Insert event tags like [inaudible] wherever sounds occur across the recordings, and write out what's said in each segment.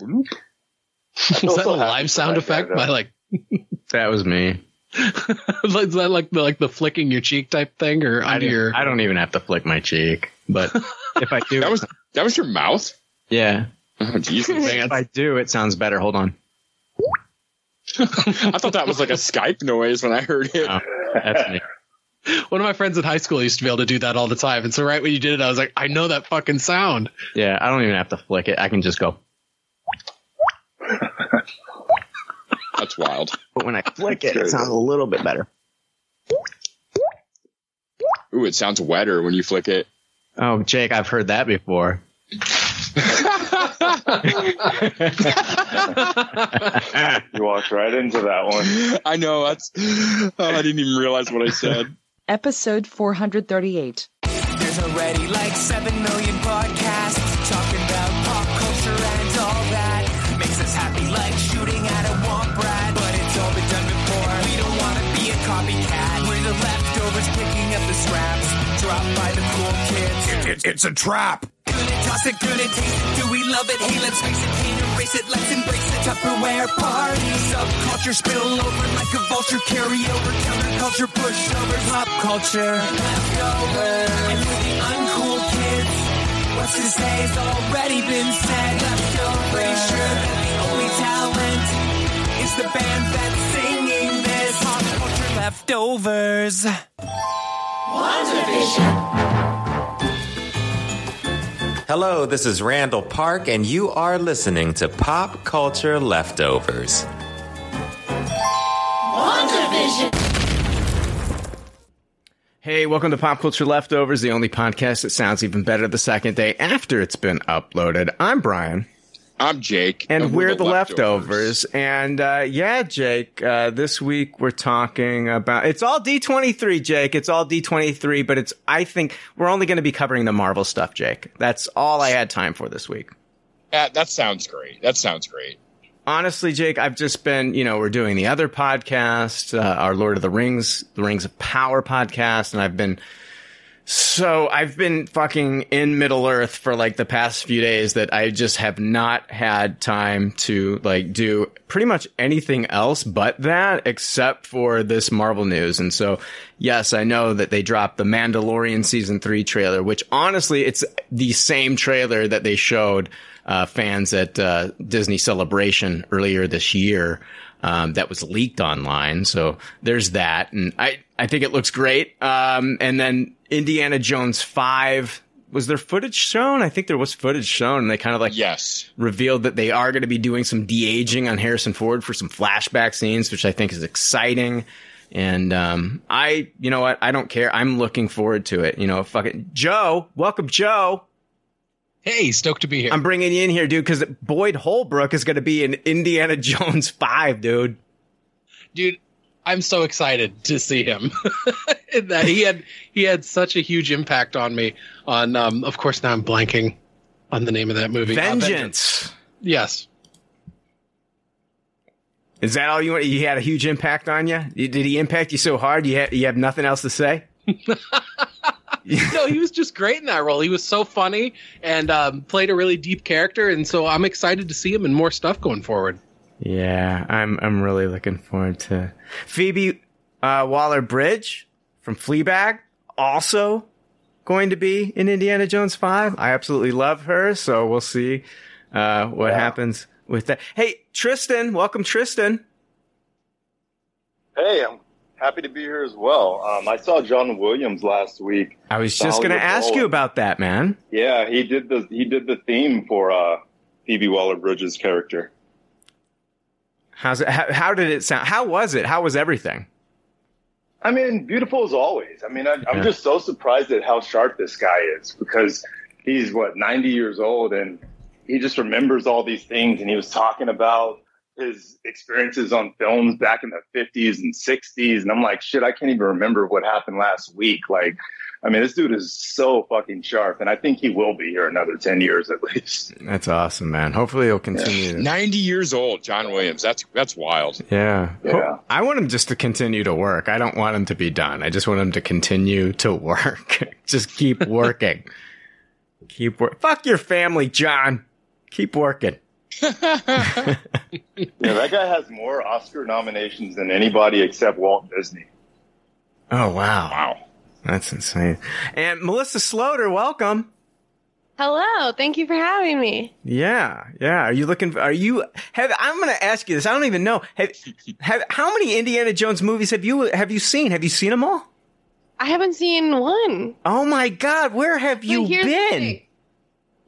Was [laughs] feel that a live sound effect by like? That was me. [laughs] Is that like the like the flicking your cheek type thing or I, under don't- your? I don't even have to flick my cheek, but [laughs] if I do, That was that was your mouth. yeah. Oh Jesus! If I do, it sounds better. Hold on. I thought that was like a Skype noise when I heard it. Oh, that's me. One of my friends in high school used to be able to do that all the time, and so right when you did it, I was like, I know that fucking sound. Yeah, I don't even have to flick it. I can just go. That's wild. [laughs] But when I flick it, it sounds a little bit better. Ooh, it sounds wetter when you flick it. Oh, Jake, I've heard that before. [laughs] You walked right into that one. I know. That's. Oh, I didn't even realize what I said. Episode 438. There's already like 7 million podcasts talking dropped by the cool kids. it's a trap. Good toss it, good taste it. Do we love it? Hey, let's face it, can't erase it. Let's embrace it. Tupperware party. Subculture spill over like a vulture. Carry over counterculture, pushovers, pop culture. Leftovers. And the uncool kids, what's to say has already been said. Leftovers. Pretty sure that the only talent is the band that's leftovers. Hello, this is Randall Park, and you are listening to Pop Culture Leftovers. Hey, welcome to Pop Culture Leftovers, the only podcast that sounds even better the second day after it's been uploaded. I'm Brian, I'm Jake, and, we're, the leftovers. And uh, yeah, Jake, uh, this week we're talking about it's all D23, Jake. It's all D23, but it's I think we're only going to be covering the Marvel stuff, Jake. That's all I had time for this week. Uh, that sounds great. That sounds great. honestly, Jake, I've just been, you know, we're doing the other podcast, uh, our Lord of the Rings, the Rings of Power podcast, and I've been so I've been fucking in Middle Earth for like the past few days that I just have not had time to like do pretty much anything else but that except for this Marvel news. And so, yes, I know that they dropped the Mandalorian season three trailer, which honestly, it's the same trailer that they showed uh, fans at uh, Disney Celebration earlier this year. Um, that was leaked online. So there's that. And I, I think it looks great. Um, and then Indiana Jones 5. Was there footage shown? I think there was footage shown and they kind of like Yes. revealed that they are going to be doing some de-aging on Harrison Ford for some flashback scenes, which I think is exciting. And, um, I, you know what? I don't care. I'm looking forward to it. You know, fucking Joe, welcome Joe. Hey, stoked to be here. I'm bringing you in here, dude, because Boyd Holbrook is going to be in Indiana [laughs] Jones 5, dude. dude i'm so excited to see him [laughs] that he had he had such a huge impact on me on um of course now i'm blanking on the name of that movie Uh, Vengeance. yes Is that all you want? He had a huge impact on you? Did he impact you so hard you, ha- you have nothing else to say? [laughs] no he was just great in that role he was so funny and um, played a really deep character and so i'm excited to see him in more stuff going forward Yeah, I'm I'm really looking forward to Phoebe uh, Waller Bridge from Fleabag, also going to be in Indiana Jones Five. I absolutely love her, so we'll see uh, what happens with that. Hey, Tristan, welcome, Tristan. Hey, I'm happy to be here as well. Um, I saw John Williams last week. I was just going to ask Bowl. you about that, man. Yeah, he did the he did the theme for uh, Phoebe Waller-Bridge's character. How's it? How, how did it sound? How was it? How was everything? I mean, beautiful as always. I mean, I, Yeah. I'm just so surprised at how sharp this guy is because he's what 90 years old and he just remembers all these things. And he was talking about his experiences on films back in the 50s and 60s, and I'm like, shit, I can't even remember what happened last week. Like, I mean, this dude is so fucking sharp, and I think he will be here another 10 years at least. That's awesome, man. Hopefully, he'll continue. to- 90 years old, John Williams. That's that's wild. Yeah. Yeah. I want him just to continue to work. I don't want him to be done. I just want him to continue to work. [laughs] just keep working. keep work. Fuck your family, John. Keep working. [laughs] Yeah, that guy has more Oscar nominations than anybody except Walt Disney. Oh wow, Wow. That's insane. And Melissa Sloter, welcome. Hello, thank you for having me. Yeah, yeah. Are you looking? For, Are you? Have I'm going to ask you this. I don't even know. Have, have how many Indiana Jones movies have you have you seen? Have you seen them all? I haven't seen one. Oh my God, where have you But been?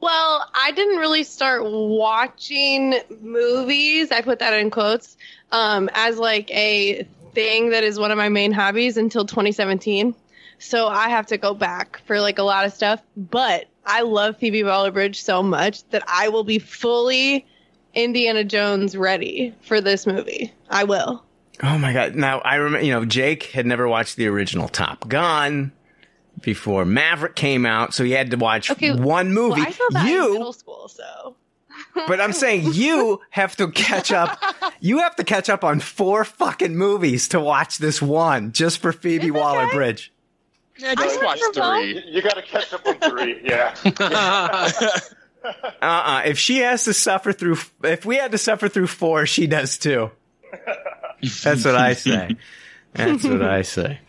Well, I didn't really start watching movies. I put that in quotes um, as like a thing that is one of my main hobbies until 2017. So I have to go back for like a lot of stuff. But I love Phoebe Waller-Bridge so much that I will be fully Indiana Jones ready for this movie. I will. Oh my God! Now I remember. You know, Jake had never watched the original Top Gun before Maverick came out, so he had to watch Okay, one movie. Well, I saw that in you, middle school, so. [laughs] but I'm saying you have to catch up. [laughs] You have to catch up on four fucking movies to watch this one just for Phoebe It's okay. Waller-Bridge. Yeah, just I watch remember You, three. you got to catch up on three. Yeah. [laughs] Uh-uh. If she has to suffer through, if we had to suffer through four, she does too. That's what I say. That's what I say.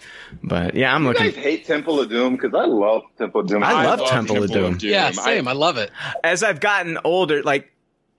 But yeah, I'm You guys hate Temple of Doom because I love Temple of Doom. I love Temple of Doom. yeah, same. I love it. As I've gotten older, like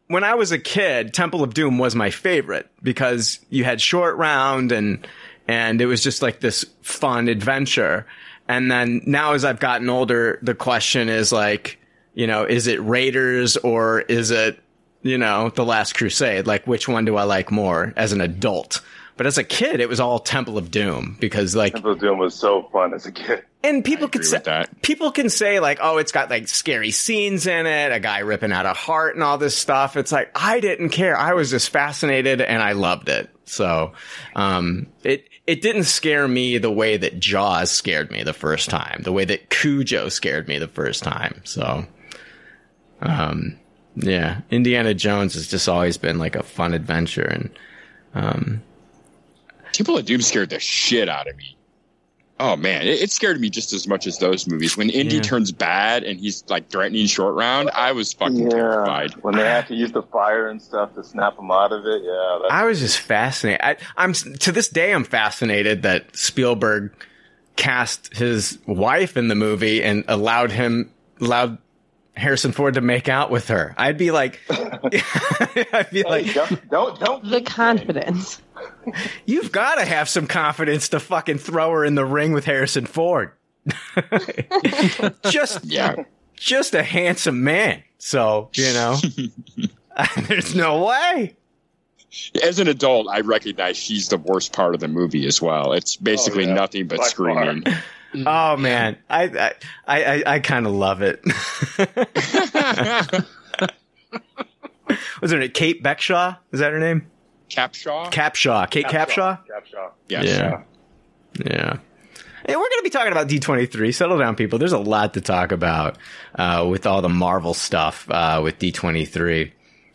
when I was a kid, Temple of Doom was my favorite because you had short round and and it was just like this fun adventure. And then now as I've gotten older, the question is like, you know, is it Raiders or is it, you know, The Last Crusade? Like which one do I like more as an adult? But as a kid, it was all Temple of Doom because like Temple of Doom was so fun as a kid. and people I could agree say that. people can say like, oh, it's got like scary scenes in it, a guy ripping out a heart and all this stuff. It's like I didn't care. I was just fascinated and I loved it. So, um, it it didn't scare me the way that Jaws scared me the first time, the way that Cujo scared me the first time. So, um, yeah, Indiana Jones has just always been like a fun adventure and. Um, Temple of Doom scared the shit out of me. Oh man, it, it scared me just as much as those movies. When Indy Yeah. turns bad and he's like threatening short round, I was fucking terrified. When they had to use the fire and stuff to snap him out of it. Yeah. That's, I was just fascinated. I, I'm to this day I'm fascinated that Spielberg cast his wife in the movie and allowed him allowed Harrison Ford to make out with her. I'd be like, [laughs] I'd be Hey, like, don't, don't, don't The confidence. You've got to have some confidence to fucking throw her in the ring with Harrison Ford. [laughs] just Yeah, just a handsome man. So you know, [laughs] [laughs] there's no way. as an adult, I recognize she's the worst part of the movie as well. It's oh, basically Oh, yeah. nothing but By screaming. Oh man, I I I, I, I kind of love it. Was it name Kate Beckshaw? Is that her name? Capshaw. Capshaw. Kate Capshaw. Capshaw. Yeah. Yeah. Yeah. Hey, we're going to be talking about D23. Settle down, people. There's a lot to talk about uh, with all the Marvel stuff uh, with D23.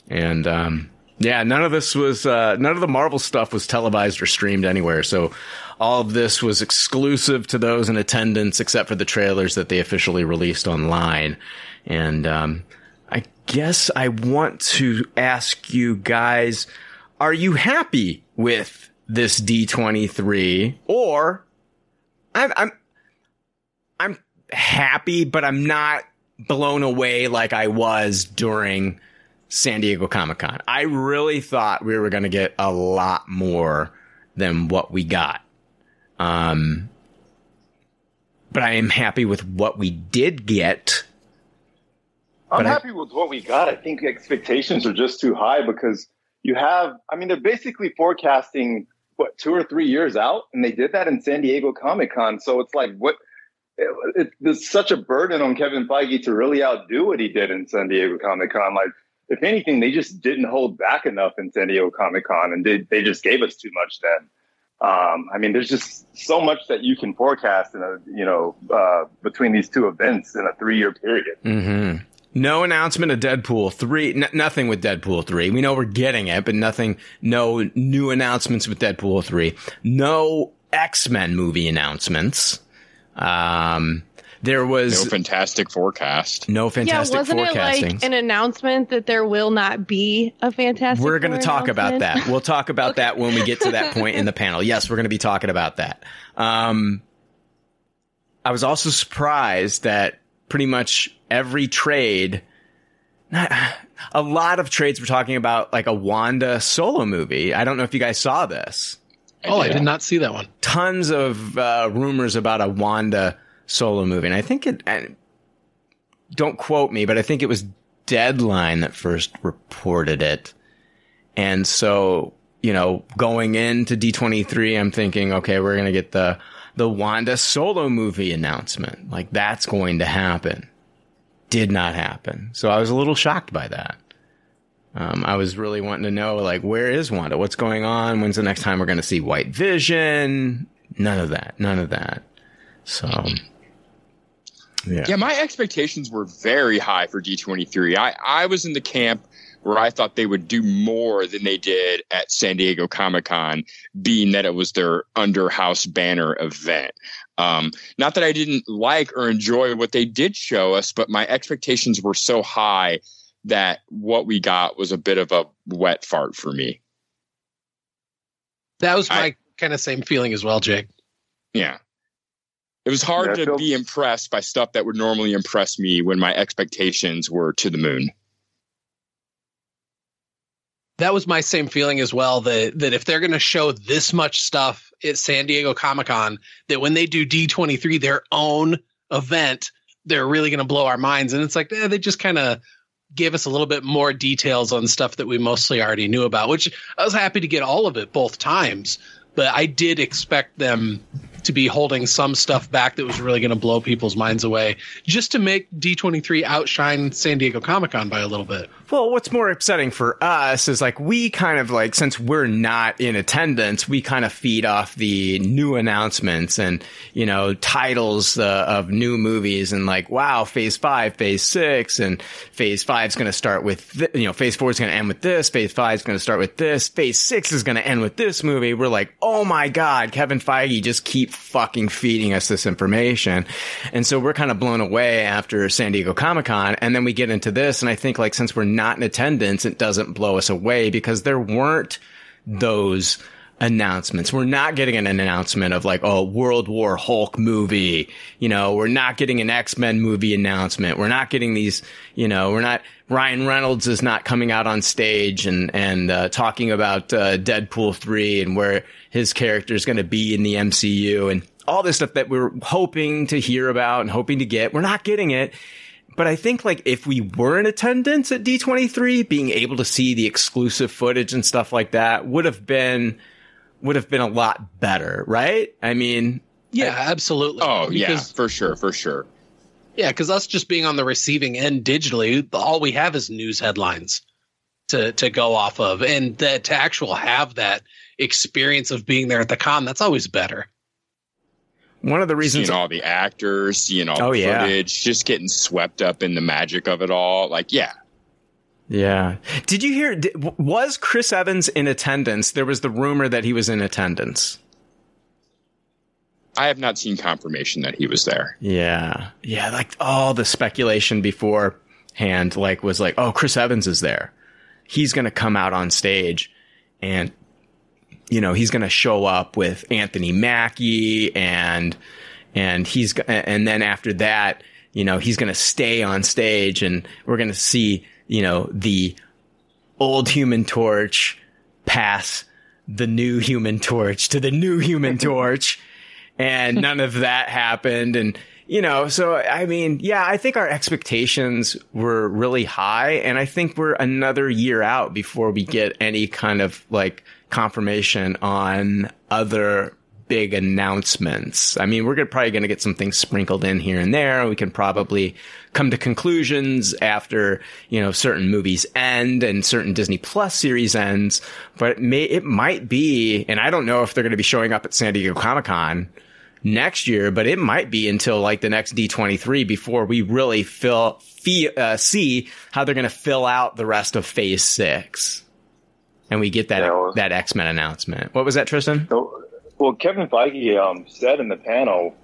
And um, yeah, none of this was, uh, none of the Marvel stuff was televised or streamed anywhere. So all of this was exclusive to those in attendance, except for the trailers that they officially released online. And um, I guess I want to ask you guys are you happy with this D23 or I'm I'm I'm happy but I'm not blown away like I was during San Diego Comic-Con. I really thought we were going to get a lot more than what we got. Um but I am happy with what we did get. I'm But I- happy with what we got. I think expectations are just too high because you have, I mean, they're basically forecasting what two or three years out, and they did that in San Diego Comic Con. So it's like, what? It, it, there's such a burden on Kevin Feige to really outdo what he did in San Diego Comic Con. Like, if anything, they just didn't hold back enough in San Diego Comic Con, and they they just gave us too much then. Um, I mean, there's just so much that you can forecast in a you know uh, between these two events in a three year period. Mm-hmm. No announcement of Deadpool 3. N- nothing with Deadpool 3. We know we're getting it, but nothing, no new announcements with Deadpool 3. No X-Men movie announcements. Um, There was No was fantastic forecast. no fantastic Yeah, fantastic wasn't it like an announcement that there will not be a fantastic? We're going to talk about that. We'll talk about that when we get to that point in the [laughs] panel. Yes, we're going to be talking about that. Um, I was also surprised that pretty much every trade, not, a lot of trades were talking about like a Wanda solo movie. I don't know if you guys saw this. Oh, I did not see that one. Tons of uh, rumors about a Wanda solo movie, and I think it. And don't quote me, but I think it was Deadline that first reported it. And so, you know, going into D23, I'm thinking, okay, we're going to get the, the Wanda solo movie announcement. Like that's going to happen. Did not happen. So I was a little shocked by that. Um, I was really wanting to know, like, where is Wanda? What's going on? When's the next time we're going to see White Vision? None of that. None of that. So, yeah. Yeah, my expectations were very high for D23. I, I was in the camp where I thought they would do more than they did at San Diego Comic Con, being that it was their under house banner event. Um, not that I didn't like or enjoy what they did show us, but my expectations were so high that what we got was a bit of a wet fart for me. That was my I- kind of same feeling as well, Jake. Yeah. It was hard Yeah, to feel- be impressed by stuff that would normally impress me when my expectations were to the moon. That was my same feeling as well. That that if they're going to show this much stuff at San Diego Comic Con, that when they do D23, their own event, they're really going to blow our minds. And it's like eh, they just kind of gave us a little bit more details on stuff that we mostly already knew about. Which I was happy to get all of it both times, but I did expect them to be holding some stuff back that was really going to blow people's minds away, just to make D23 outshine San Diego Comic Con by a little bit. Well, what's more upsetting for us is like we kind of like since we're not in attendance, we kind of feed off the new announcements and you know titles uh, of new movies and like wow, Phase Five, Phase Six, and Phase Five is going to start with th- you know Phase Four is going to end with this, Phase Five is going to start with this, Phase Six is going to end with this movie. We're like, oh my god, Kevin Feige just keep fucking feeding us this information, and so we're kind of blown away after San Diego Comic Con, and then we get into this, and I think like since we're not in attendance, it doesn't blow us away because there weren't those announcements. We're not getting an announcement of like, oh, World War Hulk movie. You know, we're not getting an X-Men movie announcement. We're not getting these, you know, we're not, Ryan Reynolds is not coming out on stage and, and, uh, talking about, uh, Deadpool 3 and where his character is going to be in the MCU and all this stuff that we're hoping to hear about and hoping to get. We're not getting it. But I think like if we were in attendance at D23, being able to see the exclusive footage and stuff like that would have been, would have been a lot better, right? I mean, Yeah, absolutely. Oh, yeah, for sure, for sure. Yeah, because us just being on the receiving end digitally, all we have is news headlines to to go off of, and that to actual have that experience of being there at the con, that's always better. one of the reasons Seeing all the actors, you know, Oh, the yeah. footage, just getting swept up in the magic of it all. Like, yeah, Yeah. Did you hear? Did, was Chris Evans in attendance? There was the rumor that he was in attendance. I have not seen confirmation that he was there. Yeah. Yeah. Like all the speculation beforehand, like was like, oh, Chris Evans is there. He's going to come out on stage and, you know, he's going to show up with Anthony Mackie and, and he's, and then after that, you know, he's going to stay on stage and we're going to see, you know, the old human torch pass the new human torch to the new human [laughs] torch. And none of that happened. And you know so i mean yeah i think our expectations were really high. And i think we're another year out before we get any kind of like confirmation on other big announcements i mean we're gonna, probably going to get some things sprinkled in here and there we can probably come to conclusions after you know certain movies end and certain disney plus series ends but it may it might be and i don't know if they're going to be showing up at san diego comic-con next year, but it might be until like the next D23 before we really fill, fee, uh, see how they're going to fill out the rest of phase six. And we get that, Yeah, well- that X-Men announcement. What was that, Tristan? So, well, Kevin Feige um, said in the panel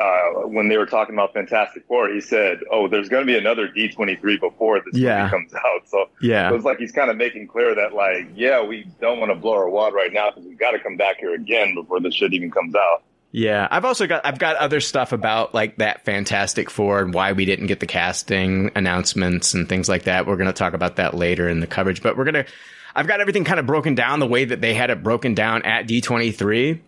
uh, when they were talking about Fantastic Four, he said, "Oh, there's going to be another D23 before this Yeah. movie comes out." So Yeah. it was like he's kind of making clear that, like, yeah, we don't want to blow our wad right now because we've got to come back here again before this shit even comes out. Yeah, I've also got I've got other stuff about like that Fantastic Four and why we didn't get the casting announcements and things like that. We're going to talk about that later in the coverage, but we're going to I've got everything kind of broken down the way that they had it broken down at D23.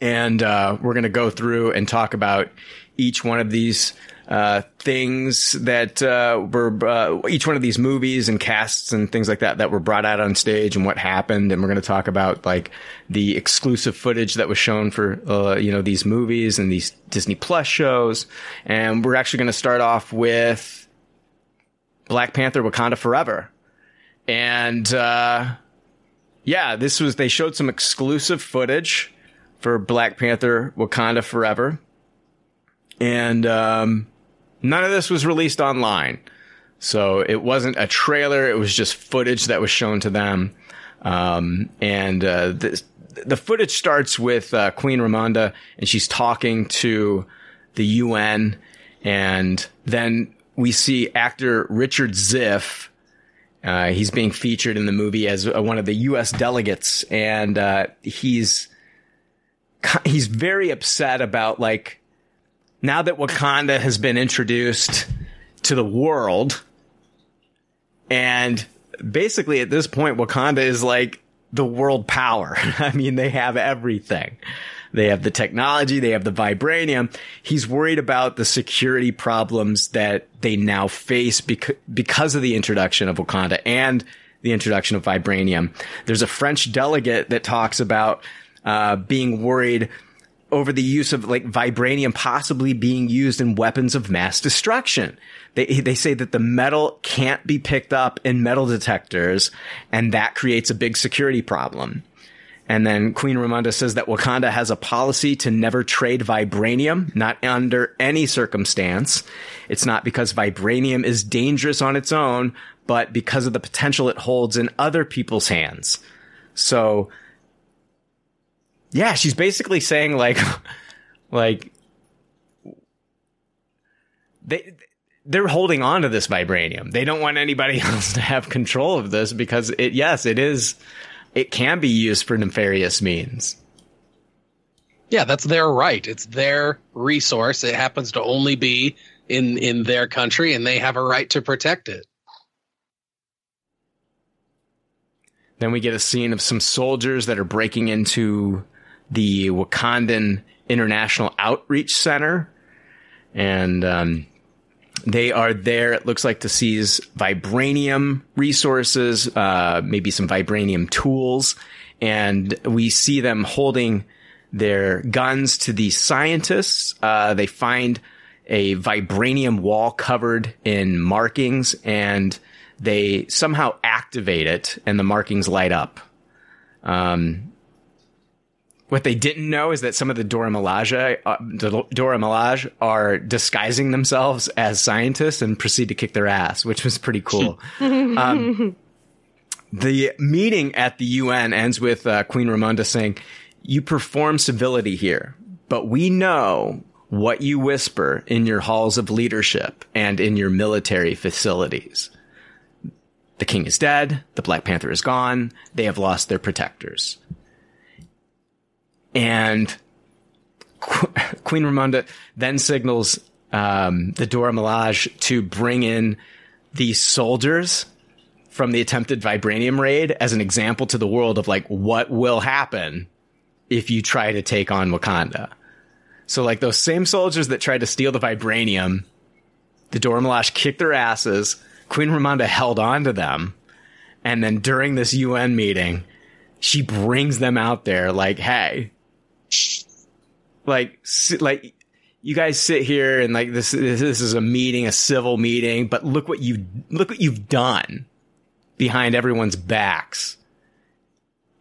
And uh, we're going to go through and talk about each one of these uh, things that uh, were uh, each one of these movies and casts and things like that that were brought out on stage and what happened. And we're going to talk about like the exclusive footage that was shown for uh, you know these movies and these Disney Plus shows. And we're actually going to start off with Black Panther: Wakanda Forever. And uh, yeah, this was they showed some exclusive footage for Black Panther: Wakanda Forever, and um, none of this was released online. So it wasn't a trailer; it was just footage that was shown to them. Um, and uh, this, the footage starts with uh, Queen Ramonda, and she's talking to the UN, and then we see actor Richard Schiff. Uh, he's being featured in the movie as uh, one of the U.S. delegates, and uh, he's he's very upset about like now that Wakanda has been introduced to the world, and basically at this point, Wakanda is like the world power. [laughs] I mean, they have everything. They have the technology, they have the vibranium. He's worried about the security problems that they now face because, because of the introduction of Wakanda and the introduction of vibranium. There's a French delegate that talks about uh, being worried over the use of like vibranium possibly being used in weapons of mass destruction. They they say that the metal can't be picked up in metal detectors, and that creates a big security problem. And then Queen Ramonda says that Wakanda has a policy to never trade vibranium, not under any circumstance. It's not because vibranium is dangerous on its own, but because of the potential it holds in other people's hands. So, yeah, she's basically saying like, [laughs] like, they, they're holding on to this vibranium. They don't want anybody [laughs] else to have control of this because it, yes, it is, it can be used for nefarious means. Yeah, that's their right. It's their resource. It happens to only be in in their country, and they have a right to protect it. Then we get a scene of some soldiers that are breaking into the Wakandan International Outreach Center. And um, they are there, it looks like, to seize vibranium resources, uh, maybe some vibranium tools. And we see them holding their guns to the scientists. Uh, they find a vibranium wall covered in markings and they somehow activate it and the markings light up. Um, what they didn't know is that some of the Dora Milaje, uh, the Dora Milaje are disguising themselves as scientists and proceed to kick their ass, which was pretty cool. [laughs] um, the meeting at the UN ends with uh, Queen Ramonda saying, "You perform civility here, but we know what you whisper in your halls of leadership and in your military facilities." The king is dead. The Black Panther is gone. They have lost their protectors. And Qu- [laughs] Queen Ramonda then signals um, the Dora Milaje to bring in these soldiers from the attempted vibranium raid as an example to the world of like what will happen if you try to take on Wakanda. So like those same soldiers that tried to steal the vibranium, the Dora Milaje kicked their asses. Queen Ramonda held on to them. And then during this UN meeting, she brings them out there like, hey, like, like, you guys sit here and like this, this is a meeting, a civil meeting, but look what you, look what you've done behind everyone's backs.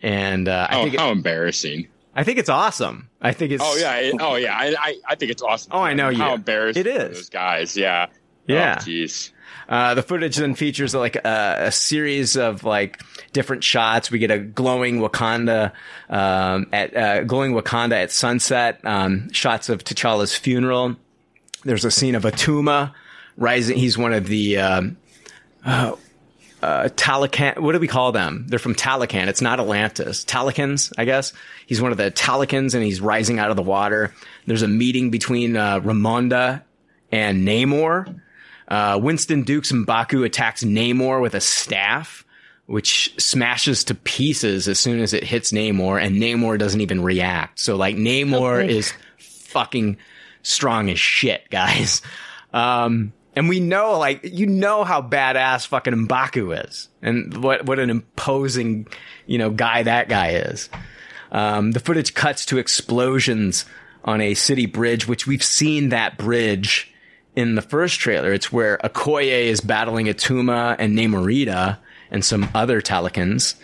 And, uh, I Oh, think, it- how embarrassing! I think it's awesome. I think it's, Oh yeah, it- oh yeah. I, I I think it's awesome. Oh, I know you. how you. embarrassing It is. those guys. Yeah. Yeah. Oh, Jeez. Uh, the footage then features like a, a series of like different shots. We get a glowing Wakanda um, at uh, glowing Wakanda at sunset. Um, shots of T'Challa's funeral. There's a scene of Atuma rising. He's one of the um, uh, uh, Talokan. What do we call them? They're from Talokan. It's not Atlantis. Talokans, I guess. He's one of the Talokans, and he's rising out of the water. There's a meeting between uh, Ramonda and Namor. Uh, Winston Duke's M'Baku attacks Namor with a staff, which smashes to pieces as soon as it hits Namor, and Namor doesn't even react. So like Namor Okay. is fucking strong as shit, guys. Um, and we know, like, you know how badass fucking M'Baku is, and what what an imposing, you know, guy that guy is. Um, the footage cuts to explosions on a city bridge, which we've seen that bridge in the first trailer. It's where Okoye is battling Atuma and Namorita and some other Talokans.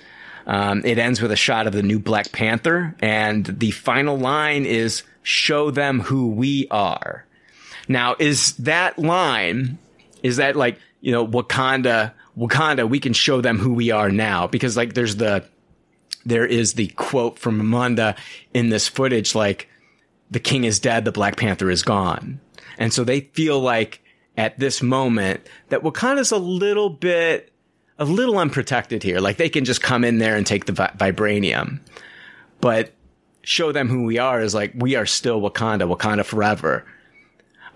Um, it ends with a shot of the new Black Panther, and the final line is "Show them who we are." Now, is that line? Is that like you know Wakanda? Wakanda, we can show them who we are now because like there's the there is the quote from Amanda in this footage like the king is dead, the Black Panther is gone. And so they feel like at this moment that Wakanda's a little bit, a little unprotected here. Like they can just come in there and take the vi- vibranium, but show them who we are is like, we are still Wakanda, Wakanda forever.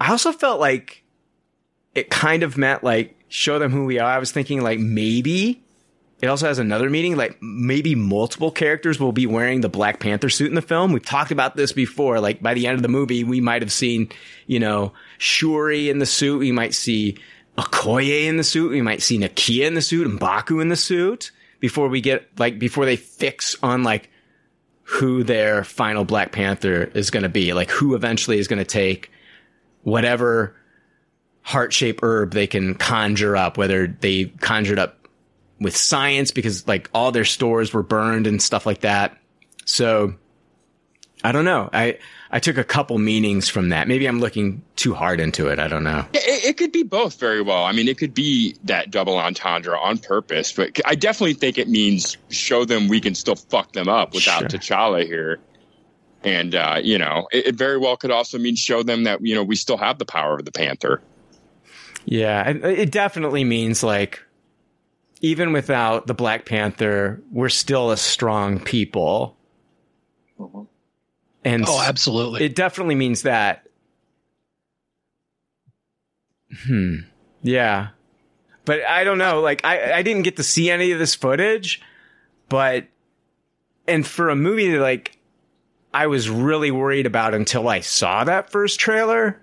I also felt like it kind of meant like, show them who we are. I was thinking like maybe it also has another meaning, like maybe multiple characters will be wearing the Black Panther suit in the film. We've talked about this before. Like by the end of the movie, we might have seen, you know, Shuri in the suit. We might see Okoye in the suit. We might see Nakia in the suit and Baku in the suit before we get like before they fix on like who their final Black Panther is going to be. Like who eventually is going to take whatever heart shaped herb they can conjure up, whether they conjured up with science because like all their stores were burned and stuff like that. So I don't know. I I took a couple meanings from that. Maybe I'm looking too hard into it. I don't know. It, it could be both very well. I mean, it could be that double entendre on purpose, but I definitely think it means show them we can still fuck them up without Sure. T'Challa here. And, uh, you know, it, it very well could also mean show them that, you know, we still have the power of the Panther. Yeah, it, it definitely means like even without the Black Panther, we're still a strong people. And Oh, absolutely. it definitely means that. Hmm. Yeah. But I don't know. Like, I, I didn't get to see any of this footage, but, and for a movie that, like, I was really worried about until I saw that first trailer,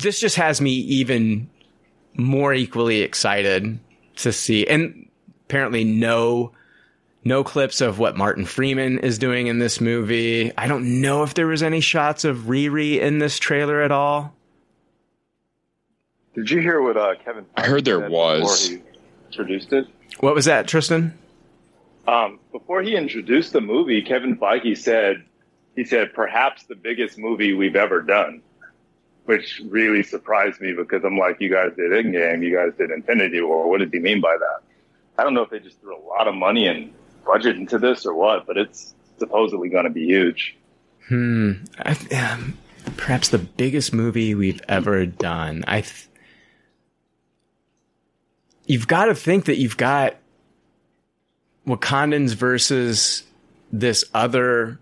this just has me even more equally excited to see. And apparently, no no clips of what Martin Freeman is doing in this movie. I don't know if there was any shots of Riri in this trailer at all. Did you hear what uh, Kevin? I heard there said was. before he introduced it. What was that, Tristan? Um, before he introduced the movie, Kevin Feige said he said perhaps the biggest movie we've ever done, which really surprised me because I'm like, you guys did Endgame, you guys did Infinity War. What does he mean by that? I don't know if they just threw a lot of money and budget into this or what, but it's supposedly going to be huge. Hmm. I, um, perhaps the biggest movie we've ever done. I. Th- you've got to think that you've got Wakandans versus this other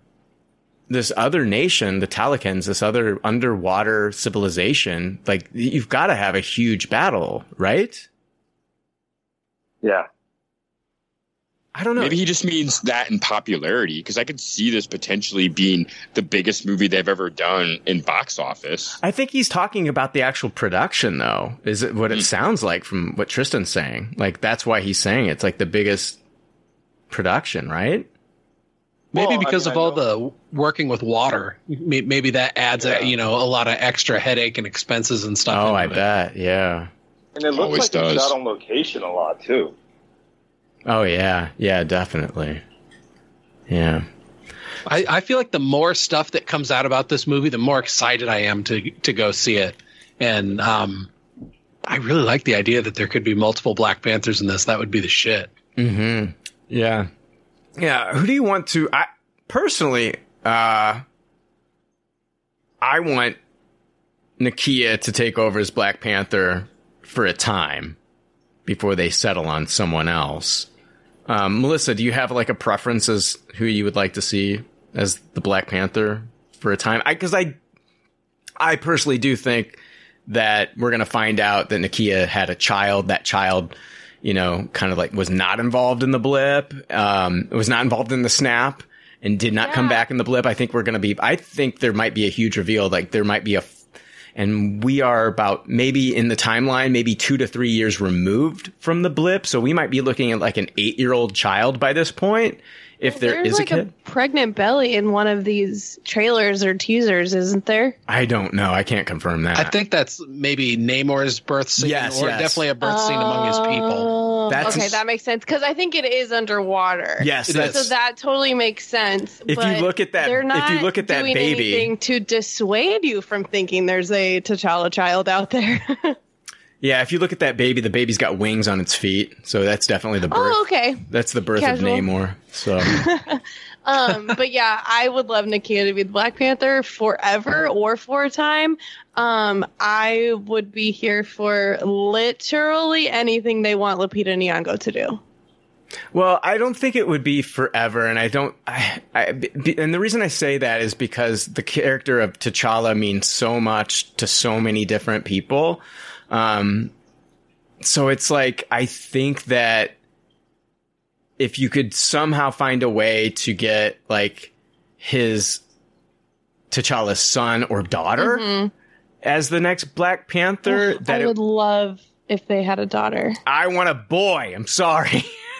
this other nation, the Talokans, this other underwater civilization. Like you've got to have a huge battle, right? Yeah. I don't know. Maybe he just means that in popularity because I could see this potentially being the biggest movie they've ever done in box office. I think he's talking about the actual production, though. Is it what it hmm. sounds like from what Tristan's saying? Like that's why he's saying it's like the biggest production, right? Maybe Well, I because mean, of all the working with water, maybe that adds Yeah. a, you know a lot of extra headache and expenses and stuff. Oh, into I it. bet. Yeah. And it looks Always like does. he shot on location a lot too. Oh yeah. Yeah. Definitely. Yeah. I, I feel like the more stuff that comes out about this movie, the more excited I am to to go see it. And um, I really like the idea that there could be multiple Black Panthers in this. That would be the shit. Hmm. Yeah. Yeah. Who do you want to? I personally, uh, I want Nakia to take over as Black Panther for a time before they settle on someone else. Um, Melissa, do you have like a preference as who you would like to see as the Black Panther for a time? I, cause I, I personally do think that we're going to find out that Nakia had a child. That child, you know, kind of like was not involved in the blip, um, was not involved in the snap and did not come back in the blip. I think we're going to be, I think there might be a huge reveal. Like there might be a, and we are about maybe in the timeline, maybe two to three years removed from the blip. So we might be looking at like an eight year old child by this point. If there There's is like a a, pregnant belly in one of these trailers or teasers, isn't there? I don't know. I can't confirm that. I think that's maybe Namor's birth scene, Yes, or yes. definitely a birth scene among his people. Oh, That's- okay, that makes sense because I think it is underwater. yes, It so that totally makes sense. If you look at that- they're if not you look at that doing baby- anything to dissuade you from thinking there's a T'Challa child out there. [laughs] yeah. If you look at that baby, the baby's got wings on its feet. So that's definitely the birth. oh, okay. That's the birth Casual. of Namor. So [laughs] [laughs] Um, but yeah, I would love Nakia to be the Black Panther forever or for a time. Um, I would be here for literally anything they want Lupita Nyong'o to do. Well, I don't think it would be forever, and I don't. I, I, and the reason I say that is because the character of T'Challa means so much to so many different people. Um, so it's like I think that if you could somehow find a way to get like his T'Challa's son or daughter as the next Black Panther, that Mm-hmm. I it- would love if they had a daughter. I want a boy. I'm sorry.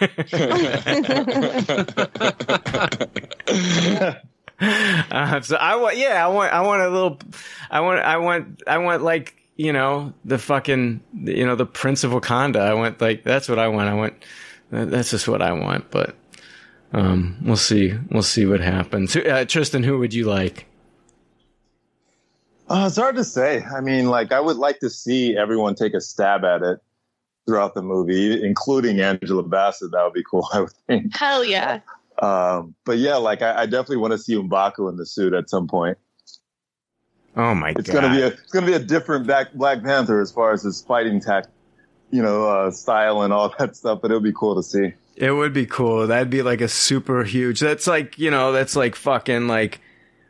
[laughs] [laughs] uh, so I want, yeah, I want, I want a little, I want, I want, I want like, you know, the fucking, you know, the Prince of Wakanda. I went like, that's what I want. I want, that's just what I want. But, um, we'll see, we'll see what happens. Uh, Tristan, who would you like? Uh, it's hard to say. I mean, like, I would like to see everyone take a stab at it throughout the movie, including Angela Bassett. That would be cool, [laughs] I would think. Hell yeah. Um, but yeah, like, I, I definitely want to see M'Baku in the suit at some point. Oh my It's god. gonna be a it's gonna be a different Black Black Panther as far as his fighting tact, you know, uh, style and all [laughs] that stuff. But it'll be cool to see. It would be cool. That'd be like a super huge. That's like, you know, that's like fucking like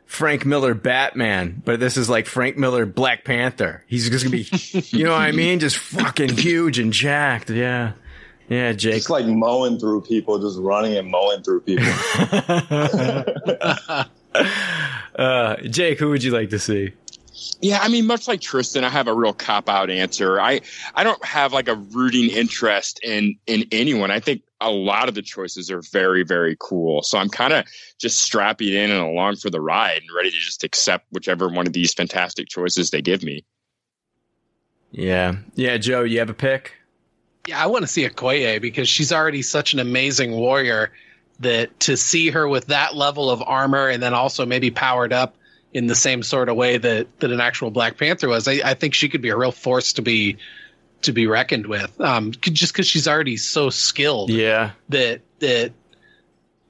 Frank Miller Batman, but this is like Frank Miller Black Panther. He's just gonna be, you know what I mean? Just fucking huge and jacked. Yeah. Yeah, Jake. Just like mowing through people, just running and mowing through people. [laughs] [laughs] uh, Jake, who would you like to see? Yeah, I mean, much like Tristan, I have a real cop out answer. I I don't have like a rooting interest in in anyone. I think a lot of the choices are very very cool. So I'm kind of just strapping in and along for the ride and ready to just accept whichever one of these fantastic choices they give me. Yeah. Yeah, Joe, you have a pick? Yeah, I want to see Okoye because she's already such an amazing warrior that to see her with that level of armor and then also maybe powered up in the same sort of way that, that an actual Black Panther was, I, I think she could be a real force to be to be reckoned with. Um, just because she's already so skilled Yeah. that that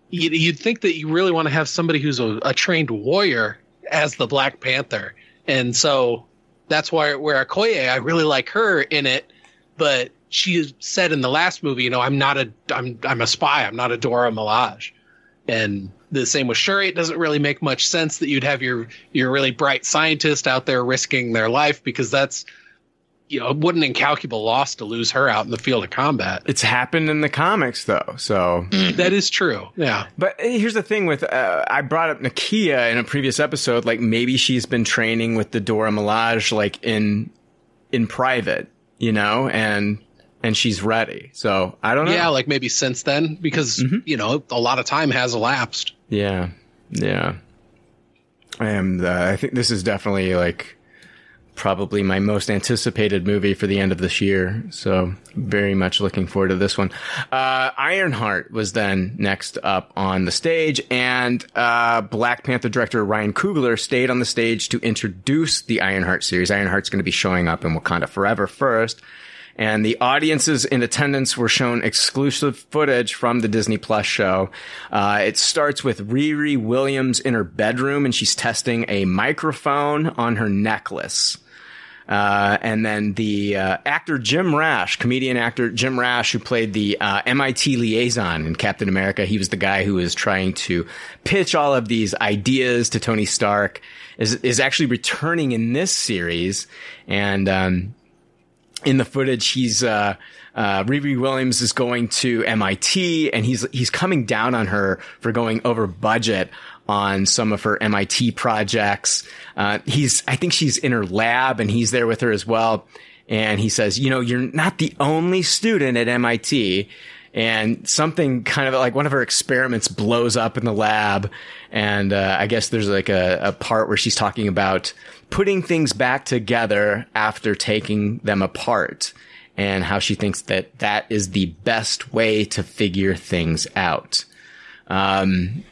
you'd, you'd think that you really want to have somebody who's a, a trained warrior as the Black Panther, and so that's why where Okoye, I really like her in it, but she said in the last movie, you know, I'm not a I'm I'm a spy, I'm not a Dora Milaje, and the same with Shuri. It doesn't really make much sense that you'd have your your really bright scientist out there risking their life because that's you know what an incalculable loss to lose her out in the field of combat. It's happened in the comics though, so That is true. Yeah. But eh, here's the thing with uh, I brought up Nakia in a previous episode. Like maybe she's been training with the Dora Milaje, like in in private, you know, and and she's ready. So I don't know. Yeah, like maybe since then, because you know a lot of time has elapsed. Yeah, yeah. And uh, I think this is definitely like probably my most anticipated movie for the end of this year. So very much looking forward to this one. Uh, Ironheart was then next up on the stage, and uh, Black Panther director Ryan Coogler stayed on the stage to introduce the Ironheart series. Ironheart's going to be showing up in Wakanda Forever first. And the audiences in attendance were shown exclusive footage from the Disney Plus show. Uh, it starts with Riri Williams in her bedroom and she's testing a microphone on her necklace. Uh, and then the uh, actor Jim Rash, comedian actor Jim Rash, who played the uh, MIT liaison in Captain America, he was the guy who was trying to pitch all of these ideas to Tony Stark, is is actually returning in this series, and um, in the footage, he's uh, uh, Riri Williams is going to MIT, and he's he's coming down on her for going over budget on some of her MIT projects. Uh, he's, I think she's in her lab and he's there with her as well. And he says, you know, you're not the only student at MIT. And something kind of like one of her experiments blows up in the lab. And, uh, I guess there's like a, a part where she's talking about putting things back together after taking them apart and how she thinks that that is the best way to figure things out. Um,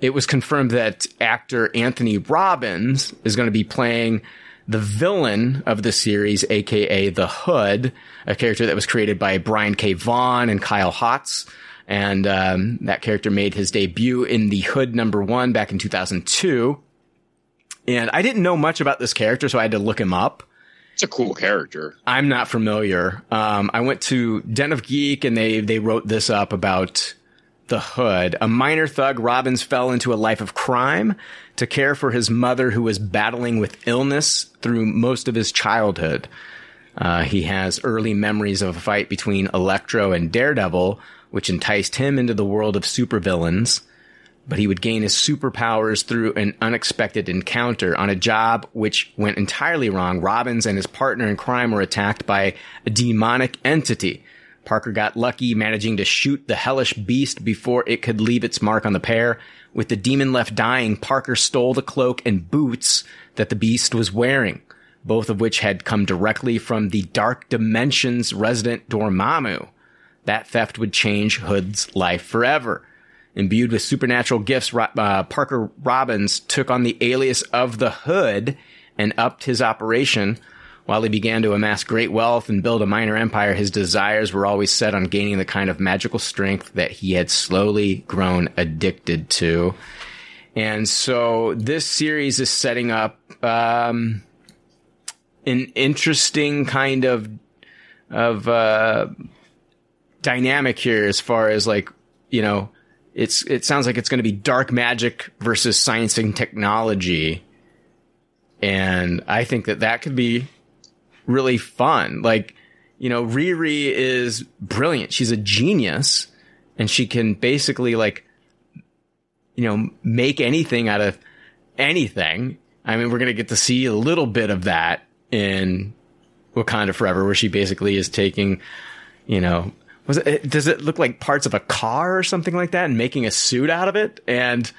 it was confirmed that actor Anthony Robbins is going to be playing the villain of the series, aka the Hood, a character that was created by Brian K. Vaughan and Kyle Hotz. And um, that character made his debut in the Hood number one back in 2002. And I didn't know much about this character, so I had to look him up. It's a cool character. I'm not familiar. Um, I went to Den of Geek and they they wrote this up about the Hood. A minor thug, Robbins fell into a life of crime to care for his mother who was battling with illness through most of his childhood. Uh, he has early memories of a fight between Electro and Daredevil, which enticed him into the world of supervillains. But he would gain his superpowers through an unexpected encounter on a job which went entirely wrong. Robbins and his partner in crime were attacked by a demonic entity Parker got lucky managing to shoot the hellish beast before it could leave its mark on the pair. With the demon left dying, Parker stole the cloak and boots that the beast was wearing, both of which had come directly from the Dark Dimensions resident Dormammu. That theft would change Hood's life forever. Imbued with supernatural gifts, uh, Parker Robbins took on the alias of the Hood and upped his operation while he began to amass great wealth and build a minor empire, his desires were always set on gaining the kind of magical strength that he had slowly grown addicted to. And so this series is setting up um, an interesting kind of of uh, dynamic here as far as like you know it's it sounds like it's going to be dark magic versus science and technology and i think that that could be really fun. Like, you know, Riri is brilliant. She's a genius and she can basically like, you know, make anything out of anything. I mean, we're going to get to see a little bit of that in Wakanda Forever, where she basically is taking, you know, was it, does it look like parts of a car or something like that and making a suit out of it? And,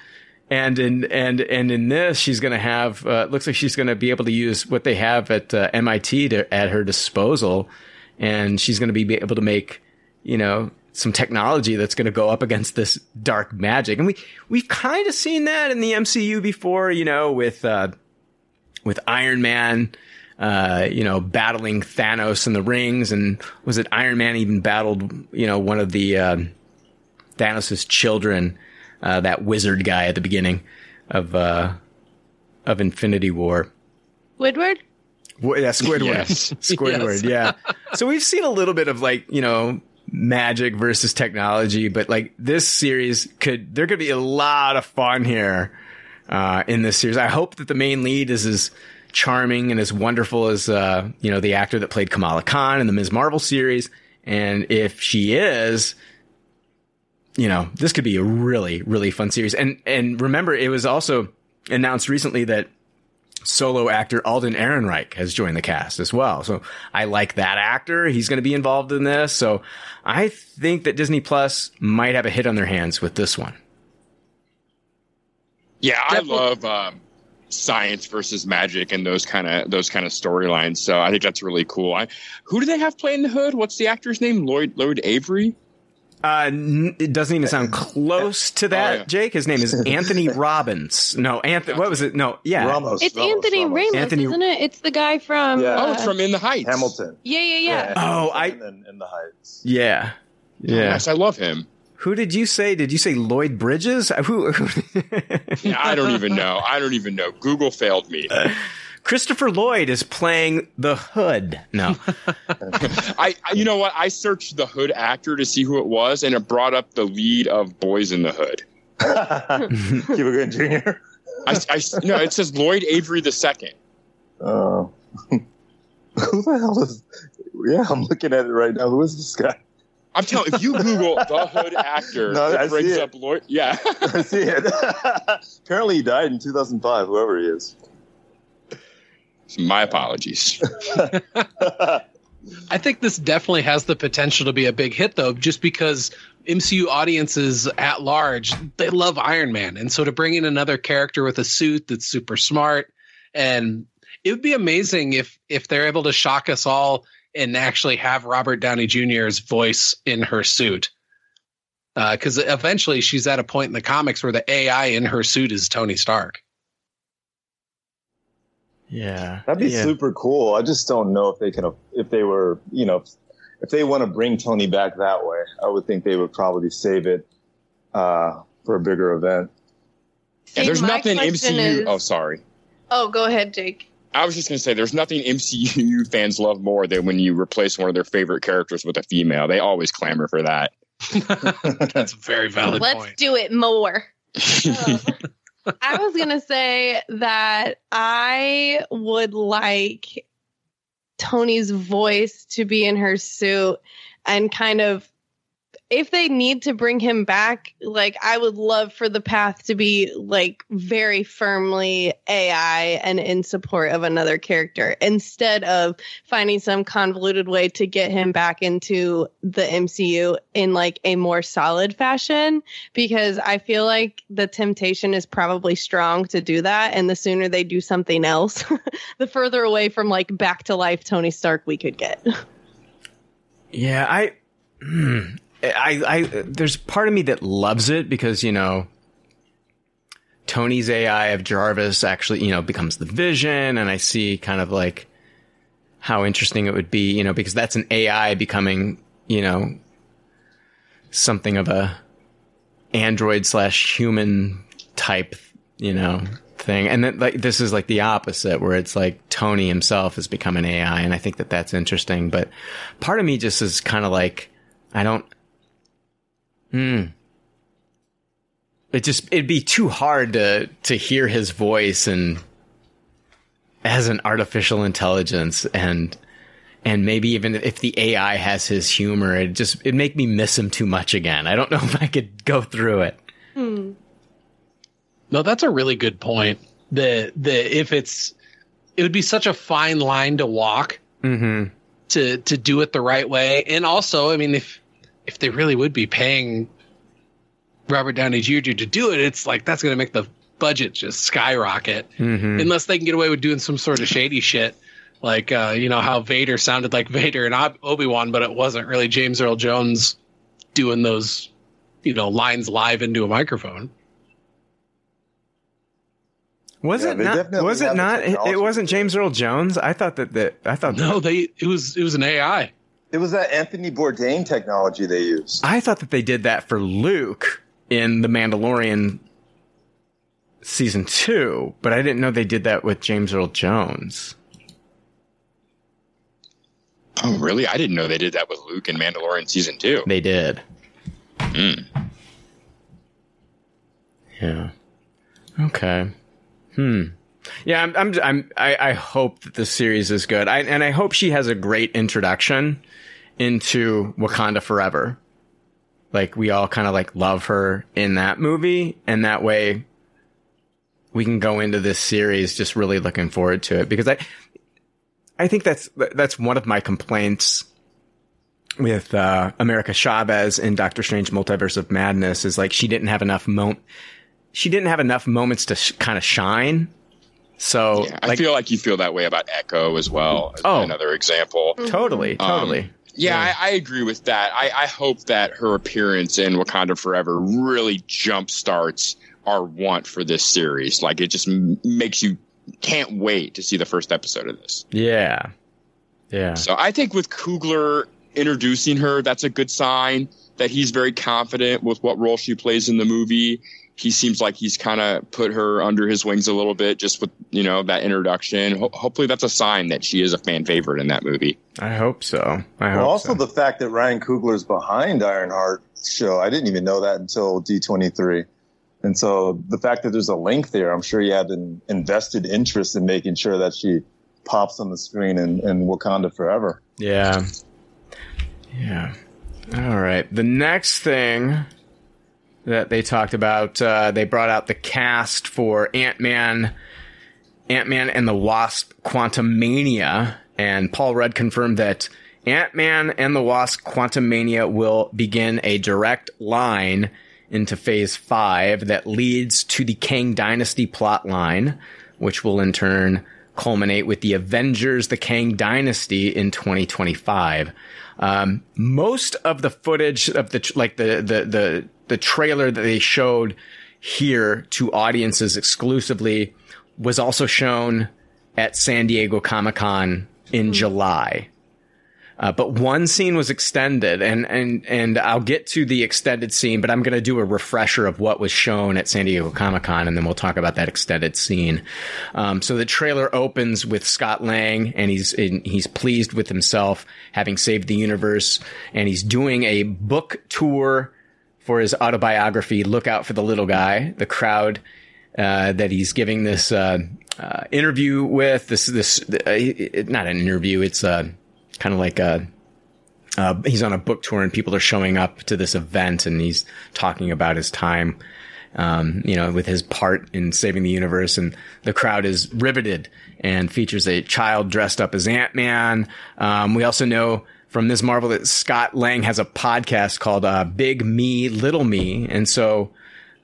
and in and and in this, she's going to have. Uh, looks like she's going to be able to use what they have at uh, MIT to, at her disposal, and she's going to be able to make, you know, some technology that's going to go up against this dark magic. And we we've kind of seen that in the MCU before, you know, with uh, with Iron Man. Uh, you know, battling Thanos in the rings, and was it Iron Man even battled, you know, one of the uh, Thanos's children uh, that wizard guy at the beginning of uh, of Infinity War. Squidward. yeah, Squidward. Yes. [laughs] Squidward. Yes. Yeah. so we've seen a little bit of like you know magic versus technology, but like this series could there could be a lot of fun here uh, in this series. I hope that the main lead is as charming and as wonderful as uh, you know the actor that played Kamala Khan in the Ms. Marvel series. And if she is, you know, this could be a really, really fun series. And, and remember, it was also announced recently that solo actor Alden Ehrenreich has joined the cast as well. So I like that actor. He's going to be involved in this. So I think that Disney Plus might have a hit on their hands with this one. Yeah, I love um, science versus magic and those kind of those kind of storylines. So I think that's really cool. I, who do they have playing the hood? What's the actor's name? Lloyd Lloyd Avery. Uh, n- it doesn't even sound close to that, Oh, yeah. Jake. His name is [laughs] Anthony Robbins. No, Anthony. What was it? No, yeah. Ramos. It's Ramos, Anthony Ramos. Ramos, Anthony- isn't it? It's the guy from. Yeah. Oh, uh, it's from In the Heights. Hamilton. Yeah, yeah, yeah. Oh, I- Hamilton and in the Heights. Yeah. Yeah. Yes, I love him. Who did you say? Did you say Lloyd Bridges? [laughs] Who? who Yeah, I don't even know. I don't even know. Google failed me. [laughs] Christopher Lloyd is playing the Hood. No. [laughs] I, I, you know what? I searched the Hood actor to see who it was, and it brought up the lead of Boys in the Hood. Cuba Gooding Jr. I, I no, it says Lloyd Avery the second. Oh. Who the hell is? Yeah, I'm looking at it right now. Who is this guy? I'm telling. If you Google the Hood actor, No, I it see brings it. up Lloyd. Yeah, [laughs] I see it. [laughs] Apparently, he died in 2005. Whoever he is. my apologies. [laughs] I think this definitely has the potential to be a big hit, though, just because MCU audiences at large they love Iron Man, and so to bring in another character with a suit that's super smart, and it would be amazing if if they're able to shock us all and actually have Robert Downey Jr.'s voice in her suit, because eventually she's at a point in the comics where the AI in her suit is Tony Stark. Yeah. That'd be yeah. super cool. I just don't know if they can, if they were, you know, if they want to bring Tony back that way. I would think they would probably save it uh, for a bigger event. And there's nothing MCU. is- oh, sorry. Oh, go ahead, Jake. I was just going to say, there's nothing MCU [laughs] fans love more than when you replace one of their favorite characters with a female. They always clamor for that. [laughs] That's a very valid Let's point. do it more. [laughs] I was gonna say that I would like Tony's voice to be in her suit and kind of if they need to bring him back, like I would love for the path to be like very firmly AI and in support of another character instead of finding some convoluted way to get him back into the MCU in like a more solid fashion because I feel like the temptation is probably strong to do that. And the sooner they do something else, [laughs] the further away from like back to life Tony Stark we could get. Yeah, I, [clears throat] I, I, there's part of me that loves it because you know, Tony's AI of Jarvis actually, you know, becomes the Vision, and I see kind of like how interesting it would be, you know, because that's an AI becoming, you know, something of a android slash human type, you know, thing. And then like this is like the opposite where it's like Tony himself has become an AI and I think that that's interesting, but part of me just is kind of like I don't hmm it just it'd be too hard to to hear his voice and as an artificial intelligence and and maybe even if the AI has his humor, it just it'd make me miss him too much again. I don't know [laughs] if I could go through it. No, that's a really good point. The the if it's it would be such a fine line to walk Mm-hmm. to to do it the right way. And also, I mean if if they really would be paying Robert Downey Jr. to do it, it's like that's going to make the budget just skyrocket. Mm-hmm. Unless they can get away with doing some sort of shady shit. Like uh, you know how Vader sounded like Vader and Obi Wan, but it wasn't really James Earl Jones doing those, you know, lines live into a microphone. Was Yeah, it not? Was it not? It, it wasn't to do it. James Earl Jones. I thought that. that I thought. No, that, they it was it was an AI. It was that Anthony Bourdain technology they used. I thought that they did that for Luke in the Mandalorian season two, but I didn't know they did that with James Earl Jones. Oh, really? I didn't know they did that with Luke in Mandalorian season two. They did. Mm. Yeah. Okay. Hmm. Yeah, I'm. I'm. I'm I, I hope that the series is good. I and I hope she has a great introduction into Wakanda Forever. Like we all kind of like love her in that movie, and that way we can go into this series just really looking forward to it because I. I think that's that's one of my complaints with uh, America Chavez in Doctor Strange Multiverse of Madness is like she didn't have enough mo- she didn't have enough moments to sh- kind of shine. So Yeah, I like feel like you feel that way about Echo as well. as Oh. another example. totally, Um, totally. Yeah, I, I agree with that. I, I hope that her appearance in Wakanda Forever really jump starts our want for this series. Like it just m- makes you can't wait to see the first episode of this. Yeah. Yeah. So I think with Coogler introducing her, that's a good sign that he's very confident with what role she plays in the movie. He seems like he's kind of put her under his wings a little bit just with, you know, that introduction. Ho- hopefully that's a sign that she is a fan favorite in that movie. I hope so. I hope Well, also so. the fact that Ryan Coogler's behind Ironheart's show, I didn't even know that until D23. And so the fact that there's a link there, I'm sure he had an invested interest in making sure that she pops on the screen in, in Wakanda Forever. Yeah. Yeah. All right. The next thing that they talked about, uh, they brought out the cast for Ant Man, Ant Man and the Wasp Quantumania, and Paul Rudd confirmed that Ant Man and the Wasp Quantumania will begin a direct line into Phase 5 that leads to the Kang Dynasty plotline, which will in turn culminate with the Avengers, the Kang Dynasty in 2025. Um, most of the footage of the, like the, the, the, the trailer that they showed here to audiences exclusively was also shown at San Diego Comic Con in July. Uh, but one scene was extended, and and and I'll get to the extended scene, but I'm going to do a refresher of what was shown at San Diego Comic Con, and then we'll talk about that extended scene. Um, so the trailer opens with Scott Lang, and he's in, he's pleased with himself having saved the universe, and he's doing a book tour for his autobiography. Look out for the little guy. The crowd uh, that he's giving this uh, uh, interview with this this uh, not an interview. It's uh, kind of like a uh, he's on a book tour and people are showing up to this event and he's talking about his time um, you know with his part in saving the universe and the crowd is riveted and features a child dressed up as ant-man um, we also know from Ms. Marvel that Scott Lang has a podcast called uh, Big Me Little Me and so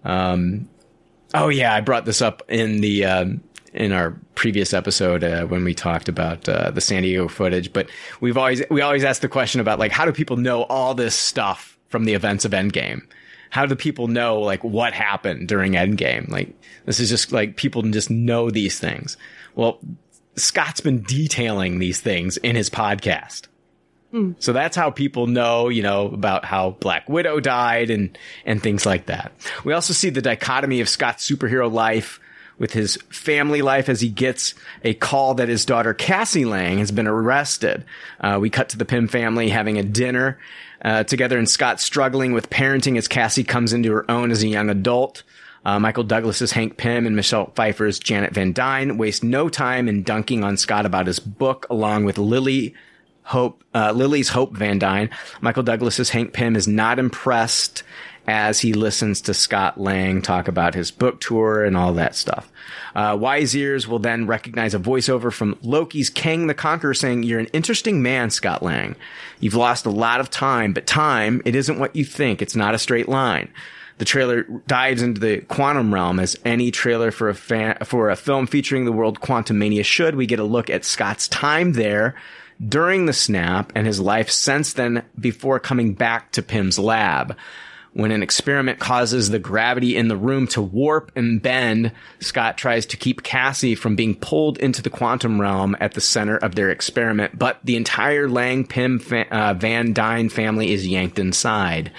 um, oh yeah I brought this up in the um, in our previous episode uh, when we talked about uh, the San Diego footage, but we've always we always ask the question about like how do people know all this stuff from the events of Endgame? How do people know like what happened during Endgame? Like this is just like people just know these things. Well, Scott's been detailing these things in his podcast. So that's how people know, you know, about how Black Widow died and and things like that. We also see the dichotomy of Scott's superhero life with his family life as he gets a call that his daughter Cassie Lang has been arrested. Uh, we cut to the Pym family having a dinner uh, together, and Scott struggling with parenting as Cassie comes into her own as a young adult. Uh, Michael Douglas's Hank Pym and Michelle Pfeiffer's Janet Van Dyne waste no time in dunking on Scott about his book, along with Lily Hope, uh, Lilly's Hope Van Dyne. Michael Douglas's Hank Pym is not impressed as he listens to Scott Lang talk about his book tour and all that stuff. Uh, wise ears will then recognize a voiceover from Loki's Kang the Conqueror saying, You're an interesting man, Scott Lang. You've lost a lot of time, but time, it isn't what you think. It's not a straight line. The trailer dives into the quantum realm as any trailer for a fan, for a film featuring the world Quantumania should. We get a look at Scott's time there during the snap and his life since then before coming back to Pym's lab. When an experiment causes the gravity in the room to warp and bend, Scott tries to keep Cassie from being pulled into the quantum realm at the center of their experiment, but the entire Lang Pym fa- uh, Van Dyne family is yanked inside.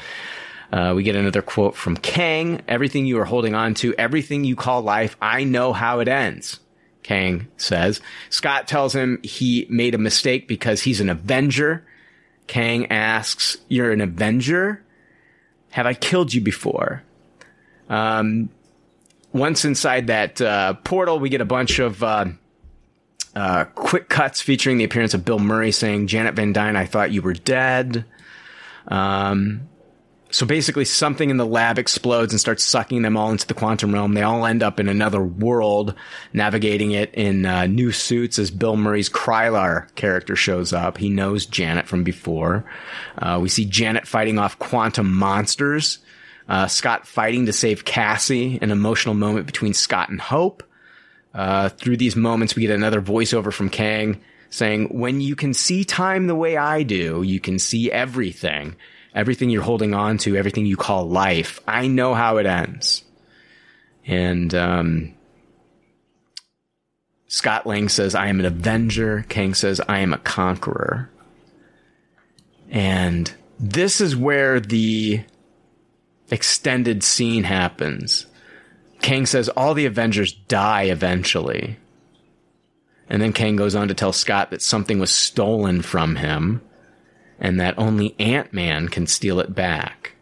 Uh, we get another quote from Kang. Everything you are holding on to, everything you call life, I know how it ends. Kang says. Scott tells him he made a mistake because he's an Avenger. Kang asks, You're an Avenger? Have I killed you before? Um, once inside that uh, portal, we get a bunch of uh, uh, quick cuts featuring the appearance of Bill Murray saying, Janet Van Dyne, I thought you were dead. Um, so basically, something in the lab explodes and starts sucking them all into the quantum realm. They all end up in another world, navigating it in uh, new suits as Bill Murray's Krylar character shows up. He knows Janet from before. Uh, we see Janet fighting off quantum monsters. Uh, Scott fighting to save Cassie, an emotional moment between Scott and Hope. Uh, through these moments, we get another voiceover from Kang saying, when you can see time the way I do, you can see everything, everything you're holding on to, everything you call life. I know how it ends. And, um, Scott Lang says, I am an avenger. Kang says, I am a conqueror. And this is where the extended scene happens. Kang says all the Avengers die eventually. And then Kang goes on to tell Scott that something was stolen from him and that only Ant-Man can steal it back.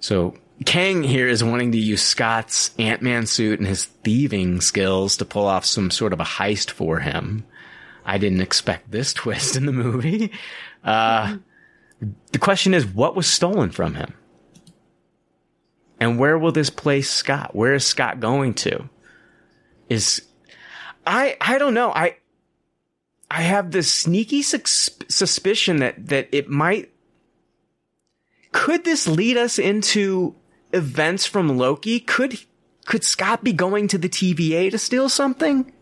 So Kang here is wanting to use Scott's Ant-Man suit and his thieving skills to pull off some sort of a heist for him. I didn't expect this [laughs] twist in the movie. Uh, the question is, what was stolen from him? And where will this place Scott? Where is Scott going to? Is I I don't know. I I have this sneaky sus- suspicion that that it might could this lead us into events from Loki? Could could Scott be going to the TVA to steal something?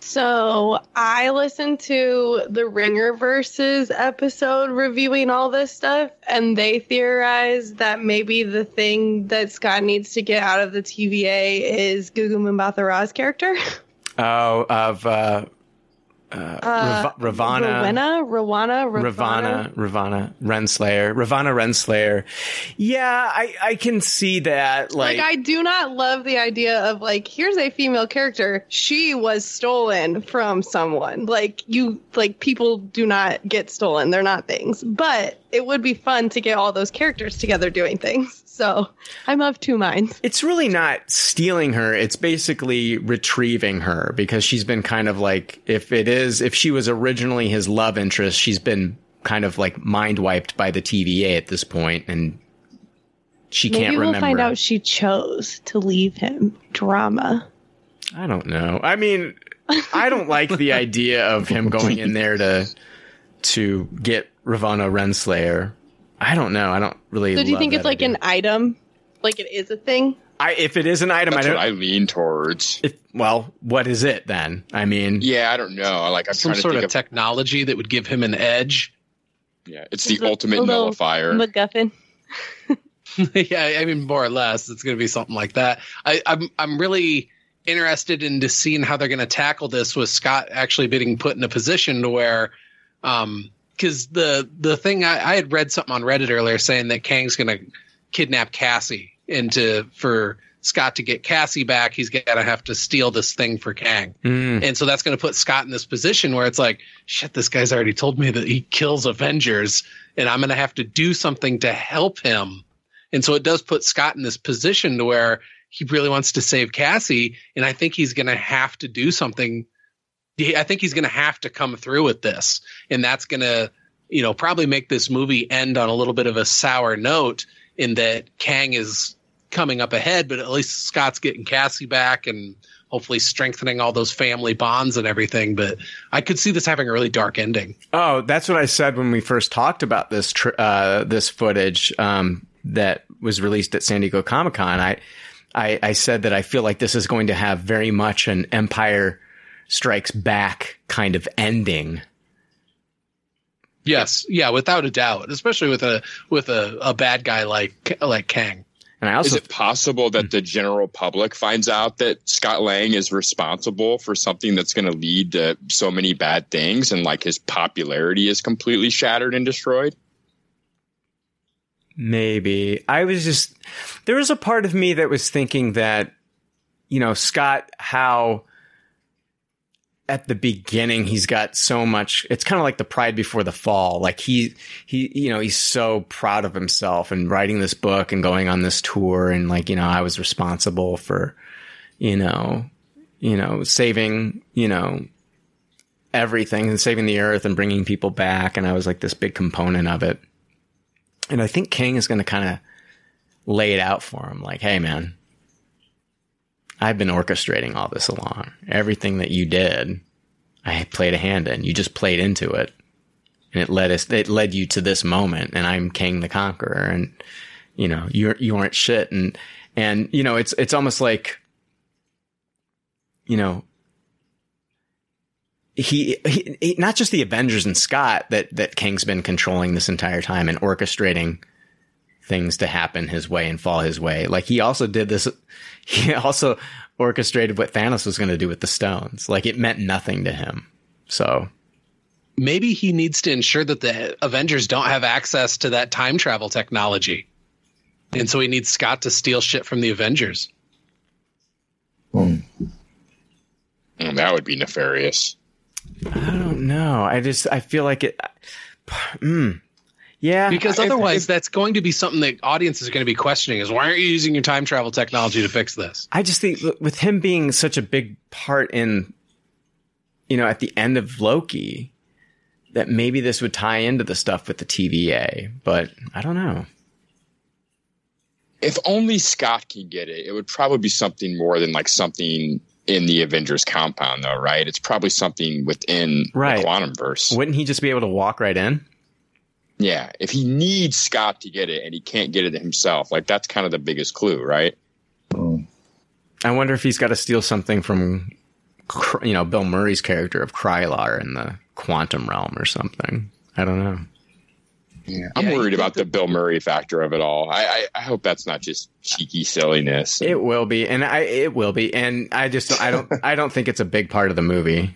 So I listened to the Ringer-Verse episode reviewing all this stuff, and they theorized that maybe the thing that Scott needs to get out of the TVA is Gugu Mbatha-Raw's character. [laughs] Oh, of uh, uh, Uh, Rav- Ravana. Rowena? Rowana? Ravana, Ravonna Renslayer, Ravonna Renslayer. Yeah, I, I can see that. Like, Like, I do not love the idea of like, here's a female character. She was stolen from someone. Like you, like people do not get stolen. They're not things. But it would be fun to get all those characters together doing things. So I'm of two minds. it's really not stealing her. It's basically retrieving her because she's been kind of like, if it is, if she was originally his love interest, she's been kind of like mind wiped by the TVA at this point, and she Maybe can't we'll remember. find out she chose to leave him. Drama. I don't know. I mean, I don't like the [laughs] idea of him going in there to to get Ravonna Renslayer. I don't know. I don't really. So do you think it's like idea. an item? Like it is a thing? I, if it is an item, That's I don't. I lean towards. if, well, what is it then? I mean, Yeah, I don't know. Like I'm Some trying to sort think of technology that would give him an edge. Yeah, it's the It's a- ultimate a nullifier. MacGuffin. [laughs] yeah, I mean more or less, it's going to be something like that. I, I'm I'm really interested into seeing how they're going to tackle this with Scott actually being put in a position to where, um, because the the thing I, I had read something on Reddit earlier saying that Kang's going to kidnap Cassie and to for Scott to get Cassie back, he's going to have to steal this thing for Kang. mm, And so that's going to put Scott in this position where it's like, shit, this guy's already told me that he kills Avengers and I'm going to have to do something to help him. And so it does put Scott in this position to where he really wants to save Cassie. And I think he's going to have to do something. I think he's going to have to come through with this. And that's going to, you know, probably make this movie end on a little bit of a sour note in that Kang is coming up ahead, but at least Scott's getting Cassie back and hopefully strengthening all those family bonds and everything. But I could see this having a really dark ending. oh, that's what I said when we first talked about this uh, this footage um, that was released at San Diego Comic Con. I, I I said that I feel like this is going to have very much an Empire Strikes Back kind of ending. Yes, yeah, without a doubt, especially with a with a, a bad guy like like Kang. And I also Is it possible that the general public finds out that Scott Lang is responsible for something that's going to lead to so many bad things and like his popularity is completely shattered and destroyed? Maybe. I was just, there was a part of me that was thinking that, you know, Scott, how at the beginning he's got so much, it's kind of like the pride before the fall. Like he, he, you know, he's so proud of himself and writing this book and going on this tour. And like, you know, I was responsible for, you know, you know, saving, you know, everything and saving the earth and bringing people back. And I was like this big component of it. And I think Kang is going to kind of lay it out for him like, hey, man, I've been orchestrating all this along. Everything that you did, I played a hand in. You just played into it. And it led us, it led you to this moment. And I'm Kang the Conqueror. And, you know, you're, you aren't shit. And, and, you know, it's, it's almost like, you know, he, he, he not just the Avengers and Scott that that Kang's been controlling this entire time and orchestrating things to happen his way and fall his way. Like he also did this. [laughs] He also orchestrated what Thanos was going to do with the stones. Like it meant nothing to him. So Maybe he needs to ensure that the Avengers don't have access to that time travel technology. And so he needs Scott to steal shit from the Avengers. Mm, that would be nefarious. I don't know. I just I feel like it. Mm, yeah, Because I- otherwise, that's going to be something that audiences are going to be questioning: is why aren't you using your time travel technology to fix this? I just think with him being such a big part in, you know, at the end of Loki, that maybe this would tie into the stuff with the TVA, but I don't know. If only Scott can get it, it would probably be something more than like something in the Avengers compound, though, right? It's probably something within Right. the quantum verse. Wouldn't he just be able to walk right in? Yeah, if he needs Scott to get it and he can't get it himself, like that's kind of the biggest clue, right? I wonder if he's got to steal something from, you know, Bill Murray's character of Krylar in the quantum realm or something. I don't know. Yeah. I'm Yeah, worried you about the Bill Murray factor of it all. I, I, I hope that's not just cheeky silliness. It will be, and I it will be, and I just I don't [laughs] I don't think it's a big part of the movie.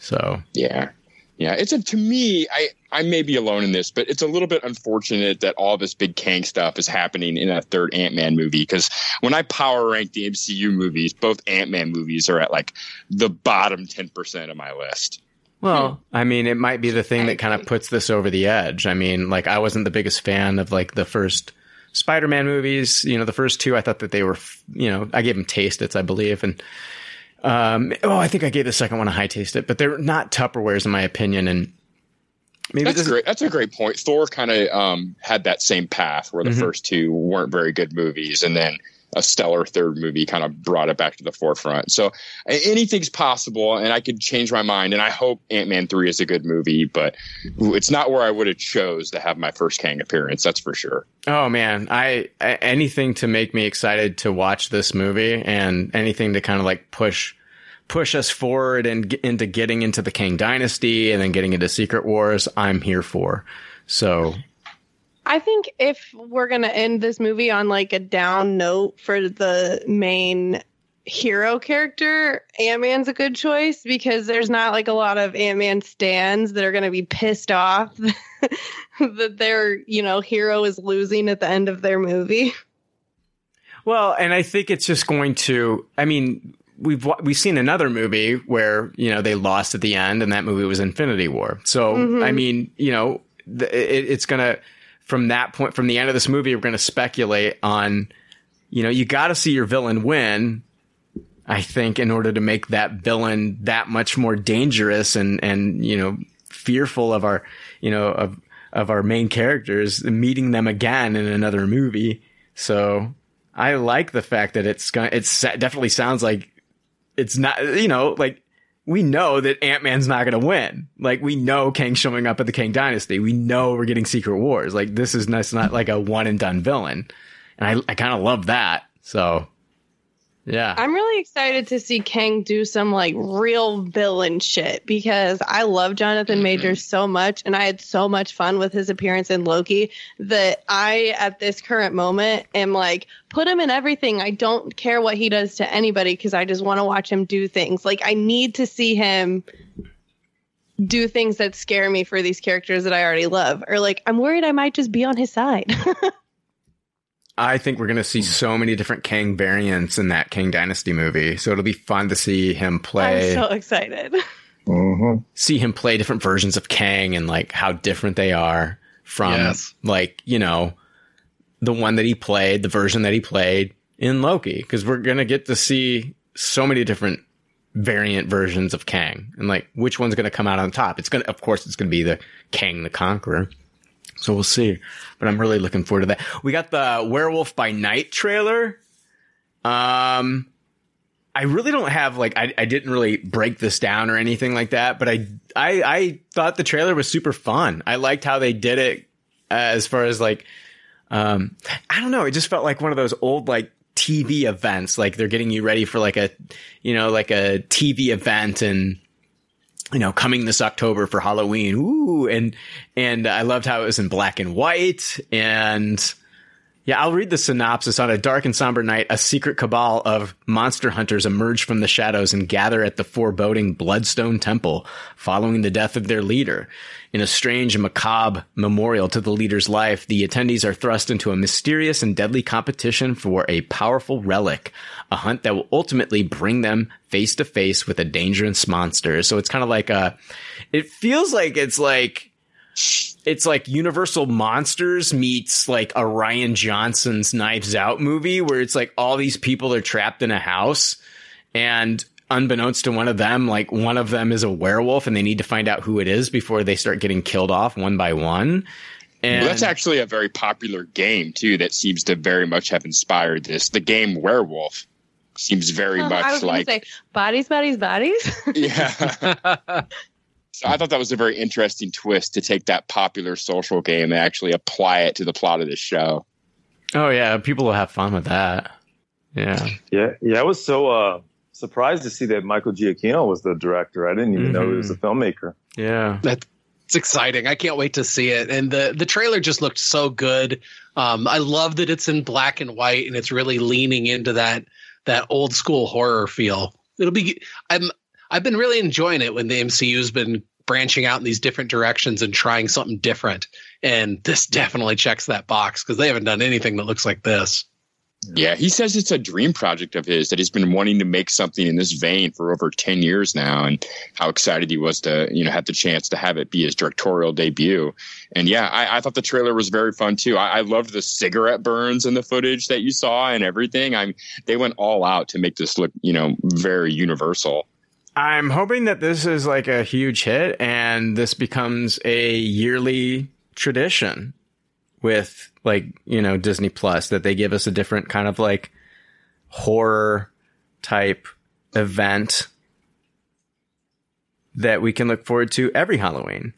So Yeah. Yeah. It's a, to me, I, I may be alone in this, but it's a little bit unfortunate that all this big Kang stuff is happening in that third Ant Man movie. Cause when I power rank the MCU movies, both Ant Man movies are at like the bottom 10% of my list. Well, hmm. I mean, it might be the thing that kind of puts this over the edge. I mean, like I wasn't the biggest fan of like the first Spider-Man movies. You know, the first two, I thought that they were, you know, I gave them taste its, I believe, and um, oh, I think I gave the second one a high taste it, but they're not Tupperwares in my opinion, and maybe That's this is- great. That's a great point. Thor kind of um, had that same path where the Mhm. first two weren't very good movies, and then a stellar third movie kind of brought it back to the forefront. So anything's possible, and I could change my mind. And I hope Ant Man three is a good movie, but it's not where I would have chose to have my first Kang appearance. That's for sure. Oh man, I, I anything to make me excited to watch this movie, and anything to kind of like push push us forward and get into getting into the Kang Dynasty and then getting into Secret Wars. I'm here for. So I think if we're gonna end this movie on like a down note for the main hero character, Ant Man's a good choice because there's not like a lot of Ant Man stands that are gonna be pissed off [laughs] that their you know hero is losing at the end of their movie. Well, and I think it's just going to. I mean, we've we've seen another movie where you know they lost at the end, and that movie was Infinity War. So Mhm. I mean, you know, the, it, it's gonna from that point from the end of this movie, we're gonna speculate on. You know, you got to see your villain win. I think in order to make that villain that much more dangerous and and you know fearful of our you know of of our main characters meeting them again in another movie. So I like the fact that it's going it's definitely sounds like it's not you know like we know that Ant Man's not going to win. Like we know Kang showing up at the Kang Dynasty. We know we're getting Secret Wars. Like this is not, not like a one and done villain, and I I kind of love that. So yeah, I'm really excited to see Kang do some like real villain shit because I love Jonathan mm-hmm. Majors so much and I had so much fun with his appearance in Loki that I, at this current moment, am like, put him in everything. I don't care what he does to anybody because I just want to watch him do things. Like, I need to see him do things that scare me for these characters that I already love. Or like, I'm worried I might just be on his side. [laughs] I think we're going to see so many different Kang variants in that Kang Dynasty movie. So it'll be fun to see him play. I'm so excited. Mm-hmm. see him play different versions of Kang and like how different they are from Yes. like, you know, the one that he played, the version that he played in Loki. Cause we're going to get to see so many different variant versions of Kang and like which one's going to come out on top. It's going to, of course, it's going to be the Kang the Conqueror. So we'll see, but I'm really looking forward to that. We got the Werewolf by Night trailer. Um, I really don't have like I, I didn't really break this down or anything like that, but I I I thought the trailer was super fun. I liked how they did it uh, as far as like um I don't know, it just felt like one of those old like TV events like they're getting you ready for like a you know like a TV event and you know, coming this October for Halloween. Ooh, and and I loved how it was in black and white. And yeah, I'll read the synopsis. On a dark and somber night, a secret cabal of monster hunters emerge from the shadows and gather at the foreboding Bloodstone Temple, following the death of their leader. In a strange macabre memorial to the leader's life, the attendees are thrust into a mysterious and deadly competition for a powerful relic, a hunt that will ultimately bring them face to face with a dangerous monster. So it's kind of like a, it feels like it's like, it's like Universal Monsters meets like a Rian Johnson's Knives Out movie where it's like all these people are trapped in a house and unbeknownst to one of them, like one of them is a werewolf and they need to find out who it is before they start getting killed off one by one. And Well, that's actually a very popular game too that seems to very much have inspired this. The game Werewolf seems very Uh, I much was like say bodies, bodies, bodies. [laughs] yeah. [laughs] So I thought that was a very interesting twist to take that popular social game and actually apply it to the plot of the show. oh yeah, people will have fun with that. Yeah. Yeah, yeah. I was so uh, surprised to see that Michael Giacchino was the director. I didn't even know he was a filmmaker. Yeah. It's exciting. I can't wait to see it. And the the trailer just looked so good. Um, I love that it's in black and white and it's really leaning into that that old school horror feel. It'll be. I'm. I've been really enjoying it when the MCU's been branching out in these different directions and trying something different. And this definitely checks that box because they haven't done anything that looks like this. Yeah, he says it's a dream project of his that he's been wanting to make something in this vein for over 10 years now and how excited he was to, you know, have the chance to have it be his directorial debut. And yeah, I, I thought the trailer was very fun too. I, I loved the cigarette burns in the footage that you saw and everything. I'm they went all out to make this look, you know, very universal. I'm hoping that this is like a huge hit and this becomes a yearly tradition with like, you know, Disney Plus that they give us a different kind of like horror type event that we can look forward to every Halloween.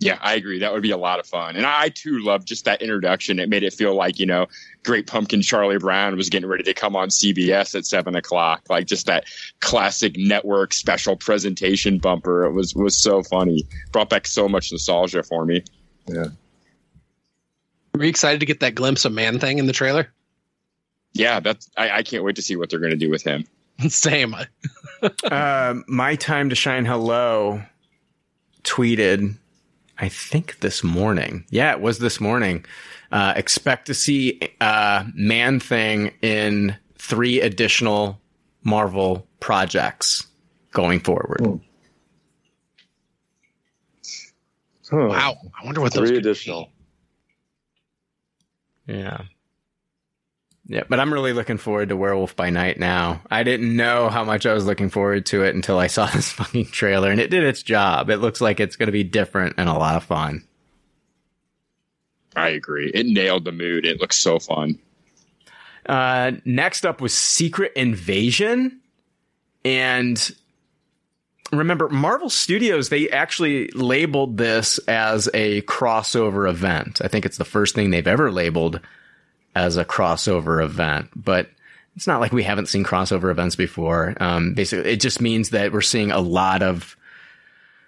Yeah, I agree. That would be a lot of fun. And I too love just that introduction. It made it feel like, you know, Great Pumpkin Charlie Brown was getting ready to come on CBS at seven o'clock. Like just that classic network special presentation bumper. It was was so funny. Brought back so much nostalgia for me. Yeah. Were you excited to get that glimpse of Man Thing in the trailer? Yeah, that's I, I can't wait to see what they're gonna do with him. [laughs] Same. uh, my time to shine hello tweeted i think this morning yeah it was this morning uh, expect to see uh, man thing in three additional marvel projects going forward Hmm. Huh. Wow. I wonder what those Three could be. additional. yeah yeah but i'm really looking forward to werewolf by night now i didn't know how much i was looking forward to it until i saw [laughs] this fucking trailer and it did its job it looks like it's going to be different and a lot of fun I agree. It nailed the mood. It looks so fun. Uh, next up was Secret Invasion. And remember, Marvel Studios, they actually labeled this as a crossover event. I think it's the first thing they've ever labeled as a crossover event. But it's not like we haven't seen crossover events before. Um, basically, it just means that we're seeing a lot of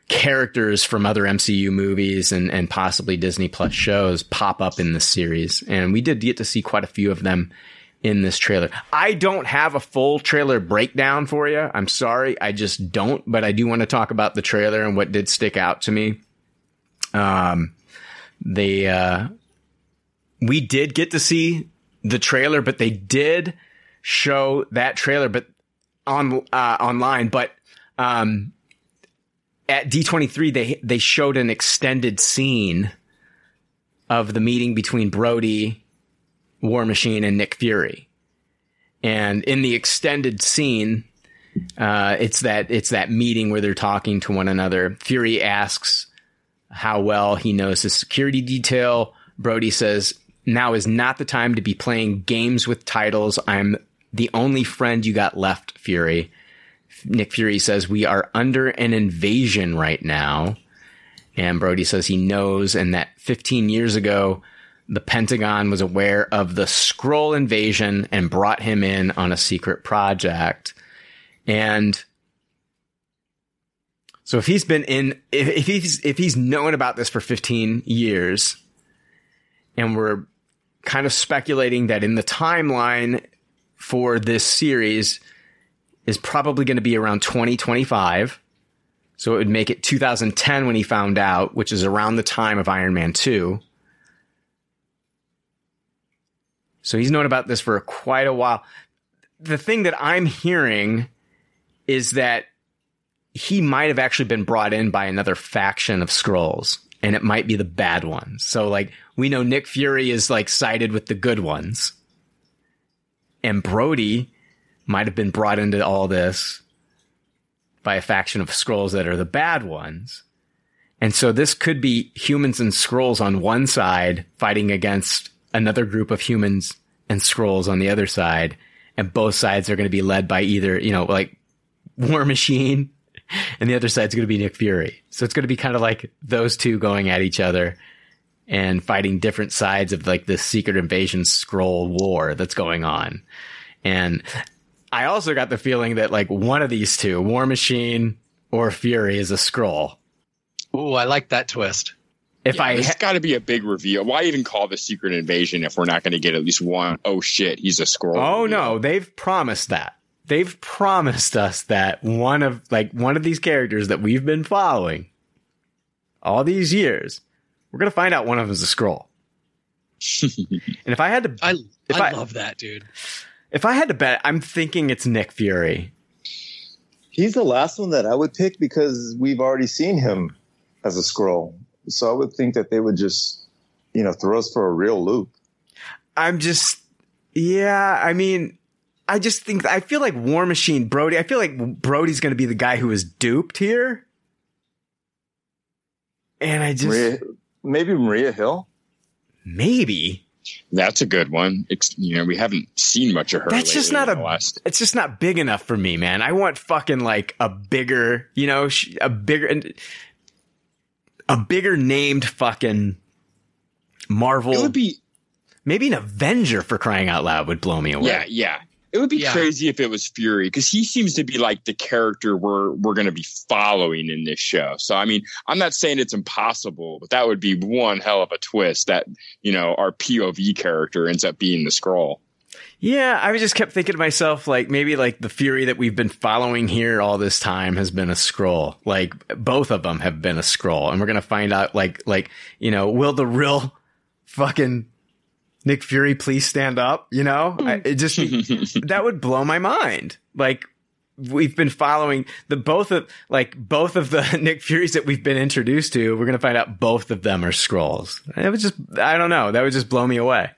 characters from other MCU movies and, and possibly Disney Plus shows pop up in this series. And we did get to see quite a few of them in this trailer. I don't have a full trailer breakdown for you. I'm sorry. I just don't, but I do want to talk about the trailer and what did stick out to me. Um, they, uh, we did get to see the trailer, but they did show that trailer, but on, uh, online, but, um, at D23, they, they showed an extended scene of the meeting between Rhodey, War Machine, and Nick Fury. And in the extended scene, uh, it's that, it's that meeting where they're talking to one another. Fury asks how well he knows his security detail. Rhodey says, now is not the time to be playing games with titles. I'm the only friend you got left, Fury. Nick Fury says, We are under an invasion right now. And Rhodey says he knows, and that 15 years ago, the Pentagon was aware of the Skrull invasion and brought him in on a secret project. And So if he's been in, if, if he's if he's known about this for 15 years, and we're kind of speculating that in the timeline for this series is probably going to be around 2025. So it would make it 2010 when he found out, which is around the time of Iron Man 2. So he's known about this for quite a while. The thing that I'm hearing is that he might have actually been brought in by another faction of Skrulls, and it might be the bad ones. So like we know Nick Fury is like sided with the good ones. And Rhodey might have been brought into all this by a faction of Skrulls that are the bad ones. And so this could be humans and Skrulls on one side fighting against another group of humans and Skrulls on the other side. And both sides are going to be led by either, you know, like War Machine [laughs] and the other side's going to be Nick Fury. So it's going to be kind of like those two going at each other and fighting different sides of like this secret invasion Skrull war that's going on. And I also got the feeling that like one of these two, War Machine or Fury, is a Skrull. Ooh, I like that twist. If Yeah, I there's ha- got to be a big reveal. Why even call the secret invasion if we're not going to get at least one? Oh shit, he's a Skrull. Oh no, they've promised that. They've promised us that one of like one of these characters that we've been following all these years, we're gonna find out one of them is a Skrull. [laughs] and if I had to, I If I, I- love that, dude. if I had to bet, I'm thinking it's Nick Fury. He's the last one that I would pick because we've already seen him as a Skrull. So I would think that they would just, you know, throw us for a real loop. I'm just, yeah. I mean, I just think I feel like War Machine Rhodey. I feel like Rhodey's gonna be the guy who is duped here. And I just Maria, maybe Maria Hill. maybe That's a good one. Ex- you know, we haven't seen much of her. That's just not a. the last. It's just not big enough for me, man. I want fucking like a bigger, you know, a bigger, and a bigger named fucking Marvel. It would be maybe an Avenger for crying out loud would blow me away. yeah, yeah. It would be Yeah. crazy if it was Fury because he seems to be like the character we're we're going to be following in this show. So I mean, I'm not saying it's impossible, but that would be one hell of a twist that you know our POV character ends up being the Skrull. Yeah, I just kept thinking to myself, like maybe like the Fury that we've been following here all this time has been a Skrull. Like both of them have been a Skrull, and we're gonna find out, like, like you know, will the real fucking Nick Fury please stand up? You know, I, hmm. it just [laughs] that would blow my mind. Like we've been following the both of like both of the [laughs] Nick Furies that we've been introduced to. We're gonna find out both of them are Skrulls. It would just, I don't know, that would just blow me away.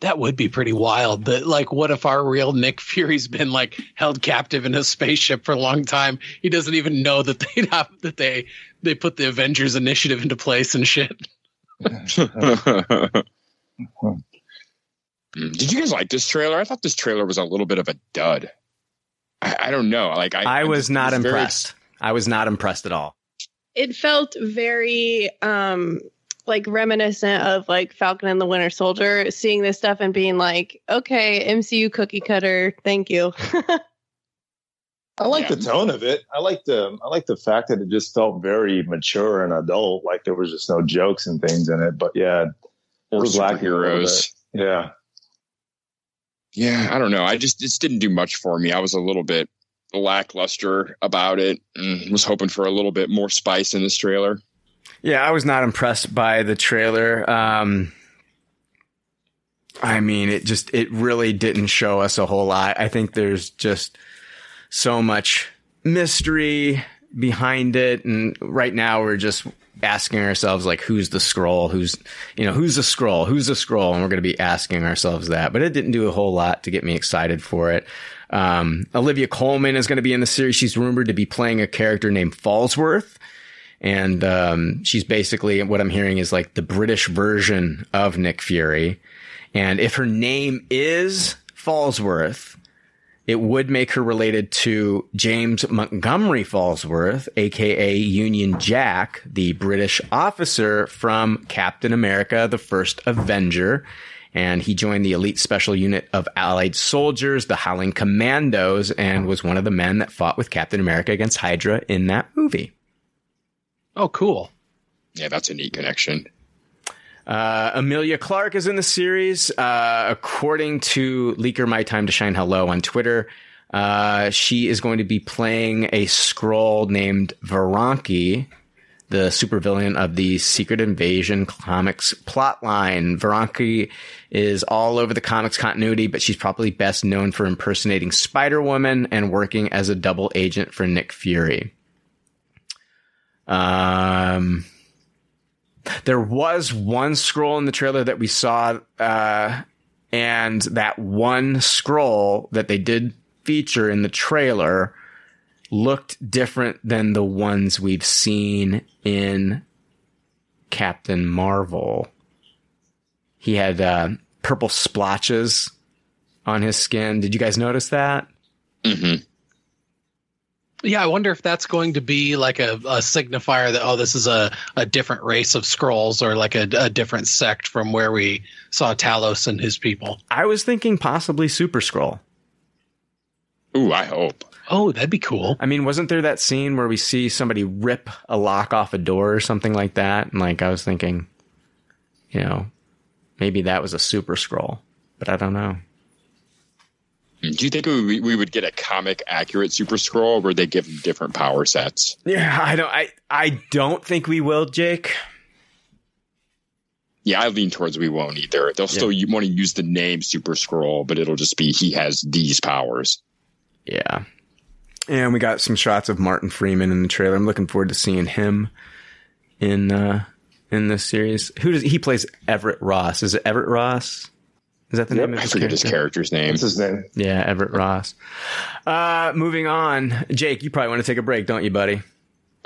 That would be pretty wild. That like, what if our real Nick Fury's been like held captive in a spaceship for a long time? He doesn't even know that they [laughs] have that they they put the Avengers initiative into place and shit. Mm. Did you guys like this trailer? I thought this trailer was a little bit of a dud. I, I don't know. Like I, I I'm was just- not it very impressed. I was not impressed at all. It felt very um like reminiscent of like Falcon and the Winter Soldier, seeing this stuff and being like, okay, MCU cookie cutter, thank you. [laughs] I like Yeah. the tone of it. I like the I like the fact that it just felt very mature and adult. Like there was just no jokes and things in it. But yeah, or was lacking a superheroes. yeah. Yeah, I don't know. I just this didn't do much for me. I was a little bit lackluster about it. And was hoping for a little bit more spice in this trailer. Yeah, I was not impressed by the trailer. Um, I mean, it just, it really didn't show us a whole lot. I think there's just so much mystery behind it. And right now we're just asking ourselves, like, who's the Skrull? Who's, you know, who's the Skrull? Who's the Skrull? And we're going to be asking ourselves that. But it didn't do a whole lot to get me excited for it. Um, Olivia Colman is going to be in the series. She's rumored to be playing a character named Falsworth and um, she's basically what I'm hearing is like the British version of Nick Fury. And if her name is Falsworth, it would make her related to James Montgomery Falsworth, aka Union Jack, the British officer from Captain America: The First Avenger. and he joined the elite special unit of Allied soldiers, the Howling Commandos, and was one of the men that fought with Captain America against Hydra in that movie. Oh, cool. Yeah, that's a neat connection. Uh, Emilia Clarke is in the series. Uh, according to Leaker My Time to Shine Hello on Twitter, uh, she is going to be playing a Skrull named Veranke, the supervillain of the Secret Invasion comics plotline. Veranke is all over the comics continuity, but she's probably best known for impersonating Spider Woman and working as a double agent for Nick Fury. Um, there was one Skrull in the trailer that we saw, uh, and that one Skrull that they did feature in the trailer looked different than the ones we've seen in Captain Marvel. He had uh, purple splotches on his skin. Did you guys notice that? Mm-hmm. Yeah, I wonder if that's going to be like a, a signifier that oh, this is a, a different race of Skrulls or like a, a different sect from where we saw Talos and his people. I was thinking possibly Super Skrull. Ooh, I hope. Oh, that'd be cool. I mean, wasn't there that scene where we see somebody rip a lock off a door or something like that? And like, I was thinking, you know, maybe that was a Super Skrull, but I don't know. Do you think we, we would get a comic accurate Super Skrull where they give them different power sets? Yeah, I don't. I I don't think we will, Jake. Yeah, I lean towards we won't either. They'll still want to use the name Super Skrull, but it'll just be he has these powers. Yeah. And we got some shots of Martin Freeman in the trailer. I'm looking forward to seeing him in uh in this series. Who does he plays Everett Ross? Is it Everett Ross? Is that the Yep, name of I his forget his character's name. What's his name? Yeah, Everett Ross. Uh moving on. Jake, you probably want to take a break, don't you, buddy?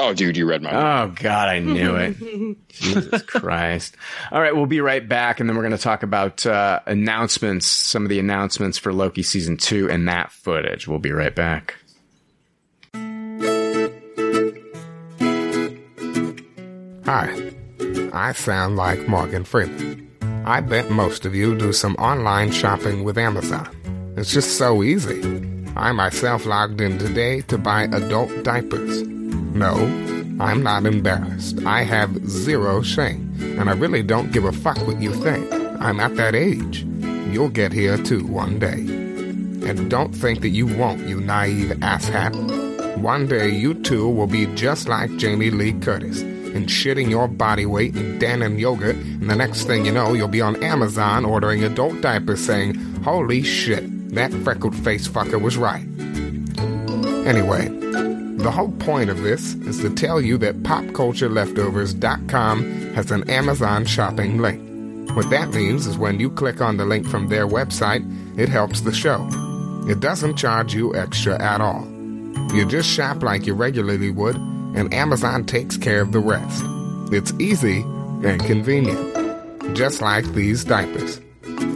Oh, dude, you read my mind. Oh God, I knew it. [laughs] Jesus Christ! All right, we'll be right back, and then we're going to talk about uh, announcements, some of the announcements for Loki season two, and that footage. We'll be right back. Hi, I sound like Morgan Freeman. I bet most of you do some online shopping with Amazon. It's just so easy. I myself logged in today to buy adult diapers. No, I'm not embarrassed. I have zero shame, and I really don't give a fuck what you think. I'm at that age. You'll get here too one day. And don't think that you won't, you naive asshat. One day you too will be just like Jamie Lee Curtis and shitting your body weight in Dannon yogurt, and the next thing you know, you'll be on Amazon ordering adult diapers saying, Holy shit, that freckled face fucker was right. Anyway, the whole point of this is to tell you that popcultureleftovers.com has an Amazon shopping link. What that means is when you click on the link from their website, it helps the show. It doesn't charge you extra at all. You just shop like you regularly would, and Amazon takes care of the rest. It's easy and convenient, just like these diapers.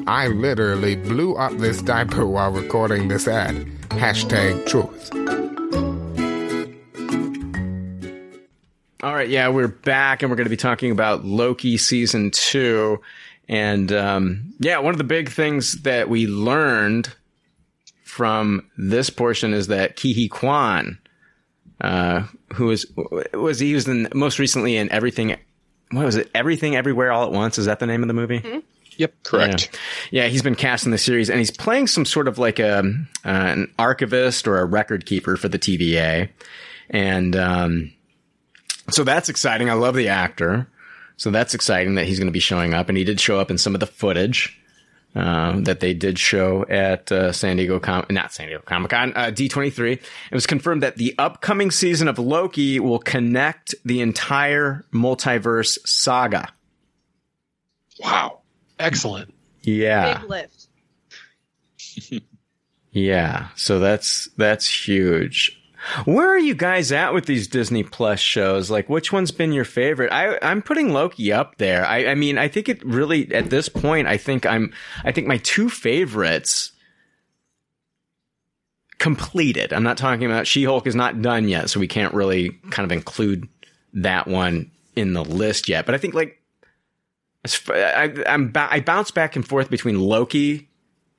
I literally blew up this diaper while recording this ad. Hashtag truth. All right, yeah, we're back, and we're going to be talking about Loki season two, and um, yeah, one of the big things that we learned from this portion is that Ke Huy Quan, uh, who is was he was in most recently in everything. What was it? Everything, everywhere, all at once. Is that the name of the movie? Yep. Correct. Yeah. yeah, he's been cast in the series, and he's playing some sort of like a uh, an archivist or a record keeper for the TVA, and um, so that's exciting. I love the actor, so that's exciting that he's going to be showing up, and he did show up in some of the footage. Um, that they did show at uh, San Diego, Com- not San Diego Comic Con, uh, D23. It was confirmed that the upcoming season of Loki will connect the entire multiverse saga. Wow. Excellent. Yeah. Big lift. [laughs] Yeah, so that's that's huge. Where are you guys at with these Disney Plus shows? Like, which one's been your favorite? I, I'm putting Loki up there. I, I mean, I think it really at this point. I think I'm. I think my two favorites completed. I'm not talking about She Hulk is not done yet, so we can't really kind of include that one in the list yet. But I think like I, I'm I bounce back and forth between Loki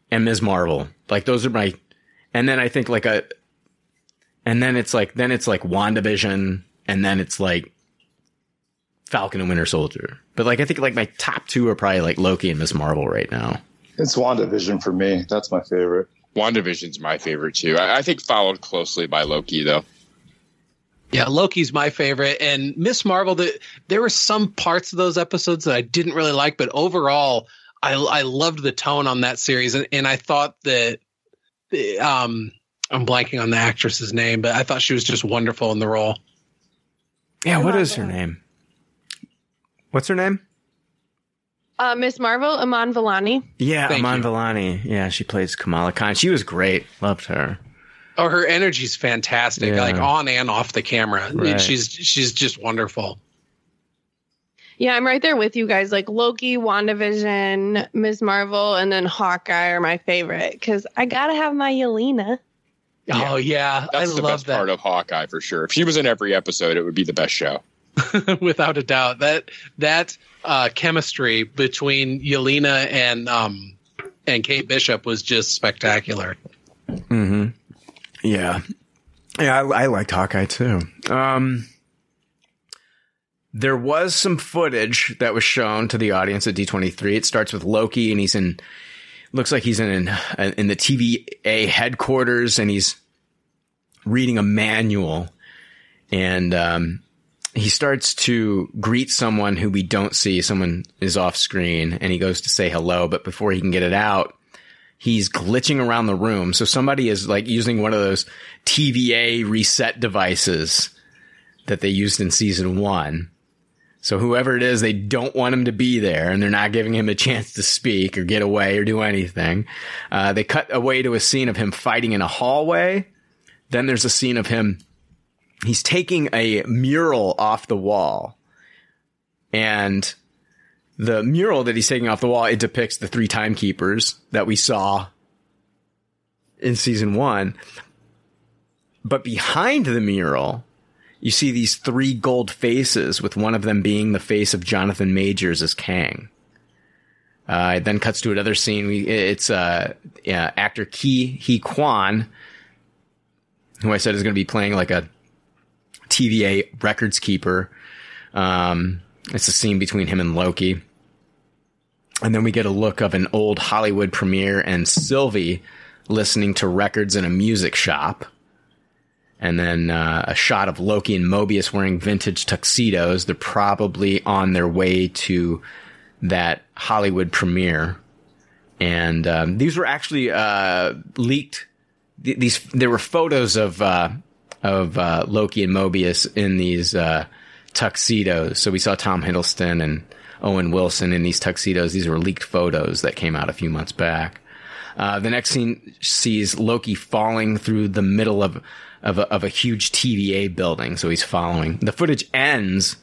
and Ms. Marvel. Like those are my, and then I think like a, and then it's like then it's like WandaVision, and then it's like Falcon and Winter Soldier. But like I think like my top two are probably like Loki and Miss Marvel right now. It's WandaVision for me. That's my favorite. WandaVision's my favorite too. I, I think followed closely by Loki though. Yeah, Loki's my favorite, and Miss Marvel. The, there were some parts of those episodes that I didn't really like, but overall, I I loved the tone on that series, and, and I thought that, um, I'm blanking on the actress's name, but I thought she was just wonderful in the role. Yeah, what is her name? What's her name? Uh, Miss Marvel, Iman Vellani. Yeah, Thank Iman you. Vellani. Yeah, she plays Kamala Khan. She was great. Loved her. Oh, her energy's fantastic, Yeah. like on and off the camera. Right. She's she's just wonderful. Yeah, I'm right there with you guys. Like Loki, WandaVision, Ms. Marvel, and then Hawkeye are my favorite because I gotta have my Yelena. Oh yeah, I That's the love best that. part of Hawkeye for sure. If she was in every episode, it would be the best show. [laughs] without a doubt. That that uh, chemistry between Yelena and um and Kate Bishop was just spectacular. Mm-hmm. Yeah. Yeah, I, I liked Hawkeye too. Um, there was some footage that was shown to the audience at D23. It starts with Loki and he's in, looks like he's in, in the TVA headquarters and he's reading a manual and, um, he starts to greet someone who we don't see. Someone is off screen and he goes to say hello, but before he can get it out, he's glitching around the room. So somebody is like using one of those TVA reset devices that they used in season one. So whoever it is, they don't want him to be there and they're not giving him a chance to speak or get away or do anything. Uh, they cut away to a scene of him fighting in a hallway. Then there's a scene of him. He's taking a mural off the wall and the mural that he's taking off the wall, it depicts the three timekeepers that we saw in season one. But behind the mural, you see these three gold faces, with one of them being the face of Jonathan Majors as Kang. Uh, it then cuts to another scene. We, it's uh, yeah, actor Ke Huy Quan, who I said is going to be playing like a TVA records keeper. Um, it's a scene between him and Loki. And then we get a look of an old Hollywood premiere and Sylvie listening to records in a music shop. And then uh, a shot of Loki and Mobius wearing vintage tuxedos. They're probably on their way to that Hollywood premiere. And um, these were actually uh, leaked. th- These there were photos of uh, of uh, Loki and Mobius in these uh, tuxedos. So we saw Tom Hiddleston and Owen Wilson in these tuxedos. These were leaked photos that came out a few months back. Uh, the next scene sees Loki falling through the middle of of a, of a huge TVA building. So he's following. The footage ends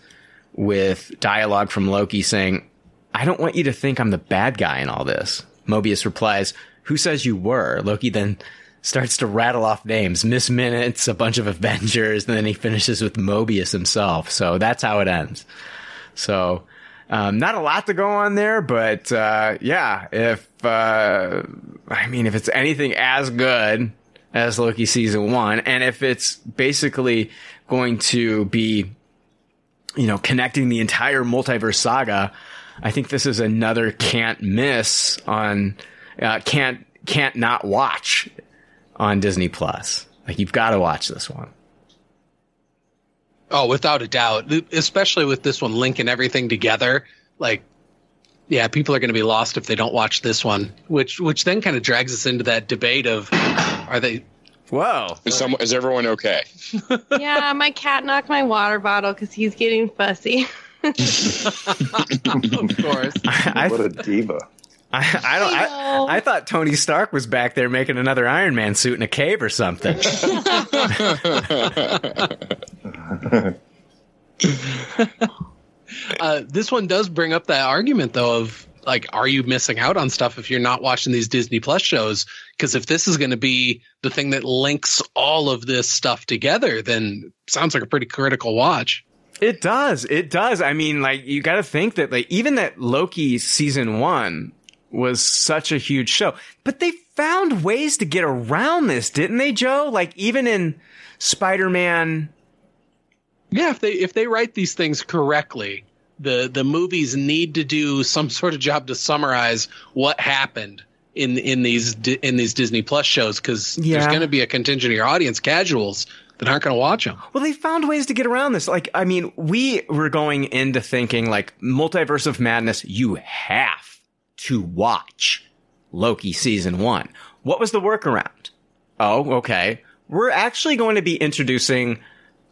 with dialogue from Loki saying, "I don't want you to think I'm the bad guy in all this." Mobius replies, "Who says you were?" Loki then starts to rattle off names, Miss Minutes, a bunch of Avengers, and then he finishes with Mobius himself. So that's how it ends. So, um, not a lot to go on there, but, uh, yeah, if, uh, I mean, if it's anything as good as Loki season one, and if it's basically going to be, you know, connecting the entire multiverse saga, I think this is another can't miss on, uh, can't, can't not watch on Disney Plus. Like you've got to watch this one. Oh, without a doubt, especially with this one linking everything together. Like, yeah, people are going to be lost if they don't watch this one. Which, which then kind of drags us into that debate of, are they? Whoa! Is, some, is everyone okay? [laughs] yeah, my cat knocked my water bottle because he's getting fussy. [laughs] of course. [laughs] I, what a diva. I, I don't. I. I, I thought Tony Stark was back there making another Iron Man suit in a cave or something. Uh, this one does bring up that argument though of like, are you missing out on stuff if you're not watching these Disney Plus shows? Because if this is going to be the thing that links all of this stuff together, then sounds like a pretty critical watch. It does. It does. I mean, like you got to think that like even that Loki season 1 was such a huge show. But they found ways to get around this, didn't they, Joe? Like even in Spider-Man Yeah, if they if they write these things correctly, the the movies need to do some [laughs] sort of job to summarize what happened in in these in these Disney Plus shows because there's going to be a contingent of your audience casuals that aren't going to watch them. Well, they found ways to get around this. Like, I mean, we were going into thinking like Multiverse of Madness, you have to watch Loki season one. What was the workaround? Oh, okay. We're actually going to be introducing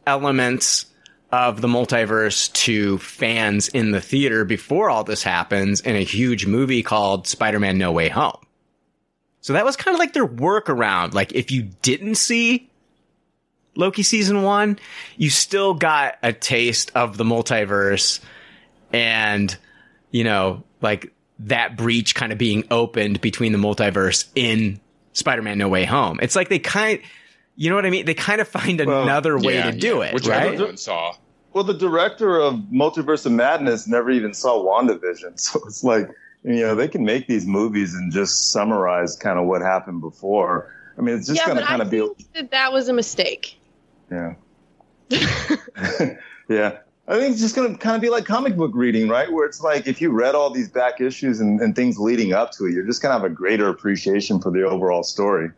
elements of the multiverse to fans in the theater before all this happens in a huge movie called Spider-Man No Way Home. So that was kind of like their workaround. Like if you didn't see Loki season one, you still got a taste of the multiverse and, you know, like that breach kind of being opened between the multiverse in Spider-Man No Way Home. It's like they kind you know what I mean? They kind of find another way Yeah, to do yeah, it, which right? everyone saw. Well, the director of Multiverse of Madness never even saw WandaVision. [laughs] So it's like, you know, they can make these movies and just summarize kind of what happened before. I mean, it's just yeah, going to kind I of be, that that was a mistake. yeah. [laughs] yeah. I think it's just going to kind of be like comic book reading, right? Where it's like if you read all these back issues and, and things leading up to it, you're just going to have a greater appreciation for the overall story.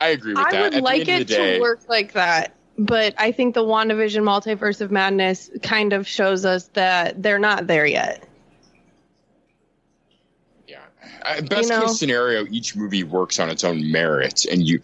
I agree with I that. would At like it day, to work like that, but I think the WandaVision Multiverse of Madness kind of shows us that they're not there yet. Yeah. Uh, best know? case scenario, each movie works on its own merits, and you,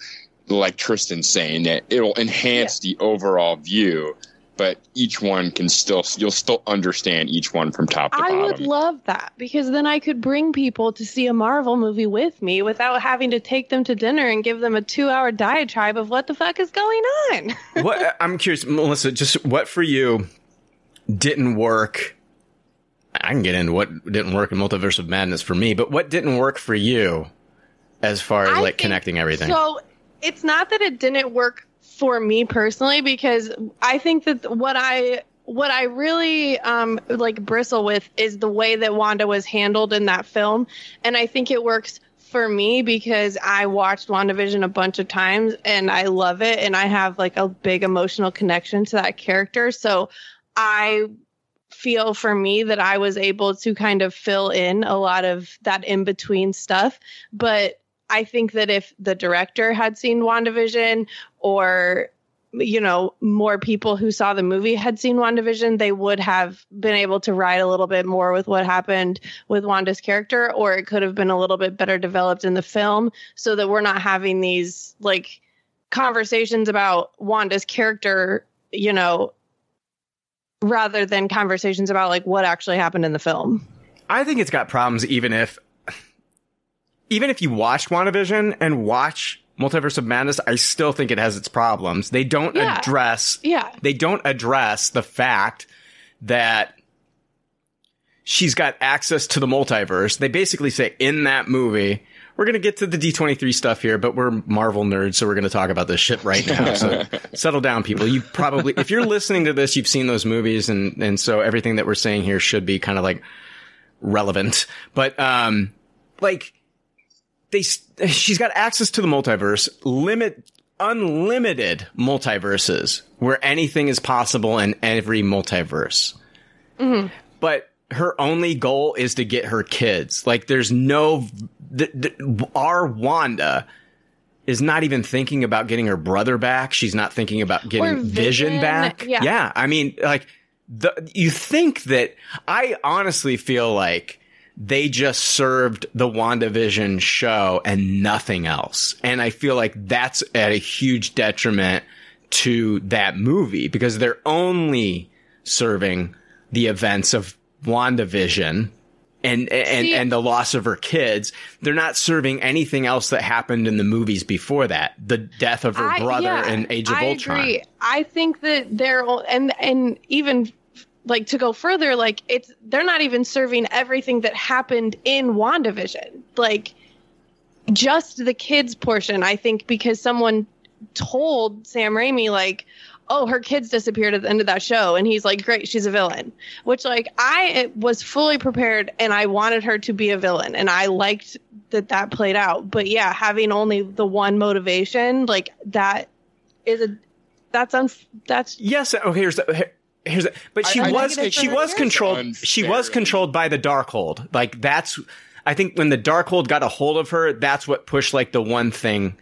like Tristan's saying, that it'll enhance the overall view. But each one can still, you'll still understand each one from top to I bottom. I would love that because then I could bring people to see a Marvel movie with me without having to take them to dinner and give them a two hour diatribe of what the fuck is going on. [laughs] what I'm curious, Melissa, just what for you didn't work? I can get into what didn't work in Multiverse of Madness for me, but what didn't work for you as far as I like connecting everything? So it's not that it didn't work for me personally because I think that what I what I really um like bristle with is the way that Wanda was handled in that film. And I think it works for me because I watched WandaVision a bunch of times and I love it and I have like a big emotional connection to that character. So I feel for me that I was able to kind of fill in a lot of that in between stuff. But I think that if the director had seen WandaVision or you know, more people who saw the movie had seen WandaVision, they would have been able to ride a little bit more with what happened with Wanda's character, or it could have been a little bit better developed in the film so that we're not having these like conversations about Wanda's character, you know, rather than conversations about like what actually happened in the film. I think it's got problems even if even if you watch WandaVision and watch Multiverse of Madness, I still think it has its problems. They don't Yeah. address Yeah. they don't address the fact that she's got access to the multiverse. They basically say in that movie, we're going to get to the D23 stuff here, but we're Marvel nerds, so we're going to talk about this shit right now. So [laughs] settle down, people. You probably, if you're listening to this, you've seen those movies, and, and so everything that we're saying here should be kind of like relevant. But, um, like, they, she's got access to the multiverse, limit, unlimited multiverses where anything is possible in every multiverse mm-hmm. but her only goal is to get her kids. Like there's no, th- th- our Wanda is not even thinking about getting her brother back. She's not thinking about getting Vision, Vision, back. yeah. I mean, like the, you think that I honestly feel like they just served the WandaVision show and nothing else. And I feel like that's at a huge detriment to that movie because they're only serving the events of WandaVision and and See- and the loss of her kids. They're not serving anything else that happened in the movies before that. The death of her I- brother yeah, in Age of I Ultron. Agree. I think that they're and and even like to go further, like it's they're not even serving everything that happened in WandaVision. Like just the kids portion, I think, because someone told Sam Raimi like, oh, her kids disappeared at the end of that show. And he's like, great, she's a villain. Which, like, I uh, was fully prepared and I wanted her to be a villain. And I liked that that played out. But yeah, having only the one motivation, like, that is a, that's, un, that's, Yes. Okay. Here's the. Here- Here's the, but she I- I was think she was controlled. unfair. She was controlled by the Darkhold. Like that's. I think when the Darkhold got a hold of her, that's what pushed like the one thing.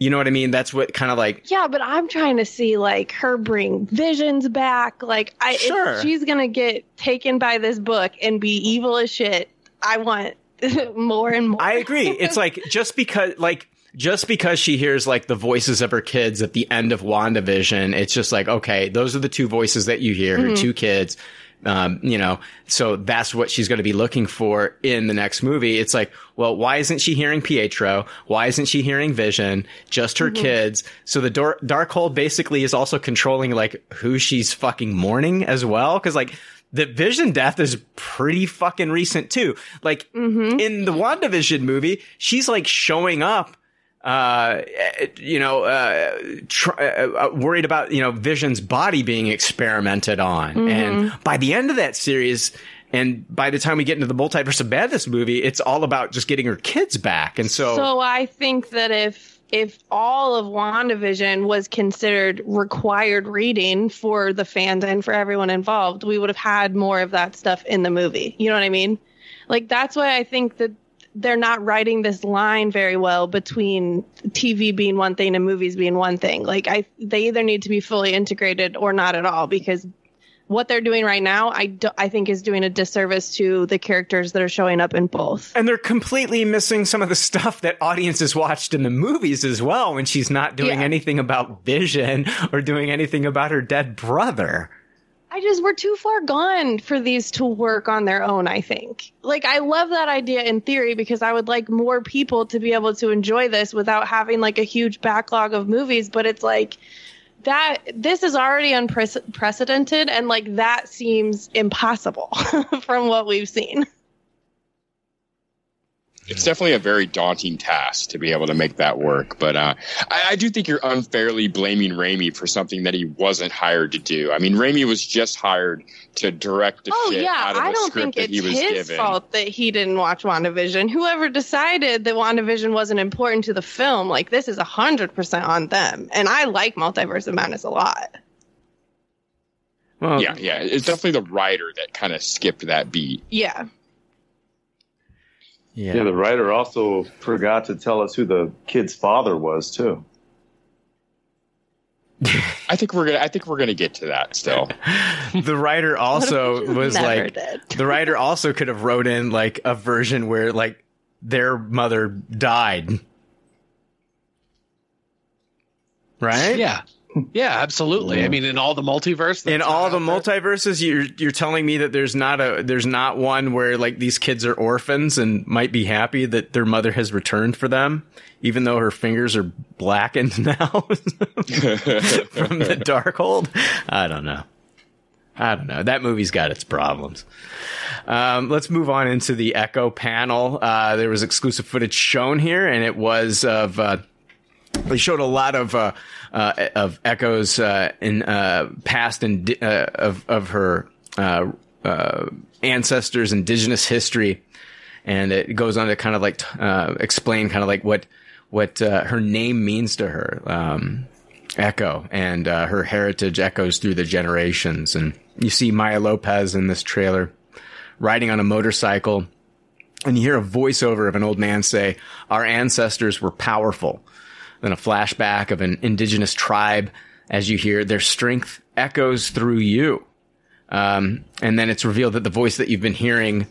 You know what I mean? That's what kind of like yeah, but I'm trying to see, like, her bring visions back. Like, I, Sure. if she's going to get taken by this book and be evil as shit, I want [laughs] more and more. I agree. It's like just because like just because she hears like the voices of her kids at the end of WandaVision, it's just like, okay, those are the two voices that you hear, her Mhm. two kids. Um, you know, so that's what she's going to be looking for in the next movie. It's like, well, why isn't she hearing Pietro? Why isn't she hearing Vision? Just her Mhm. kids. So the dark Darkhold basically is also controlling like who she's fucking mourning as well. Cause like the Vision death is pretty fucking recent too. Like in the WandaVision movie, she's like showing up uh you know uh, tr- uh, uh, worried about you know vision's body being experimented on Mhm. and by the end of that series and by the time we get into the multiverse of madness movie it's all about just getting her kids back and so, So I think that if if all of WandaVision was considered required reading for the fans and for everyone involved, we would have had more of that stuff in the movie. You know what I mean? Like that's why I think that they're not writing this line very well between TV being one thing and movies being one thing. Like I they either need to be fully integrated or not at all because what they're doing right now, I, do, I think is doing a disservice to the characters that are showing up in both. and they're completely missing some of the stuff that audiences watched in the movies as well when she's not doing Yeah. anything about vision or doing anything about her dead brother I just we're too far gone for these to work on their own, I think. Like I love that idea in theory because I would like more people to be able to enjoy this without having like a huge backlog of movies, but it's like that this is already unprecedented and like that seems impossible [laughs] from what we've seen. It's definitely a very daunting task to be able to make that work. But uh, I, I do think you're unfairly blaming Raimi for something that he wasn't hired to do. I mean, Raimi was just hired to direct the Oh shit yeah, out of I a don't script think that he it's was his given. fault that he didn't watch WandaVision. Whoever decided that WandaVision wasn't important to the film, like this is hundred percent on them. And I like Multiverse of Madness a lot. well yeah, yeah, it's definitely the writer that kind of skipped that beat. Yeah. Yeah, Yeah, the writer also forgot to tell us who the kid's father was too. [laughs] I think we're gonna. I think we're gonna get to that still. [laughs] the writer also was like did. the writer also could have wrote in like a version where like their mother died right Yeah. Yeah, absolutely. I mean, in all the multiverse, in all the there. multiverses you're you're telling me that there's not a there's not one where like these kids are orphans and might be happy that their mother has returned for them even though her fingers are blackened [laughs] now [laughs] from the darkhold i don't know I don't know. That movie's got its problems. Um, let's move on into the Echo panel. Uh, there was exclusive footage shown here, and it was of. Uh, they showed a lot of uh, uh, of Echo's uh, in uh, past and uh, of of her uh, ancestors' indigenous history, and it goes on to kind of like explain kind of like what what her name means to her. Um, Echo and her heritage echoes through the generations. And you see Maya Lopez in this trailer riding on a motorcycle, and you hear a voiceover of an old man say, Our ancestors were powerful. Then a flashback of an indigenous tribe as you hear their strength echoes through you. Um, and then it's revealed that the voice that you've been hearing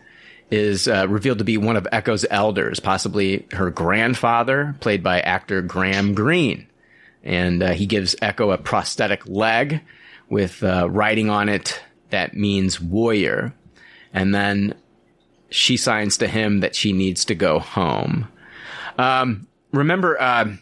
is uh, revealed to be one of Echo's elders, possibly her grandfather, played by actor Graham Greene and uh, he gives Echo a prosthetic leg with uh, writing on it that means warrior. And then she signs to him that she needs to go home. Um, remember, uh,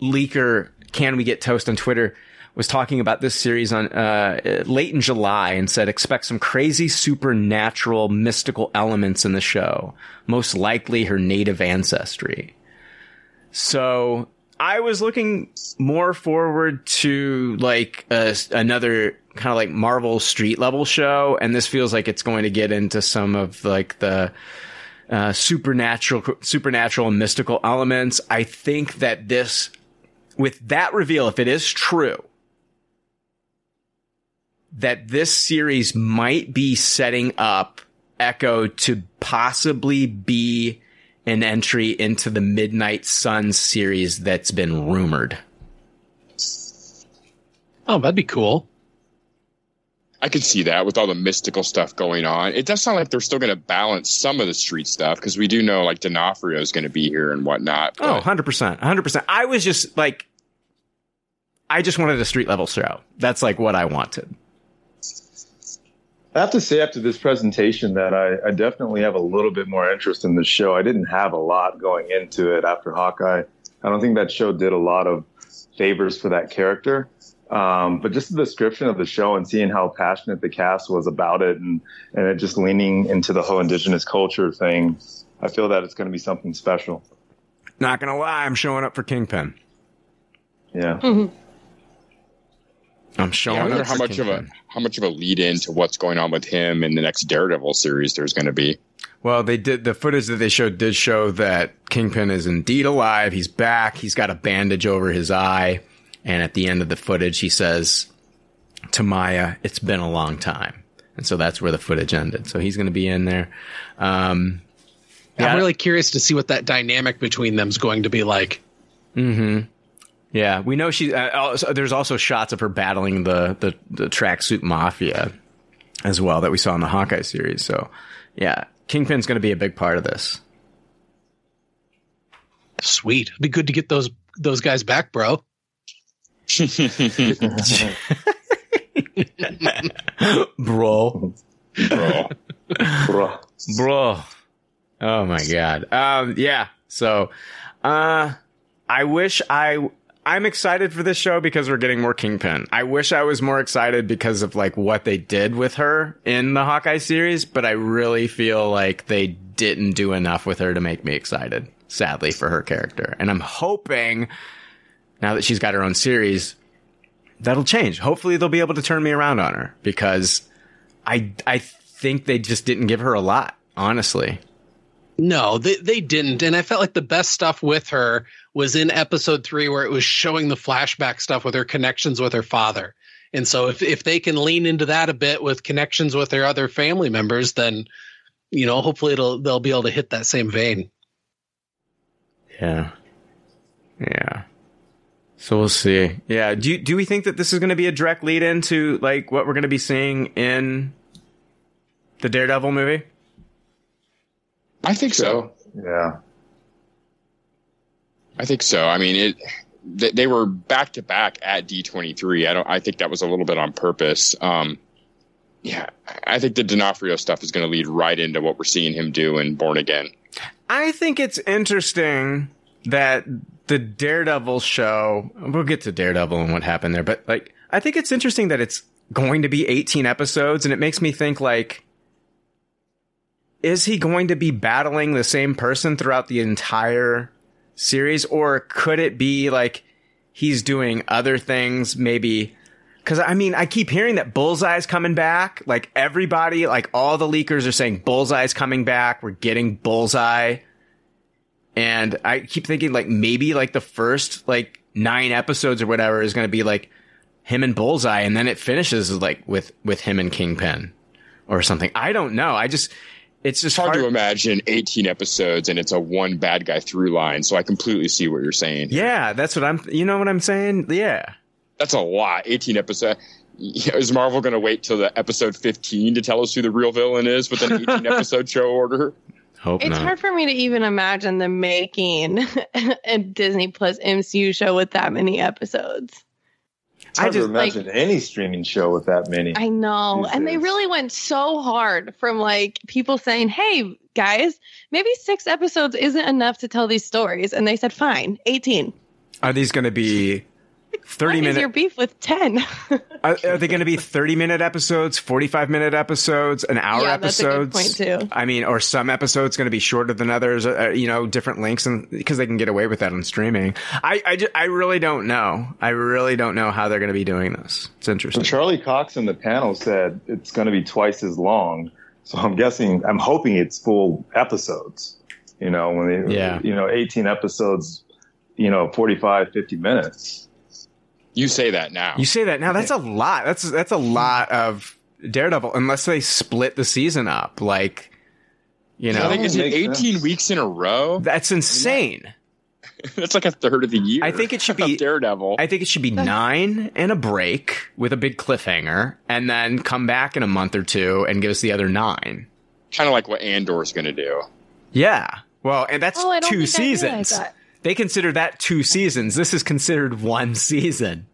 Leaker, Can We Get Toast on Twitter was talking about this series on uh, late in July and said expect some crazy supernatural mystical elements in the show, most likely her native ancestry. So I was looking more forward to like a, another kind of like Marvel street level show, and this feels like it's going to get into some of like the uh, supernatural, supernatural and mystical elements. I think that this, with that reveal, if it is true, that this series might be setting up Echo to possibly be an entry into the Midnight Sun series that's been rumored. Oh, that'd be cool. I can see that with all the mystical stuff going on. It does sound like they're still going to balance some of the street stuff because we do know like D'Onofrio is going to be here and whatnot. Oh, 100%. 100%. I was just like, I just wanted a street level show. That's like what I wanted. I have to say after this presentation that I, I, definitely have a little bit more interest in the show. I didn't have a lot going into it after Hawkeye. I don't think that show did a lot of favors for that character. Um, but just the description of the show and seeing how passionate the cast was about it and, and it just leaning into the whole indigenous culture thing, I feel that it's going to be something special. Not going to lie, I'm showing up for Kingpin. Yeah. Mm-hmm. I'm showing yeah, I wonder up how for much Kingpin. of a how much of a lead in to what's going on with him in the next Daredevil series there's going to be. Well, they did the footage that they showed did show that Kingpin is indeed alive. He's back. He's got a bandage over his eye, and at the end of the footage, he says to Maya, "It's been a long time," and so that's where the footage ended. So he's going to be in there. Um, I'm really curious to see what that dynamic between them is going to be like. Mm-hmm. Yeah, we know she. Uh, also, there's also shots of her battling the the, the tracksuit mafia as well that we saw in the Hawkeye series. So, yeah, Kingpin's going to be a big part of this. Sweet, It'd be good to get those those guys back, bro. [laughs] Bro, Bro. Bro. bro. Oh my god. Um, yeah. So, uh, I wish I. I'm excited for this show because we're getting more Kingpin. I wish I was more excited because of like what they did with her in the Hawkeye series, but I really feel like they didn't do enough with her to make me excited. Sadly for her character, and I'm hoping now that she's got her own series, that'll change. Hopefully, they'll be able to turn me around on her because I I think they just didn't give her a lot. Honestly, No, they they didn't, and I felt like the best stuff with her was in episode three, where it was showing the flashback stuff with her connections with her father. And so, if if they can lean into that a bit with connections with their other family members, then you know, hopefully, it'll they'll be able to hit that same vein. yeah, yeah. So we'll see. Yeah. Do you, do we think that this is going to be a direct lead into like what we're going to be seeing in the Daredevil movie? I think so. Yeah. I think so. I mean, it. They, they were back to back at D twenty three. I don't. I think that was a little bit on purpose. Um, yeah, I think the D'Onofrio stuff is going to lead right into what we're seeing him do in Born Again. I think it's interesting that the Daredevil show, we'll get to Daredevil and what happened there, but like, I think it's interesting that it's going to be 18 episodes and it makes me think like, is he going to be battling the same person throughout the entire series or could it be like he's doing other things maybe Cause I mean, I keep hearing that Bullseye's coming back. Like everybody, like all the leakers are saying Bullseye's coming back. We're getting Bullseye. And I keep thinking like maybe like the first like nine episodes or whatever is going to be like him and Bullseye. And then it finishes like with, with him and Kingpin or something. I don't know. I just, it's just It's hard, hard, to imagine 18 episodes and it's a one bad guy through line. So I completely see what you're saying. Yeah. That's what I'm, you know what I'm saying? Yeah. That's a lot. 18 episodes. Is Marvel going to wait till the episode 15 to tell us who the real villain is with an 18 [laughs] episode show order? Hope It's not. hard for me to even imagine them making [laughs] a Disney Plus MCU show with that many episodes. It's hard I just, to imagine any streaming show with that many. I know. These And they really went so hard from like people saying, hey, guys, maybe six episodes isn't enough to tell these stories. And they said, fine, 18. Are these going to be 30 What is minute your beef with 10? [laughs] Are, are they going to be 30 minute episodes, 45 minute episodes, an hour Yeah, that's a good episodes? point, too. I mean, or some episodes going to be shorter than others, uh, you know, different lengths and because they can get away with that on streaming. I, I, ju- I really don't know. I really don't know how they're going to be doing this. It's So interesting. Charlie Cox in the panel said it's going to be twice as long. So I'm guessing, I'm hoping it's full episodes. You know, when they, Yeah. you know, 18 episodes, you know, 45, 50 minutes. You say that now. You say that now. That's a lot. That's that's a lot of Daredevil, unless they split the season up. Like, you I know, think is it 18 sense. weeks in a row? that's insane. [laughs] That's like a third of the year. I think it should be- Daredevil. I think it should be nine and a break with a big cliffhanger, and then come back in a month or two and give us the other nine. kind of like what Andor's going to do. Yeah. Well, and that's Oh, I two I seasons. that. They consider that two seasons. This is considered one season.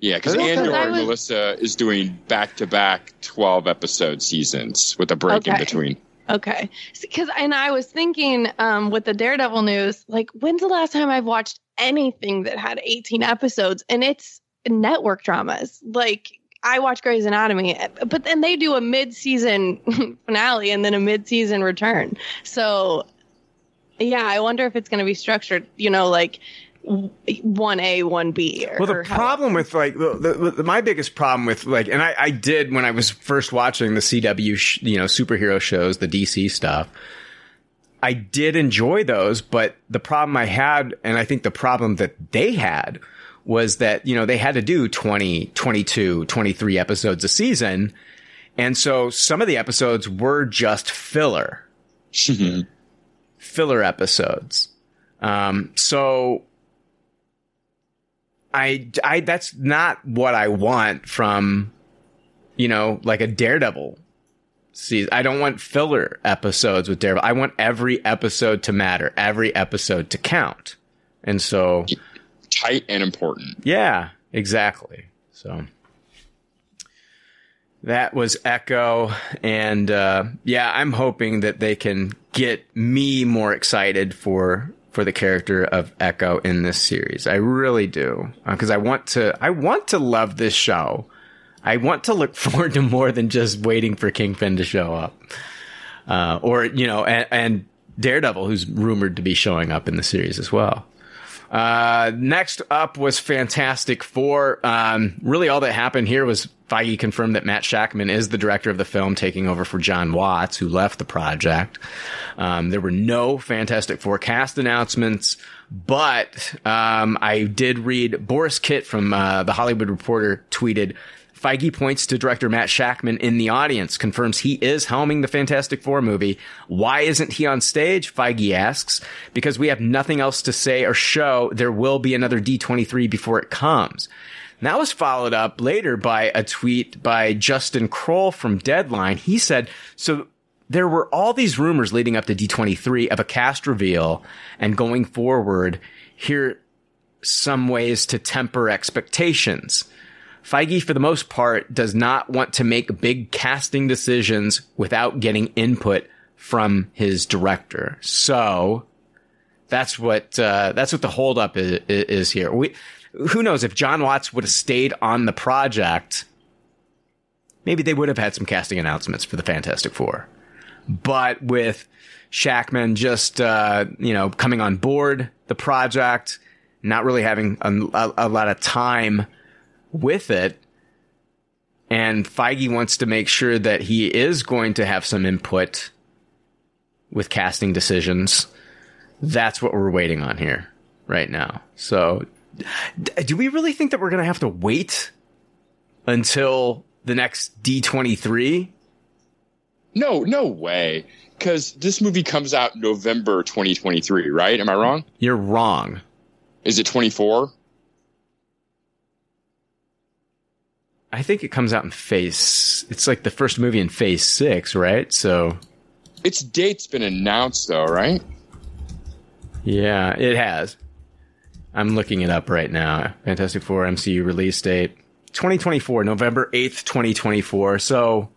Yeah, because Because Andor and was- Melissa is doing back to back 12 episode seasons with a break in between. Okay. Because, and I was thinking um, with the Daredevil news, like, when's the last time I've watched anything that had 18 episodes? And it's network dramas. Like, I watch Grey's Anatomy, but then they do a mid season [laughs] finale and then a mid season return. So, yeah, I wonder if it's going to be structured, you know, like 1A, 1B. Or, Well, the or how- problem with like the, the, the, my biggest problem with like, and I, I did when I was first watching the CW, sh- you know, superhero shows, the DC stuff. I did enjoy those, but the problem I had, and I think the problem that they had was that, you know, they had to do 20, 22, 23 episodes a season. And so some of the episodes were just filler. Mm-hmm. Filler episodes. Um, so I, I, that's not what I want from, you know, like a Daredevil season. I don't want filler episodes with Daredevil. I want every episode to matter, every episode to count. And so, Tight and important. yeah, exactly. So that was Echo. And, uh, yeah, I'm hoping that they can get me more excited for, for the character of Echo in this series. I really do. Uh, cause I want to, I want to love this show. I want to look [laughs] forward to more than just waiting for Kingpin to show up. Uh, or, you know, and, and Daredevil, who's rumored to be showing up in the series as well. Uh, next up was Fantastic Four. Um, really all that happened here was Feige confirmed that Matt Shakman is the director of the film, taking over for Jon Watts, who left the project. Um, there were no Fantastic Four cast announcements, but um, I did read Borys Kit from uh, the Hollywood Reporter tweeted. Feige points to director Matt Shakman in the audience, confirms he is helming the Fantastic Four movie. Why isn't he on stage? Feige asks. Because we have nothing else to say or show. There will be another D23 before it comes. And that was followed up later by a tweet by Justin Kroll from Deadline. He said, so there were all these rumors leading up to D23 of a cast reveal and going forward, here some ways to temper expectations. Feige, for the most part, does not want to make big casting decisions without getting input from his director. So that's what uh, that's what the holdup is, is here. We, who knows if Jon Watts would have stayed on the project, maybe they would have had some casting announcements for the Fantastic Four. But with Shakman just uh, you know coming on board the project, not really having a, a, a lot of time with it. And Feige wants to make sure that he is going to have some input with casting decisions. That's what we're waiting on here right now. So, do we really think that we're going to have to wait until the next D23? No, no way. Because this movie comes out November 2023, right? Am I wrong? You're wrong. Is it 24? I think it comes out in phase. It's like the first movie in phase six, right? So, Its date's been announced, though, right? yeah, it has. I'm looking it up right now. Fantastic Four MCU release date 2024, November 8th, 2024. So,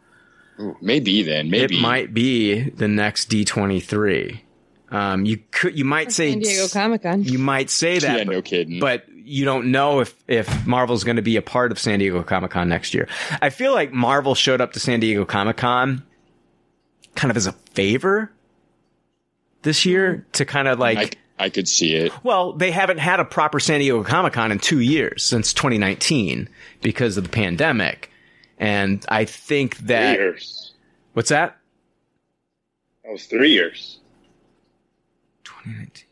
Ooh, maybe then. Maybe. it might be the next D23. Um, you could, you might say, San Diego Comic Con. you might say that, Yeah, but, no kidding. but you don't know if if Marvel's going to be a part of San Diego Comic Con next year. I feel like Marvel showed up to San Diego Comic Con kind of as a favor this year to kind of like I, I could see it. well, they haven't had a proper San Diego Comic Con in two years since 2019 because of the pandemic. And I think Three that years. what's that? That was three years. 2019.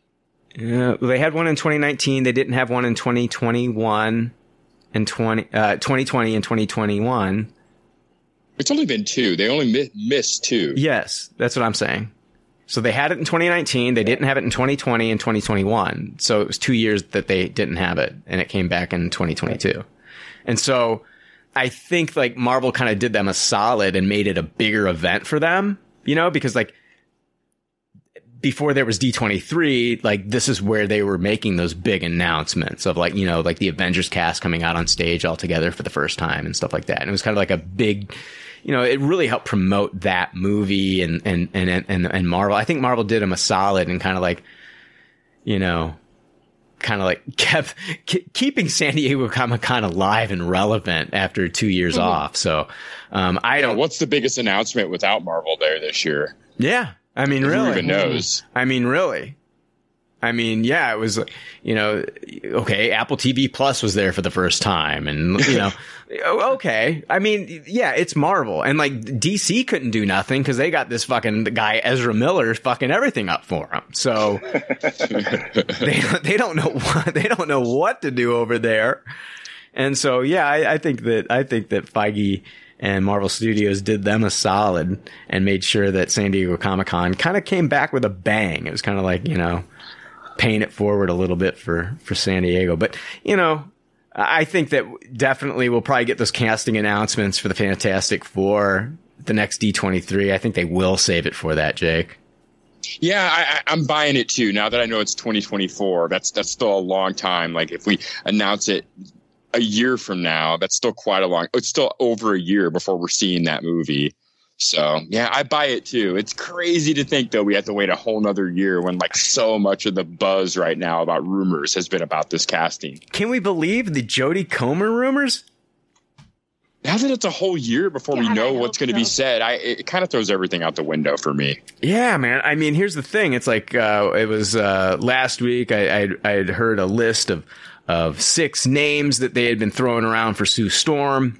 Yeah, they had one in 2019. They didn't have one in 2021 and 20 uh, 2020 and 2021. It's only been two. They only mi- missed two. Yes, that's what I'm saying. So they had it in 2019. They didn't have it in 2020 and 2021. So it was two years that they didn't have it, and it came back in 2022. And so I think like Marvel kind of did them a solid and made it a bigger event for them, you know, because like before there was D23, like this is where they were making those big announcements of like, you know, like the Avengers cast coming out on stage all together for the first time and stuff like that. And it was kind of like a big, you know, it really helped promote that movie and, and, and, and, and Marvel. I think Marvel did them a solid and kind of like, you know, kind of like [laughs] kept ke- keeping San Diego Comic Con alive and relevant after two years off. So, um, I don't, What's the biggest announcement without Marvel there this year? yeah. I mean, really? Who even knows? I mean, really. I mean, yeah, it was, you know, okay, Apple TV Plus was there for the first time and, you know, [laughs] oh, okay. I mean, yeah, it's Marvel and like DC couldn't do nothing because they got this fucking guy, Ezra Miller, fucking everything up for them. So [laughs] they, they don't know what, they don't know what to do over there. And so, yeah, I, I think that, I think that Feige and Marvel Studios did them a solid and made sure that San Diego Comic Con kind of came back with a bang. It was kind of like, you know, paying it forward a little bit for, for San Diego. But, you know, I think that definitely we'll probably get those casting announcements for the Fantastic Four, the next D23. I think they will save it for that, Jake. Yeah, I, I'm buying it too. Now that I know it's 2024, that's that's still a long time. Like if we announce it a year from now, that's still quite a long. It's still over a year before we're seeing that movie. So yeah, I buy it too. It's crazy to think though we have to wait a whole nother year when like so much of the buzz right now about rumors has been about this casting. Can we believe the Jodie Comer rumors? Now that it's a whole year before we know what's going to be said, I it kind of throws everything out the window for me. Yeah, man. I mean, here's the thing. It's like uh, it was uh, last week. I I'd, I had heard a list of of six names that they had been throwing around for Sue Storm.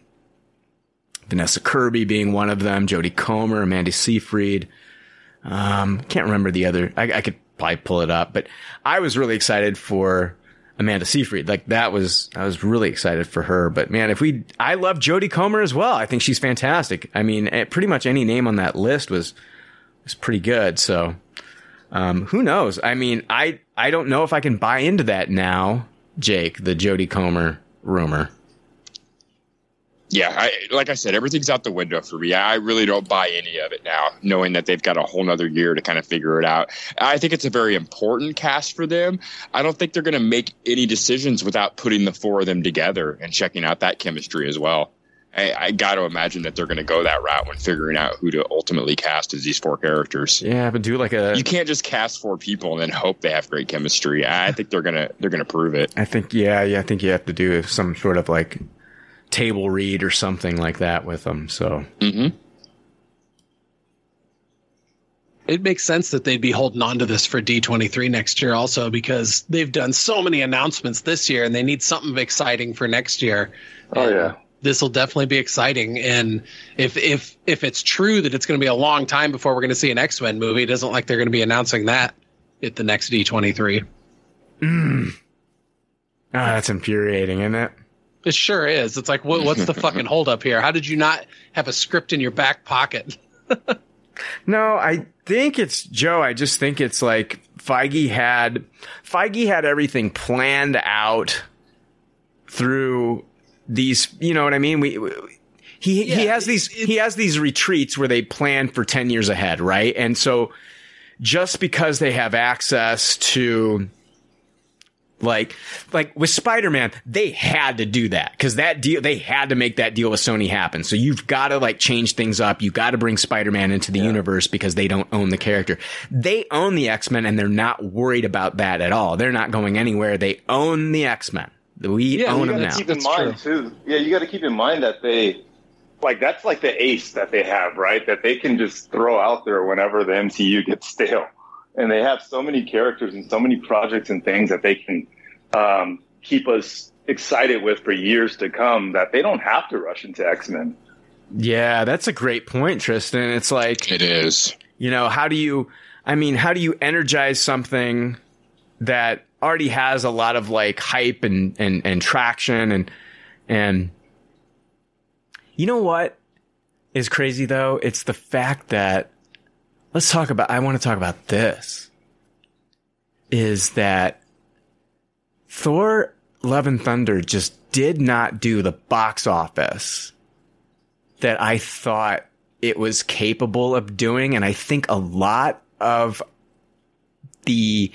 Vanessa Kirby being one of them. Jodie Comer, Amanda Seyfried. Um, can't remember the other. I, I could probably pull it up, but I was really excited for Amanda Seyfried. Like that was, I was really excited for her. But man, if we, I love Jodie Comer as well. I think she's fantastic. I mean, eh, pretty much any name on that list was was pretty good. So, um, who knows? I mean, I I don't know if I can buy into that now, Jake. The Jodie Comer rumor. Yeah, I, like I said, everything's out the window for me. I really don't buy any of it now, knowing that they've got a whole nother year to kind of figure it out. I think it's a very important cast for them. I don't think they're going to make any decisions without putting the four of them together and checking out that chemistry as well. I, I got to imagine that they're going to go that route when figuring out who to ultimately cast as these four characters. Yeah, but do like a. You can't just cast four people and then hope they have great chemistry. I [laughs] think they're gonna they're gonna prove it. I think yeah, yeah. I think you have to do some sort of like table read or something like that with them. So Mm-hmm. It makes sense that they'd be holding on to this for D23 next year also because they've done so many announcements this year and they need something exciting for next year. Oh yeah. This will definitely be exciting and if if if it's true that it's going to be a long time before we're going to see an X-Men movie, it doesn't like they're going to be announcing that at the next D23. ah, that's infuriating, isn't it? It sure is. It's like what, what's the fucking holdup here? How did you not have a script in your back pocket? [laughs] No, I think it's Joe. I just think it's like Feige had Feige had everything planned out through these. You know what I mean? We. we he, he has these he has these retreats where they plan for 10 years ahead, right? And so just because they have access to like, like with Spider-Man, they had to do that because that deal, they had to make that deal with Sony happen. So you've got to like change things up. You got to bring Spider-Man into the universe because they don't own the character. They own the X-Men and they're not worried about that at all. They're not going anywhere. They own the X-Men. We yeah, own them gotta now. keep in mind too. Yeah, you got to keep in mind that they, like, that's like the ace that they have, right? That they can just throw out there whenever the MCU gets stale, and they have so many characters and so many projects and things that they can um, keep us excited with for years to come. That they don't have to rush into X Men. Yeah, that's a great point, Tristan. It's like it is. You know, how do you? I mean, how do you energize something that already has a lot of like hype and and and traction and and you know what is crazy though? It's the fact that let's talk about. I want to talk about this. Is that Thor: Love and Thunder just did not do the box office that I thought it was capable of doing. And I think a lot of the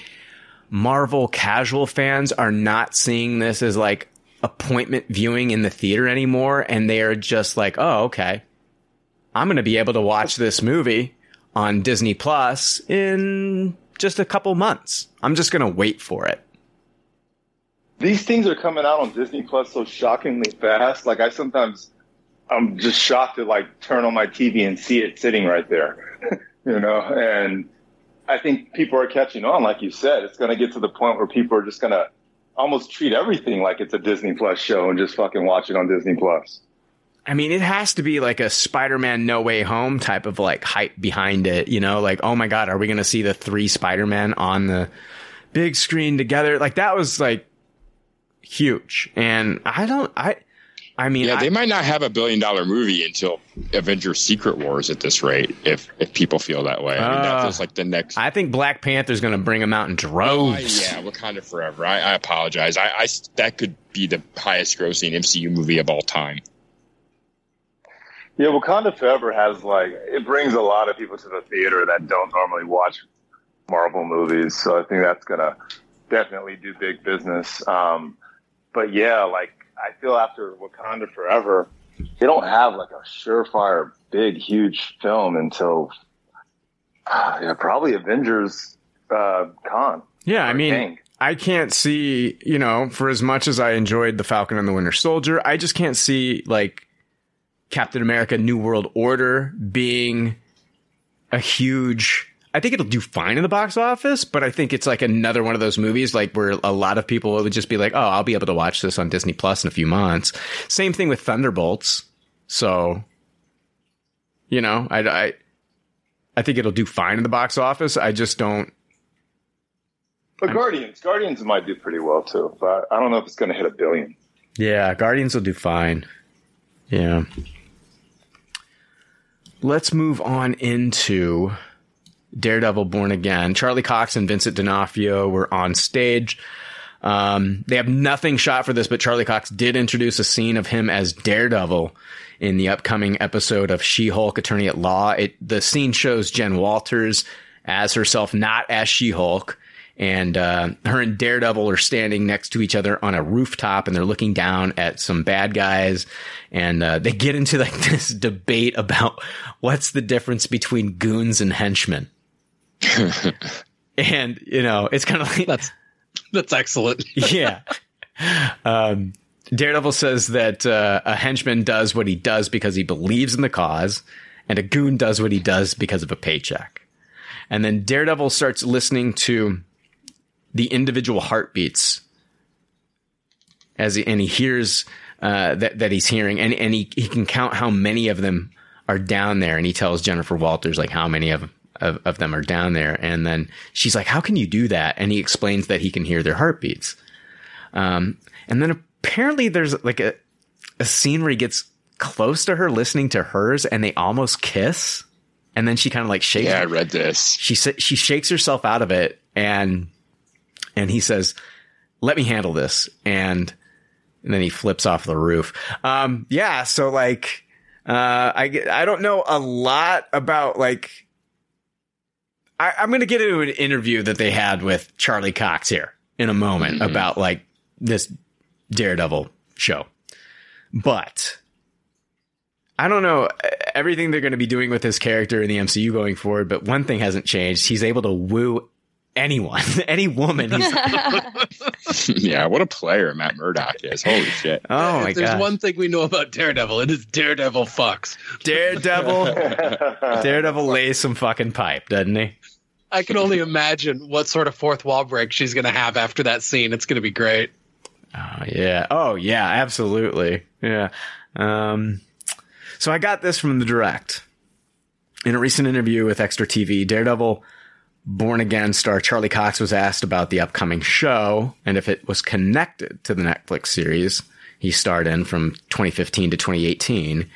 Marvel casual fans are not seeing this as like appointment viewing in the theater anymore. And they are just like, oh, okay. I'm going to be able to watch this movie on Disney Plus in just a couple months. I'm just going to wait for it. These things are coming out on Disney Plus so shockingly fast. Like I sometimes I'm just shocked to like turn on my TV and see it sitting right there, [laughs] you know. And I think people are catching on, like you said. It's going to get to the point where people are just going to almost treat everything like it's a Disney Plus show and just fucking watch it on Disney Plus. I mean, it has to be like a Spider-Man No Way Home type of like hype behind it, you know, like, oh my God, are we going to see the three Spider-Man on the big screen together? Like that was like huge. And I don't, I, I mean, yeah, I- they might not have a billion dollar movie until Avengers Secret Wars at this rate, if if people feel that way. I mean, that Uh, feels like the next. I think Black Panther's going to bring them out in Oh, droves. yeah, Wakanda Forever. I, I apologize. I, I that could be the highest grossing MCU movie of all time. Yeah, Wakanda Forever has like it brings a lot of people to the theater that don't normally watch Marvel movies. So I think that's gonna definitely do big business. Um, but yeah, like I feel after Wakanda Forever, they don't have like a surefire big huge film until uh, yeah, probably Avengers uh, Con. Yeah, I mean, Kang. I can't see, you know, for as much as I enjoyed The Falcon and the Winter Soldier, I just can't see like Captain America New World Order being a huge I think it'll do fine in the box office, but I think it's like another one of those movies like where a lot of people would just be like, "Oh, I'll be able to watch this on Disney Plus in a few months." Same thing with Thunderbolts. So, you know, I I I think it'll do fine in the box office. I just don't But Guardians, Guardians might do pretty well too. But I don't know if it's going to hit a billion. Yeah, Guardians will do fine. Yeah. Let's move on into Daredevil Born Again. Charlie Cox and Vincent D'Onofrio were on stage. Um, they have nothing shot for this, but Charlie Cox did introduce a scene of him as Daredevil in the upcoming episode of She-Hulk Attorney at Law. It, the scene shows Jen Walters as herself, not as She-Hulk. And, uh, her and Daredevil are standing next to each other on a rooftop and they're looking down at some bad guys. And, uh, they get into like [laughs] this debate about what's the difference between goons and henchmen. [laughs] and, you know, it's kind of like, That's that's excellent. [laughs] yeah. Um, Daredevil says that uh, a henchman does what he does because he believes in the cause, and a goon does what he does because of a paycheck. And then Daredevil starts listening to the individual heartbeats as he, and he hears uh, that that he's hearing, and and he he can count how many of them are down there, and he tells Jennifer Walters like how many of of, of them are down there, and then she's like, "How can you do that?" And he explains that he can hear their heartbeats. Um, and then apparently there's like a a scene where he gets close to her, listening to hers, and they almost kiss, and then she kind of like shakes. Yeah, I read this. She she shakes herself out of it, and and he says, "Let me handle this," and and then he flips off the roof. Um, yeah, so like, uh, I I don't know a lot about like. I, I'm going to get into an interview that they had with Charlie Cox here in a moment mm-hmm. about like this Daredevil show, but I don't know everything they're going to be doing with his character in the MCU going forward. But one thing hasn't changed: he's able to woo anyone, [laughs] any woman. He's, [laughs] [laughs] yeah, what a player Matt Murdock is. Holy shit. oh my if there's god, one thing we know about Daredevil, it is Daredevil fucks. Daredevil, Daredevil lays some fucking pipe, doesn't he? I can only imagine what sort of fourth wall break she's going to have after that scene. It's going to be great. Oh yeah. Oh yeah, absolutely. Yeah. Um, so I got this from the direct. In a recent interview with Extra TV, Daredevil Born Again star Charlie Cox was asked about the upcoming show and if it was connected to the Netflix series he starred in from 2015 to 2018.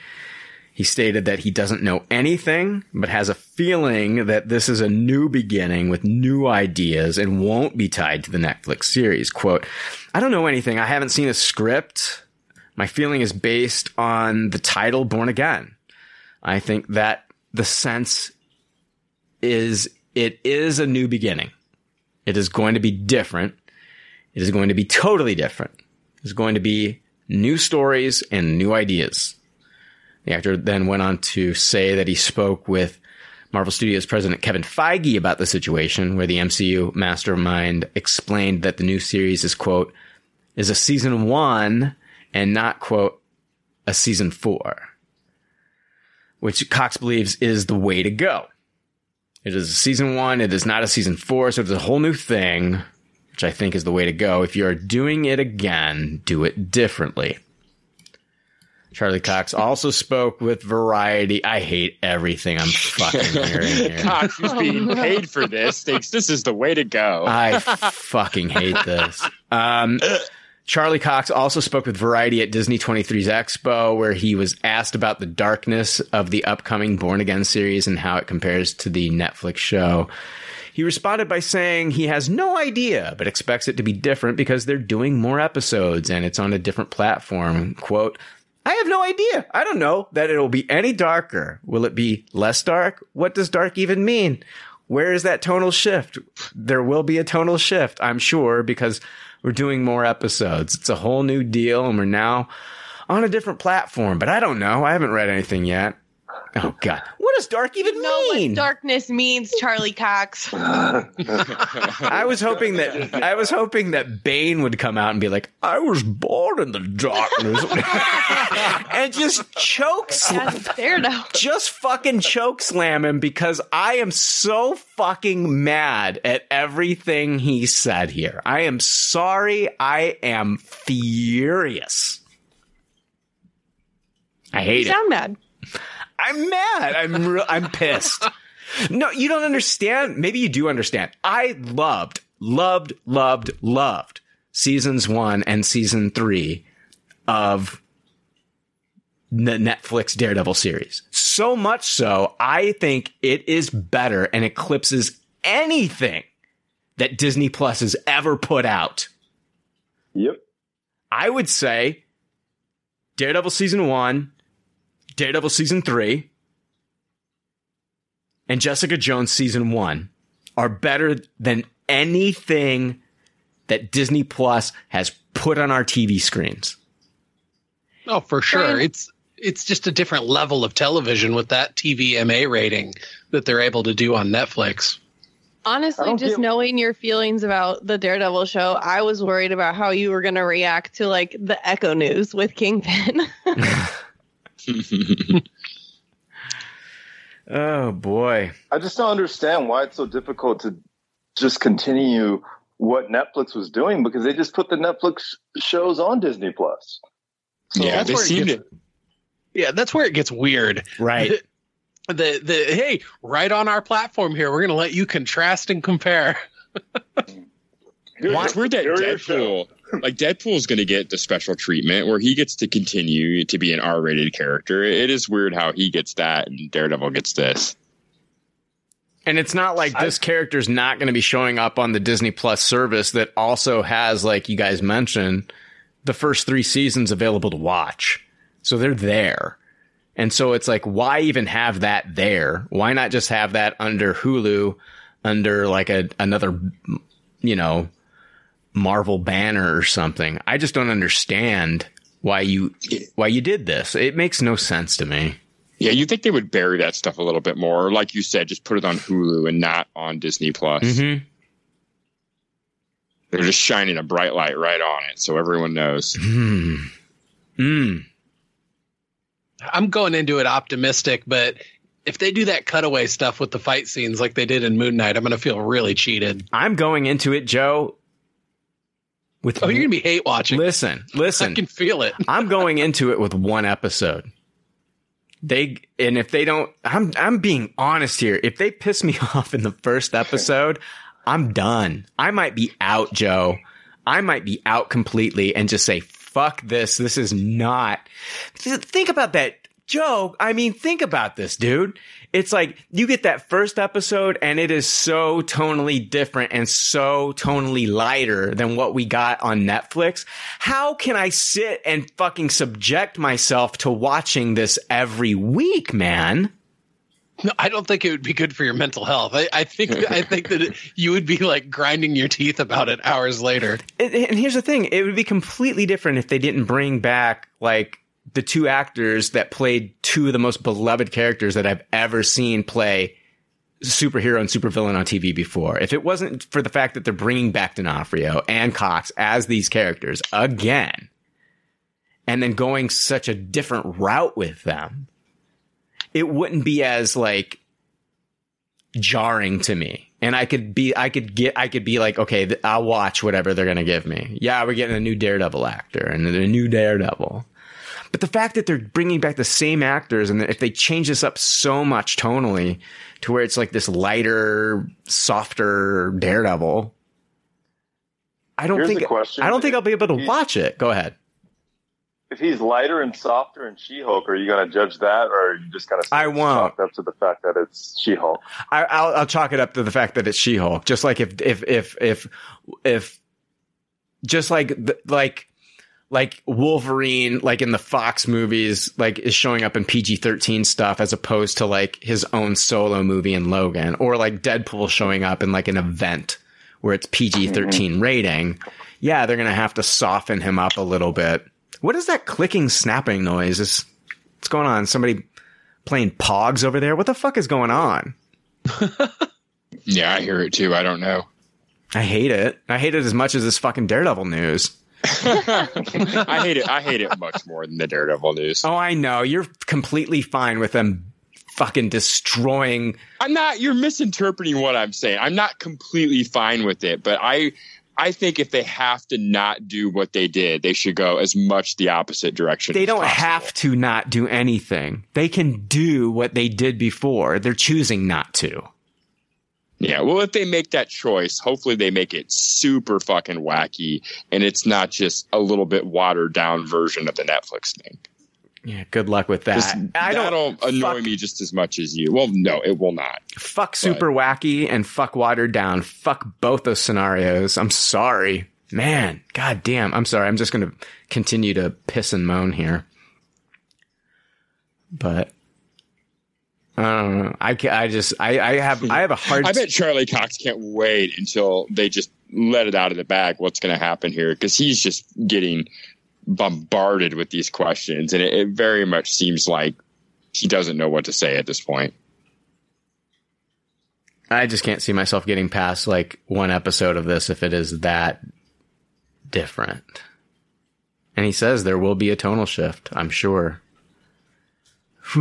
He stated that he doesn't know anything, but has a feeling that this is a new beginning with new ideas and won't be tied to the Netflix series. Quote, I don't know anything. I haven't seen a script. My feeling is based on the title Born Again. I think that the sense is it is a new beginning. It is going to be different. It is going to be totally different. It's going to be new stories and new ideas. The actor then went on to say that he spoke with Marvel Studios president Kevin Feige about the situation, where the MCU mastermind explained that the new series is, quote, is a season one and not, quote, a season four, which Cox believes is the way to go. It is a season one. It is not a season four. So it's a whole new thing, which I think is the way to go. If you're doing it again, do it differently. Charlie Cox also spoke with Variety. I hate everything I'm fucking [laughs] hearing here. Cox, who's being paid for this, thinks this is the way to go. I fucking hate this. Um, Charlie Cox also spoke with Variety at Disney 23's Expo, where he was asked about the darkness of the upcoming Born Again series and how it compares to the Netflix show. He responded by saying he has no idea, but expects it to be different because they're doing more episodes and it's on a different platform. Quote, I have no idea. I don't know that it'll be any darker. Will it be less dark? What does dark even mean? Where is that tonal shift? There will be a tonal shift, I'm sure, because we're doing more episodes. It's a whole new deal and we're now on a different platform, but I don't know. I haven't read anything yet. Oh god. What does dark even know mean? what darkness means, Charlie Cox. [laughs] I was hoping that I was hoping that Bane would come out and be like, "I was born in the darkness," [laughs] and just choke slam, That's Daredevil. just fucking choke slam him because I am so fucking mad at everything he said here. I am sorry. I am furious. I You hate it. sound mad. I'm mad. I'm re- I'm pissed. No, you don't understand. Maybe you do understand. I loved, loved, loved, loved seasons one and season three of the Netflix Daredevil series. So much so, I think it is better and eclipses anything that Disney Plus has ever put out. Yep. I would say Daredevil season one, Daredevil season three, and Jessica Jones season one are better than anything that Disney Plus has put on our TV screens. Oh, for sure. Brian- It's it's just a different level of television with that TVMA rating that they're able to do on Netflix. Honestly, just get- knowing your feelings about the Daredevil show, I was worried about how you were going to react to like the Echo News with Kingpin. [laughs] [laughs] [laughs] Oh boy. I just don't understand why it's so difficult to just continue what Netflix was doing because they just put the Netflix shows on Disney Plus. So yeah, that's they where it seem gets- to. Yeah, that's where it gets weird. Right. [laughs] The the hey, right on our platform here, we're gonna let you contrast and compare. It's weird that Here show. Deadpool, like Deadpool's going to get the special treatment where he gets to continue to be an R-rated character. It is weird how he gets that and Daredevil gets this. And it's not like this character's not going to be showing up on the Disney Plus service that also has, like you guys mentioned, the first three seasons available to watch. So they're there. And so it's like, why even have that there? Why not just have that under Hulu, under like a, another, you know, Marvel banner or something? I just don't understand why you, why you did this. It makes no sense to me. Yeah, you think they would bury that stuff a little bit more, or like you said, just put it on Hulu and not on Disney Plus. Mm-hmm. They're just shining a bright light right on it, so everyone knows. Hmm. Mm. I'm going into it optimistic, but if they do that cutaway stuff with the fight scenes like they did in Moon Knight, I'm going to feel really cheated. I'm going into it, Joe. With Oh, you're to be hate watching. listen, [laughs] listen. I can feel it. I'm going into it with one episode. They and if they don't, I'm I'm being honest here. If they piss me [laughs] off in the first episode, I'm done. I might be out, Joe. I might be out completely and just say, "Fuck this. This is not." Th- Think about that, Joe. I mean, think about this, dude. It's like you get that first episode and it is so tonally different and so tonally lighter than what we got on Netflix. How can I sit and fucking subject myself to watching this every week, man? No, I don't think it would be good for your mental health. I, I think I think that it, you would be like grinding your teeth about it hours later. And and here's the thing: it would be completely different if they didn't bring back like the two actors that played two of the most beloved characters that I've ever seen play superhero and supervillain on TV before. If it wasn't for the fact that they're bringing back D'Onofrio and Cox as these characters again, and then going such a different route with them, it wouldn't be as like jarring to me. And I could be, I could get, I could be like, okay, I'll watch whatever they're going to give me. Yeah, we're getting a new Daredevil actor and a new Daredevil. But the fact that they're bringing back the same actors and that if they change this up so much tonally to where it's like this lighter, softer Daredevil, I don't Here's think. I don't think I'll be able to He's- watch it. Go ahead. If he's lighter and softer in She-Hulk, are you going to judge that, or are you just kind of I won't. chalked up to the fact that it's She-Hulk? I, I'll, I'll chalk it up to the fact that it's She-Hulk. Just like if, if, if, if, if, just like, the, like, like Wolverine, like in the Fox movies, like is showing up in PG-13 stuff as opposed to like his own solo movie in Logan or like Deadpool showing up in like an event where it's PG-13 mm-hmm. rating. Yeah, they're going to have to soften him up a little bit. What is that clicking, snapping noise? Is, what's going on? Somebody playing pogs over there? What the fuck is going on? [laughs] Yeah, I hear it too. I don't know. I hate it. I hate it as much as this fucking Daredevil news. [laughs] I hate it. I hate it much more than the Daredevil news. Oh, I know. You're completely fine with them fucking destroying. I'm not. You're misinterpreting what I'm saying. I'm not completely fine with it, but I, I think if they have to not do what they did, they should go as much the opposite direction. They don't possible. have to not do anything. They can do what they did before. They're choosing not to. Yeah, well, if they make that choice, hopefully they make it super fucking wacky, and it's not just a little bit watered down version of the Netflix thing. Yeah, good luck with that. I that'll don't annoy fuck, me just as much as you. Well, no, it will not. fuck super wacky and fuck watered down. Fuck both those scenarios. I'm sorry. Man, god damn. I'm sorry. I'm just going to continue to piss and moan here. But I don't know. I, I just I, I have I have a hard I bet Charlie Cox can't wait until they just let it out of the bag. What's going to happen here? Because he's just getting bombarded with these questions, and it, it very much seems like he doesn't know what to say at this point. I just can't see myself getting past like one episode of this if it is that different. And he says there will be a tonal shift, I'm sure. [laughs]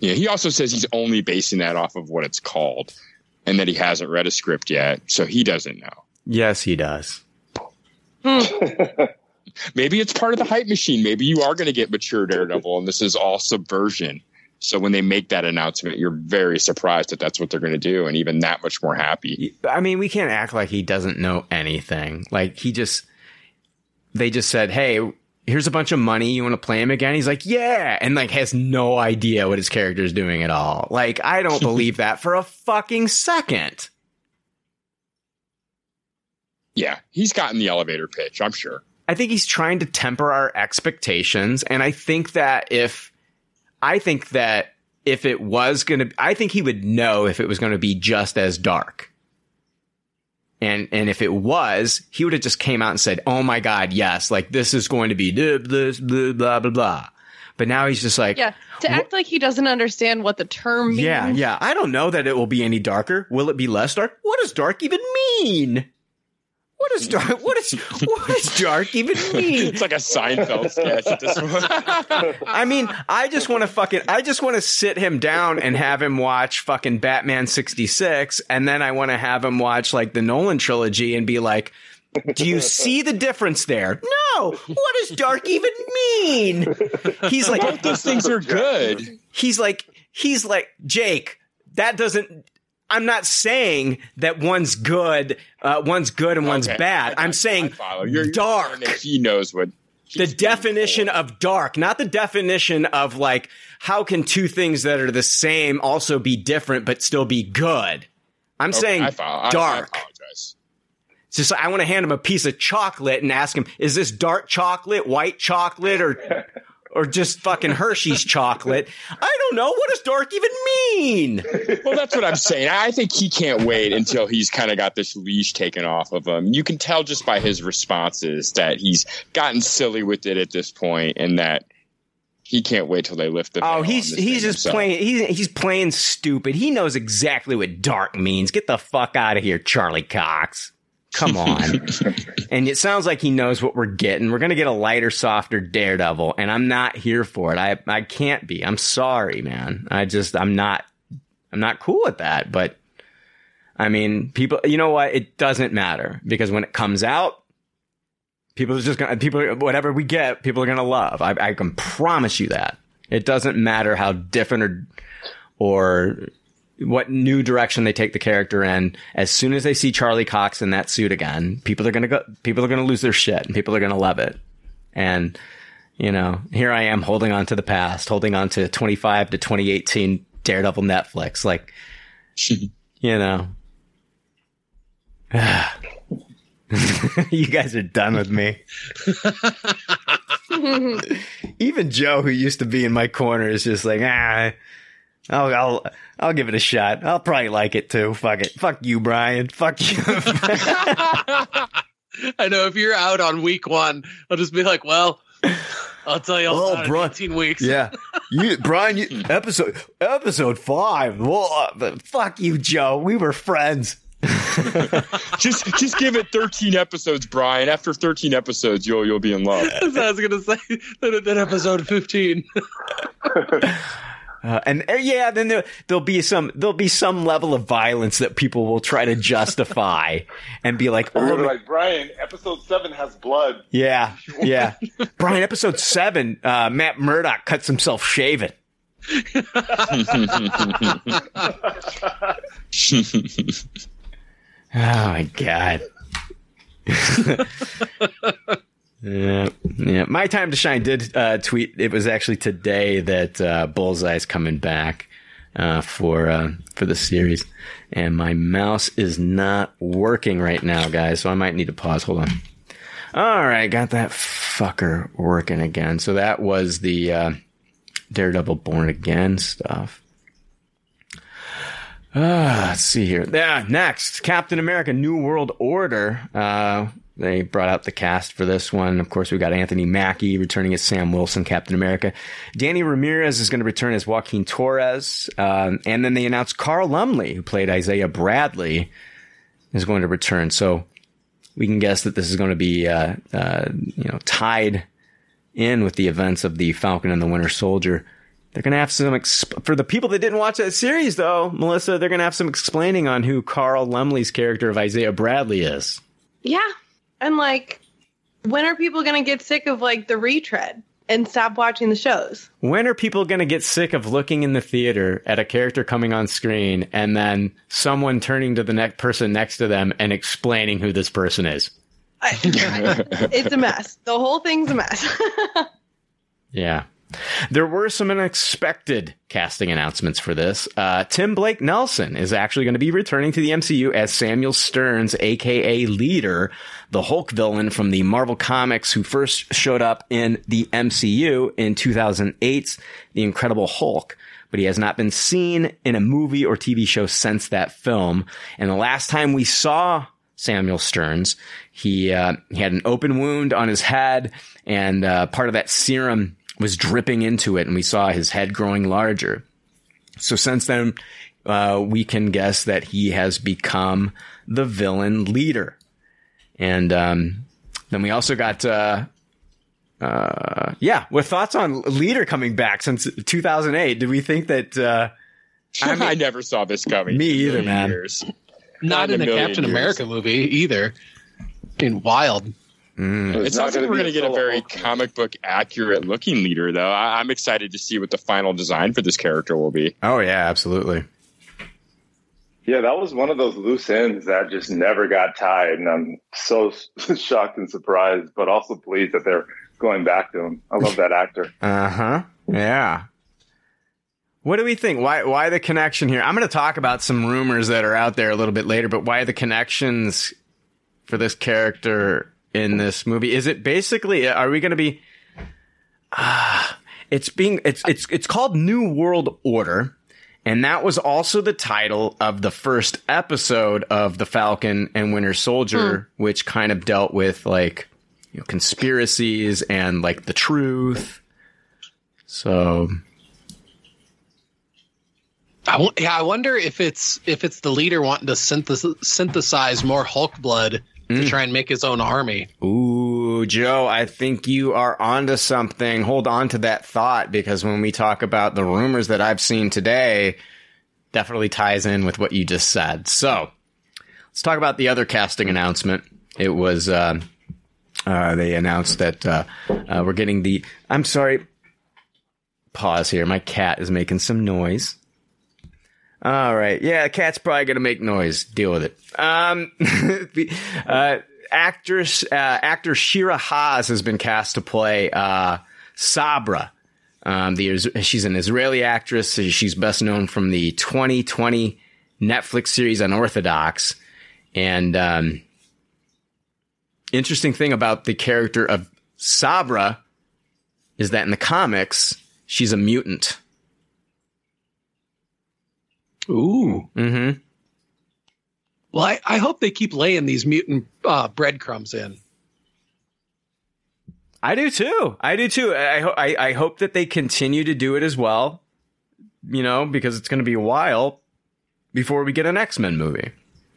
Yeah, he also says he's only basing that off of what it's called, and that he hasn't read a script yet, so he doesn't know. Yes, he does. [laughs] Maybe it's part of the hype machine. Maybe you are going to get mature Daredevil, and this is all subversion. So when they make that announcement, you're very surprised that that's what they're going to do, and even that much more happy. I mean, we can't act like he doesn't know anything. Like he just, they just said, "Hey, here's a bunch of money. You want to play him again?" He's like, "Yeah," and like has no idea what his character is doing at all. Like I don't [laughs] believe that for a fucking second. Yeah, he's gotten the elevator pitch, I'm sure. I think he's trying to temper our expectations, and I think that if, I think that if it was going to, I think he would know if it was going to be just as dark. And and if it was, he would have just came out and said, "Oh my God, yes! Like this is going to be blah blah blah blah." blah. But now he's just like, Yeah, to act like he doesn't understand what the term means. yeah, yeah. I don't know that it will be any darker. Will it be less dark? What does dark even mean? What is dark? What is what does dark even mean? It's like a Seinfeld sketch at this point. [laughs] I mean, I just want to fucking, I just want to sit him down and have him watch fucking Batman 66. And then I want to have him watch like the Nolan trilogy and be like, do you see the difference there? No. What does dark even mean? He's like, Both those things are good. he's like, he's like, Jake, that doesn't, I'm not saying that one's good, uh, one's good and one's bad. I'm saying You're, dark he knows what the definition of dark, not the definition of like how can two things that are the same also be different but still be good. I'm Okay, saying I follow. I- I dark. apologize. It's just I want to hand him a piece of chocolate and ask him, is this dark chocolate, white chocolate, or or just fucking Hershey's chocolate? I don't know. What does dark even mean? Well, that's what I'm saying. I think he can't wait until he's kind of got this leash taken off of him. You can tell just by his responses that he's gotten silly with it at this point, and that he can't wait till they lift the. Oh, he's he's just himself. playing. He's he's playing stupid. He knows exactly what dark means. Get the fuck out of here, Charlie Cox. Come on. [laughs] and it sounds like he knows what we're getting. We're gonna get a lighter, softer Daredevil, and I'm not here for it. I I can't be. I'm sorry, man. I just I'm not I'm not cool with that. But I mean, people. You know what? It doesn't matter because when it comes out, people are just gonna people whatever we get people are gonna love i, I can promise you that it doesn't matter how different or or what new direction they take the character in. As soon as they see charlie cox in that suit again people are gonna go people are gonna lose their shit and people are gonna love it. And you know here i am holding on to the past holding on to 25 to 2018 daredevil netflix. Like [laughs] you know. [sighs] You guys are done with me. [laughs] Even Joe, who used to be in my corner, is just like, ah, I'll, I'll, I'll give it a shot. I'll probably like it too. Fuck it. Fuck you, Brian. Fuck you. [laughs] I know if you're out on week one, I'll just be like, well, I'll tell you all Oh, about it in 18 weeks. yeah, [laughs] you, Brian. You, episode, episode five. Well, uh, fuck you, Joe. We were friends. [laughs] just just give it 13 episodes, Brian. After 13 episodes, you'll you'll be in love. That's what I was gonna say. Then, then episode 15. Uh, and uh, yeah, then there, there'll be some there'll be some level of violence that people will try to justify [laughs] and be like, oh, gonna be ma- like Brian. Episode seven has blood. yeah, [laughs] yeah. Brian, episode seven, uh, Matt Murdock cuts himself shaving. [laughs] Oh my god. Yeah, yeah. My time to shine did uh, tweet. It was actually today that uh, Bullseye's coming back uh, for uh, for the series, and my mouse is not working right now, guys. So I might need to pause. Hold on. All right, got that fucker working again. So that was the uh, Daredevil Born Again stuff. Ah, let's see here. Yeah, next, Captain America: New World Order. Uh, they brought out the cast for this one. Of course, we've got Anthony Mackie returning as Sam Wilson, Captain America. Danny Ramirez is going to return as Joaquin Torres, um, and then they announced Carl Lumbly, who played Isaiah Bradley, is going to return. So we can guess that this is going to be, uh, uh, you know, tied in with the events of the Falcon and the Winter Soldier. They're going to have some, exp- for the people that didn't watch that series though, Melissa, they're going to have some explaining on who Carl Lumbly's character of Isaiah Bradley is. Yeah. And like, when are people going to get sick of like the retread and stop watching the shows? When are people going to get sick of looking in the theater at a character coming on screen and then someone turning to the next person next to them and explaining who this person is? I, [laughs] it's a mess. The whole thing's a mess. [laughs] Yeah. There were some unexpected casting announcements for this. Uh, Tim Blake Nelson is actually going to be returning to the MCU as Samuel Sterns, aka Leader, the Hulk villain from the Marvel Comics who first showed up in the MCU in 2008's The Incredible Hulk. But he has not been seen in a movie or TV show since that film. And the last time we saw Samuel Sterns. He uh, he had an open wound on his head, and uh, part of that serum was dripping into it, and we saw his head growing larger. So since then, uh, we can guess that he has become the villain leader. And um, then we also got, uh, uh, yeah, with thoughts on Leader coming back since 2008. Do we think that? Uh, [laughs] I, I never saw this coming. Me either, million man. Years. Not Not in in a a Captain years. America movie either. In Wild. It sounds like we're going to get a very comic book accurate looking leader, though. I, I'm excited to see what the final design for this character will be. Oh yeah, absolutely. Yeah, that was one of those loose ends that just never got tied, and I'm so [laughs] shocked and surprised, but also pleased that they're going back to him. I love that actor. [laughs] Uh huh. Yeah. What do we think? Why why the connection here? I'm going to talk about some rumors that are out there a little bit later, but why the connections for this character in this movie? Is it basically are we going to be Ah, it's being it's it's it's called New World Order. And that was also the title of the first episode of The Falcon and Winter Soldier, which kind of dealt with like you know, conspiracies and like the truth. So I w- yeah, I wonder if it's if it's the leader wanting to synthesize, synthesize more Hulk blood to try and make his own army. Ooh, Joe, I think you are onto something. Hold on to that thought because when we talk about the rumors that I've seen today, definitely ties in with what you just said. So let's talk about the other casting announcement. It was, uh, uh, they announced that, uh, uh, we're getting the, I'm sorry, pause here. My cat is making some noise. All right. Yeah, the cat's probably going to make noise. Deal with it. Um, [laughs] the, uh, actress, uh, actor Shira Haas has been cast to play, uh, Sabra. Um, the, she's an Israeli actress. She's best known from the 2020 Netflix series Unorthodox. And, um, interesting thing about the character of Sabra is that in the comics, she's a mutant. Ooh. Mm-hmm. Well, I, I hope they keep laying these mutant uh, breadcrumbs in. I do too. I do too. I, ho- I I hope that they continue to do it as well. You know, because it's going to be a while before we get an X Men movie.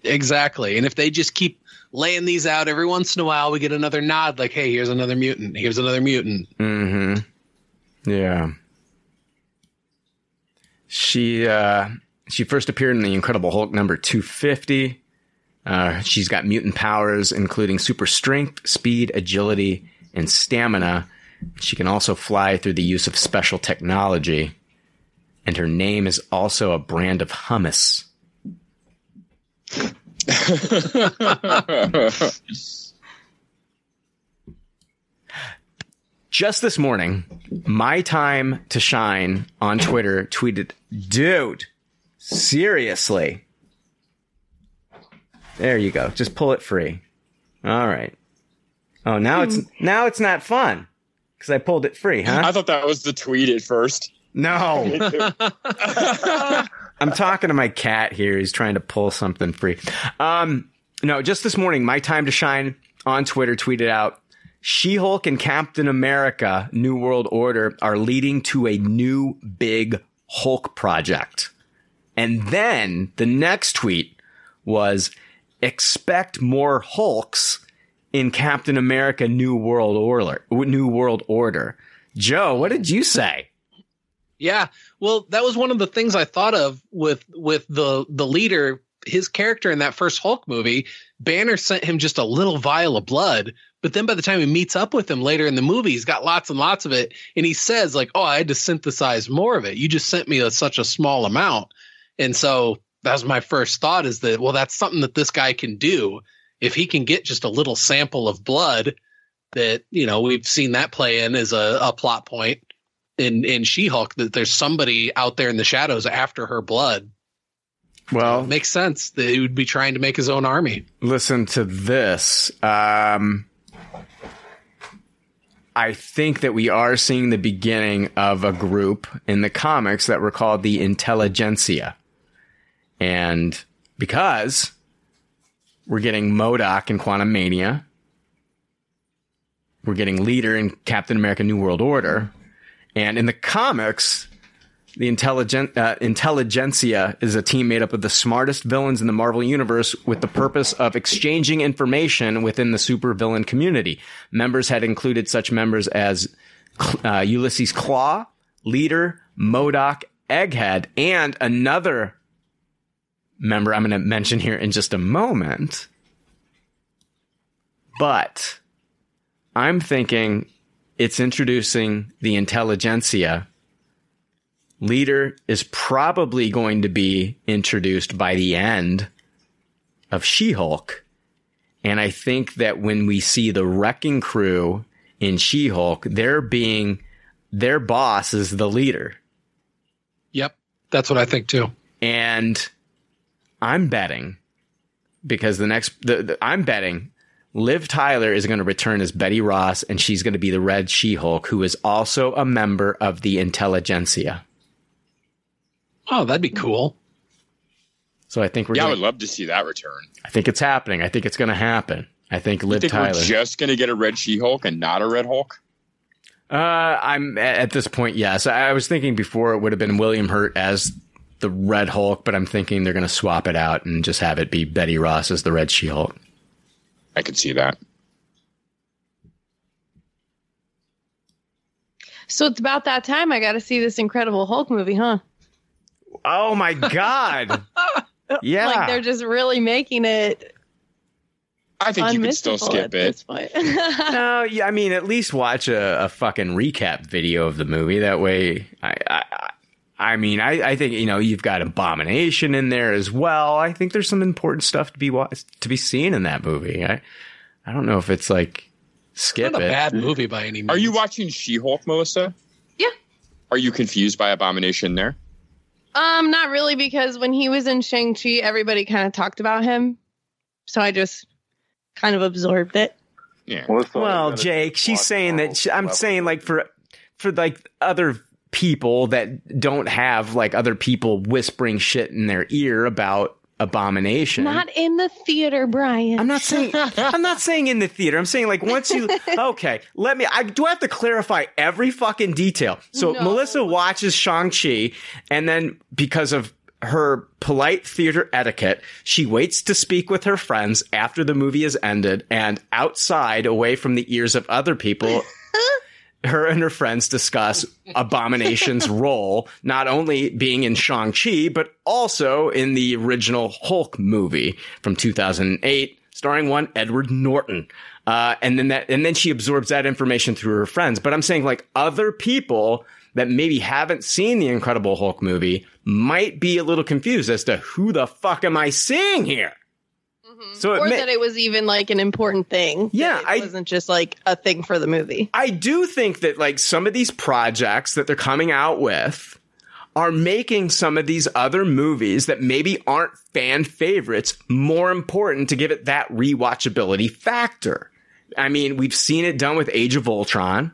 Exactly. And if they just keep laying these out every once in a while, we get another nod like, hey, here's another mutant. Here's another mutant. Mm-hmm. Yeah. She uh she first appeared in the Incredible Hulk number 250. Uh, she's got mutant powers, including super strength, speed, agility, and stamina. She can also fly through the use of special technology. And her name is also a brand of hummus. Just this morning, my time to shine on Twitter tweeted, dude, seriously. There you go. Just pull it free. All right. Oh, now it's now it's not fun because I pulled it free, huh? I thought that was the tweet at first. No. [laughs] [laughs] I'm talking to my cat here. He's trying to pull something free. Um, no, just this morning, my time to shine on Twitter tweeted out She Hulk and Captain America New World Order are leading to a new big Hulk project. And then the next tweet was expect more Hulks in Captain America New World Order. New World Order. Joe, what did you say? Yeah. Well, that was one of the things I thought of with with the the leader, his character in that first Hulk movie. Banner sent him just a little vial of blood, but then by the time he meets up with him later in the movie, he's got lots and lots of it, and he says like, "Oh, I had to synthesize more of it. You just sent me a, such a small amount." And so that was my first thought is that well, that's something that this guy can do if he can get just a little sample of blood. That you know we've seen that play in as a, a plot point in in She-Hulk that there's somebody out there in the shadows after her blood. Well, It makes sense that he would be trying to make his own army. listen to this. Um, I think that we are seeing the beginning of a group in the comics that were called the Intelligentsia. And because we're getting MODOK in Quantumania, we're getting Leader in Captain America New World Order, and in the comics, The intelligent uh, intelligentsia is a team made up of the smartest villains in the Marvel universe with the purpose of exchanging information within the supervillain community. Members had included such members as uh, Ulysses Klaue, Leader, MODOK, Egghead, and another member I'm going to mention here in just a moment. But I'm thinking it's introducing the intelligentsia. Leader is probably going to be introduced by the end of She Hulk. And I think that when we see the wrecking crew in She Hulk, they're being, their boss is the leader. Yep. That's what I think too. And I'm betting because the next, the, the, I'm betting Liv Tyler is going to return as Betty Ross and she's going to be the Red She Hulk, who is also a member of the intelligentsia. Oh, that'd be cool. So I think we're Yeah, I gonna, would love to see that return. I think it's happening. I think it's going to happen. I think You Liv think Tyler. we're just going to get a Red She-Hulk and not a Red Hulk? Uh, I'm at this point. Yes, I was thinking before it would have been William Hurt as the Red Hulk, but I'm thinking they're going to swap it out and just have it be Betty Ross as the Red She Hulk. I could see that. So it's about that time I got to see this Incredible Hulk movie, huh? Oh my god! [laughs] yeah, Like they're just really making it. I think you could still skip at it. this point. [laughs] no, yeah, I mean, at least watch a, a fucking recap video of the movie. That way, I, I, I- I mean, I, I think you know you've got Abomination in there as well. I think there's some important stuff to be wa- to be seen in that movie. I, I don't know if it's like skip Not a it. bad movie by any means. Are you watching She-Hulk, Melissa? Yeah. Are you confused by Abomination there? um, not really, because when he was in Shang Chi, everybody kind of talked about him, so I just kind of absorbed it. Yeah. Well, Jake, she's saying that she, I'm saying like for for like other people that don't have like other people whispering shit in their ear about abomination. Not in the theater, Brian. I'm not saying [laughs] I'm not saying in the theater. I'm saying like once you [laughs] okay, let me I do I have to clarify every fucking detail. So No. Melissa watches Shang-Chi and then because of her polite theater etiquette, she waits to speak with her friends after the movie has ended and outside away from the ears of other people [laughs] her and her friends discuss [laughs] Abomination's role, not only being in Shang-Chi, but also in the original Hulk movie from 2008, starring one Edward Norton. Uh, and then that, and then she absorbs that information through her friends. But I'm saying like other people that maybe haven't seen the Incredible Hulk movie might be a little confused as to who the fuck am I seeing here? Mm-hmm. So it or may- that it was even like an important thing. Yeah, it wasn't just like a thing for the movie. I do think that like some of these projects that they're coming out with are making some of these other movies that maybe aren't fan favorites more important to give it that rewatchability factor. I mean, we've seen it done with Age of Ultron.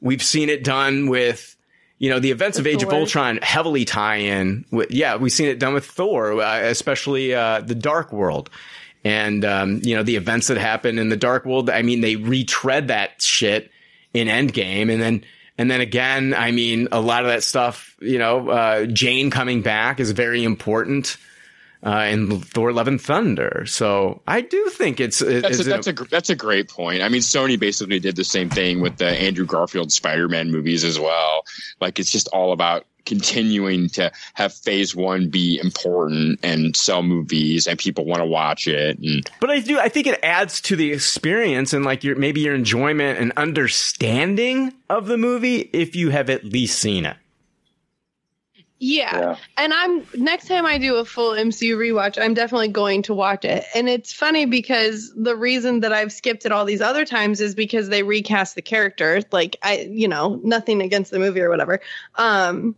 We've seen it done with, you know, the events of Age of Ultron heavily tie in with, yeah, we've seen it done with Thor, uh, especially, uh, the Dark World. And, um, you know, the events that happen in the Dark World, I mean, they retread that shit in Endgame. And then, and then again, I mean, a lot of that stuff, you know, uh, Jane coming back is very important. Uh, in Thor: Love and Thunder, so I do think it's That's a, that's a that's a great point. I mean, Sony basically did the same thing with the Andrew Garfield Spider-Man movies as well. Like it's just all about continuing to have Phase One be important and sell movies, and people want to watch it. And But I do. I think it adds to the experience and like your maybe your enjoyment and understanding of the movie if you have at least seen it. Yeah. And I'm next time I do a full MCU rewatch, I'm definitely going to watch it. And it's funny because the reason that I've skipped it all these other times is because they recast the character. Like I, you know, nothing against the movie or whatever. Um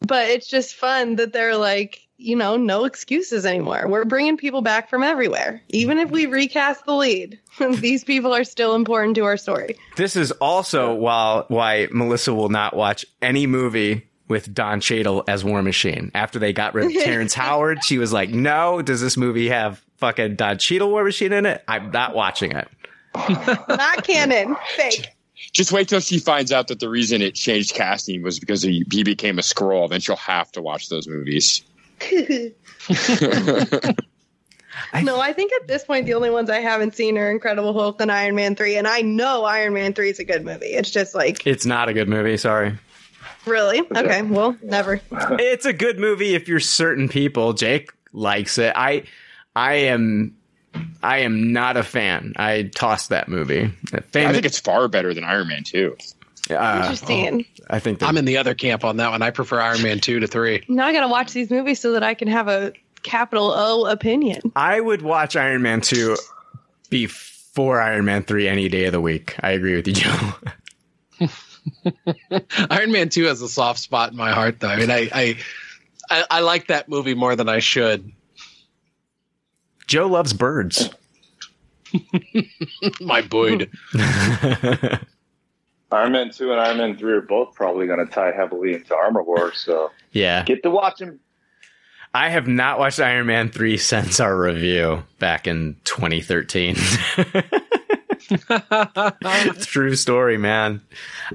but it's just fun that they're like, you know, no excuses anymore. We're bringing people back from everywhere. Even if we recast the lead, [laughs] these people are still important to our story. This is also while why Melissa will not watch any movie with Don Cheadle as War Machine. After they got rid of Terrence [laughs] Howard, she was like, "No, does this movie have fucking Don Cheadle War Machine in it? I'm not watching it." [laughs] Not canon. Fake. Just wait till she finds out that the reason it changed casting was because he, he became a Skrull. Then she'll have to watch those movies. [laughs] no, I think at this point the only ones I haven't seen are Incredible Hulk and Iron Man three, and I know Iron Man three is a good movie. It's just like It's not a good movie. Sorry. Really okay. Well, never. [laughs] It's a good movie if you're certain people. Jake likes it. I, I am, I am not a fan. I tossed that movie. I think it's far better than Iron Man 2. uh, Interesting. I think I'm in the other camp on that one. I prefer Iron Man two to three. Now I gotta watch these movies so that I can have a capital O opinion. I would watch Iron Man 2 before Iron Man 3 any day of the week. I agree with you, Joe. [laughs] [laughs] Iron Man two has a soft spot in my heart, though. I mean, I I, I, I like that movie more than I should. Joe loves birds. [laughs] My boy. [laughs] Iron Man 2 and Iron Man 3 are both probably going to tie heavily into Armor Wars, so yeah. get to watch them. I have not watched Iron Man 3 since our review back in 2013. [laughs] True story, man.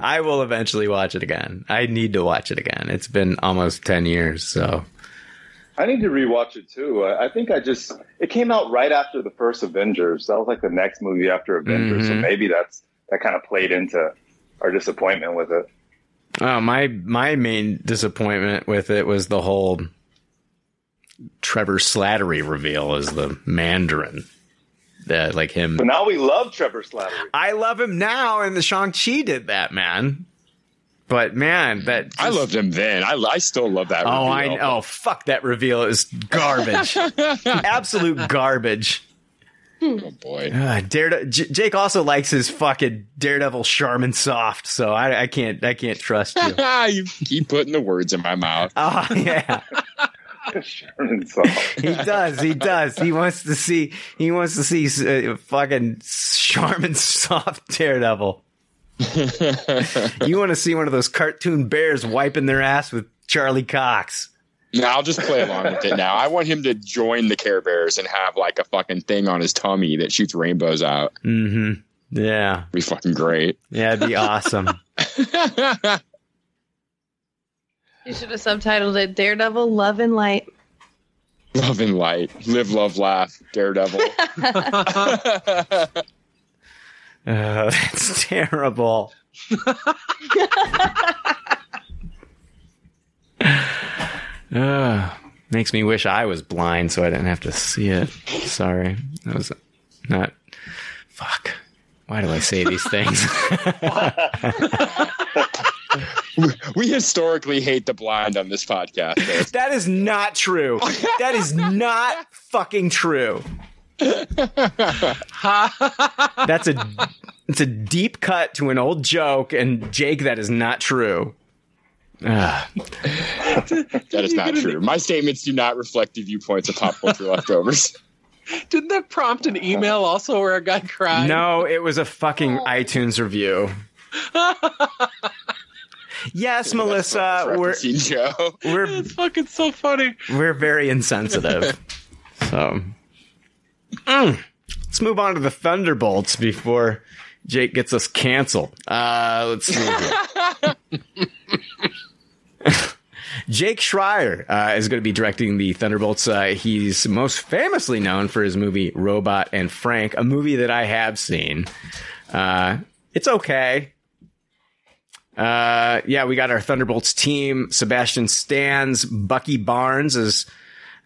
I will eventually watch it again. I need to watch it again. It's been almost 10 years, so. I need to rewatch it too. I think I just it came out right after the first Avengers. That was like the next movie after Avengers, so Mhm. maybe that's that kind of played into our disappointment with it. Oh, my my main disappointment with it was the whole Trevor Slattery reveal as the Mandarin. That like him. But now we love Trevor Slattery. I love him now, and the Shang Chi did that, man. But man, that I loved him then. I, I still love that. Oh, I reveal. oh fuck that reveal. is garbage, [laughs] absolute garbage. Oh boy. Uh, Darede- J- Jake also likes his fucking Daredevil Charmin soft, so I, I can't I can't trust you. [laughs] you keep putting the words in my mouth. Oh yeah, [laughs] Sherman Saul. [laughs] he does. He does. He wants to see. He wants to see uh, fucking Charmin soft [laughs] Daredevil. [laughs] you want to see one of those cartoon bears wiping their ass with Charlie Cox? No, I'll just play along with it now. I want him to join the Care Bears and have like a fucking thing on his tummy that shoots rainbows out. Mm-hmm. Yeah, Be fucking great. yeah, it'd be awesome. You should have subtitled it Daredevil Love and Light. love and light. Live, love, laugh. Daredevil. [laughs] [laughs] Uh, that's terrible. [laughs] uh, makes me wish I was blind so I didn't have to see it. Sorry. That was not. Fuck. Why do I say these things? We historically hate the blind on this podcast. [laughs] though. that is not true. That is not fucking true. [laughs] That's a it's a deep cut to an old joke, and Jake, that is not true. That is not true. My statements do not reflect the viewpoints of pop culture leftovers. Didn't that prompt an email also where a guy cried? No, it was a fucking iTunes review. [laughs] Yes, Melissa, we're Joe. we're It's fucking so funny. we're very insensitive. [laughs] So, Mm. let's move on to the Thunderbolts before Jake gets us canceled. Uh, let's see. [laughs] Jake Schreier uh, is going to be directing the Thunderbolts. Uh, he's most famously known for his movie Robot and Frank, a movie that I have seen. Uh, it's okay. Uh, yeah, we got our Thunderbolts team. Sebastian Stan's, Bucky Barnes is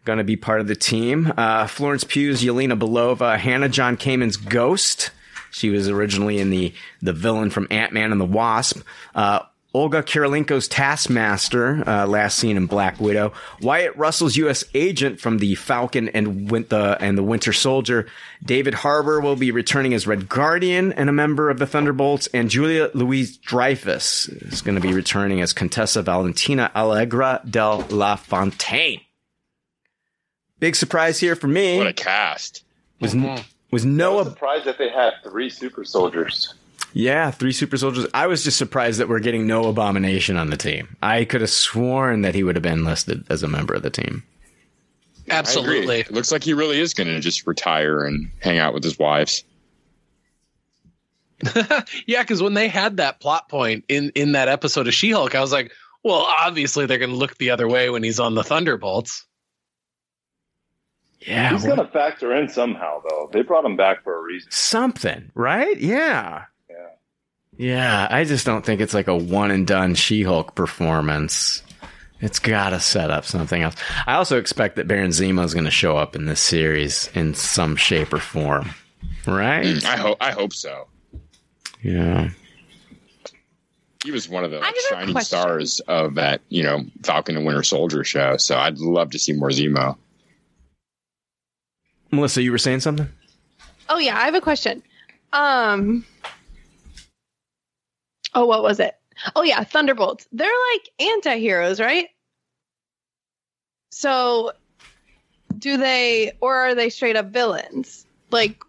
going to be part of the team. Uh, Florence Pugh's Yelena Belova, Hannah John Kamen's Ghost. She was originally in the the villain from Ant Man and the Wasp. Uh, Olga Kurilenko's Taskmaster, uh, last seen in Black Widow. Wyatt Russell's U.S. agent from the Falcon and Win- the and the Winter Soldier. David Harbour will be returning as Red Guardian and a member of the Thunderbolts. And Julia Louis-Dreyfus is going to be returning as Contessa Valentina Allegra del La Fontaine. Big surprise here for me What a cast. was was I was Noah. surprised that they had three super soldiers. Yeah, three super soldiers. I was just surprised that we're getting no abomination on the team. I could have sworn that he would have been listed as a member of the team. Absolutely. It looks like he really is going to just retire and hang out with his wives. [laughs] yeah, because when they had that plot point in in that episode of She Hulk, I was like, well, obviously they're going to look the other way when he's on the Thunderbolts. Yeah, He's well, going to factor in somehow, though. They brought him back for a reason. something, right? Yeah. Yeah. Yeah, I just don't think it's like a one and done She Hulk performance. It's got to set up something else. I also expect that Baron Zemo is going to show up in this series in some shape or form, right? [clears throat] I hope I hope so. Yeah. He was one of the like, shining question. stars of that, you know, Falcon and Winter Soldier show. So I'd love to see more Zemo. Melissa, you were saying something? Oh yeah, I have a question. Um. Oh, what was it? Oh yeah, Thunderbolts. They're like anti-heroes, right? So, do they, or are they straight up villains? Like,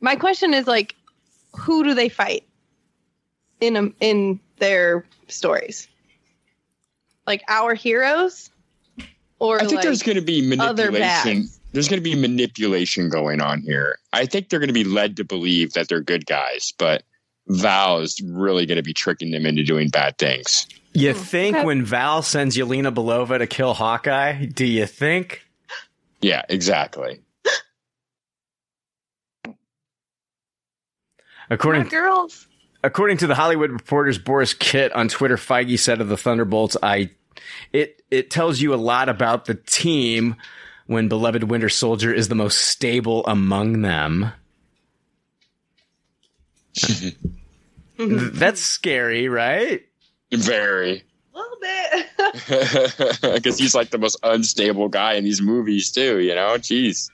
my question is like, who do they fight in a, in their stories? Like our heroes, or I think like, there's going to be manipulation. There's going to be manipulation going on here. I think they're going to be led to believe that they're good guys, but Val is really going to be tricking them into doing bad things. You hmm. think okay. when Val sends Yelena Belova to kill Hawkeye, do you think? Yeah, exactly. According My girls. According to the Hollywood Reporter's Borys Kit on Twitter, Feige said of the Thunderbolts, "I it it tells you a lot about the team when beloved Winter Soldier is the most stable among them." [laughs] That's scary, right? Very. A little bit. [laughs] [laughs] Because he's like the most unstable guy in these movies, too, you know? Jeez.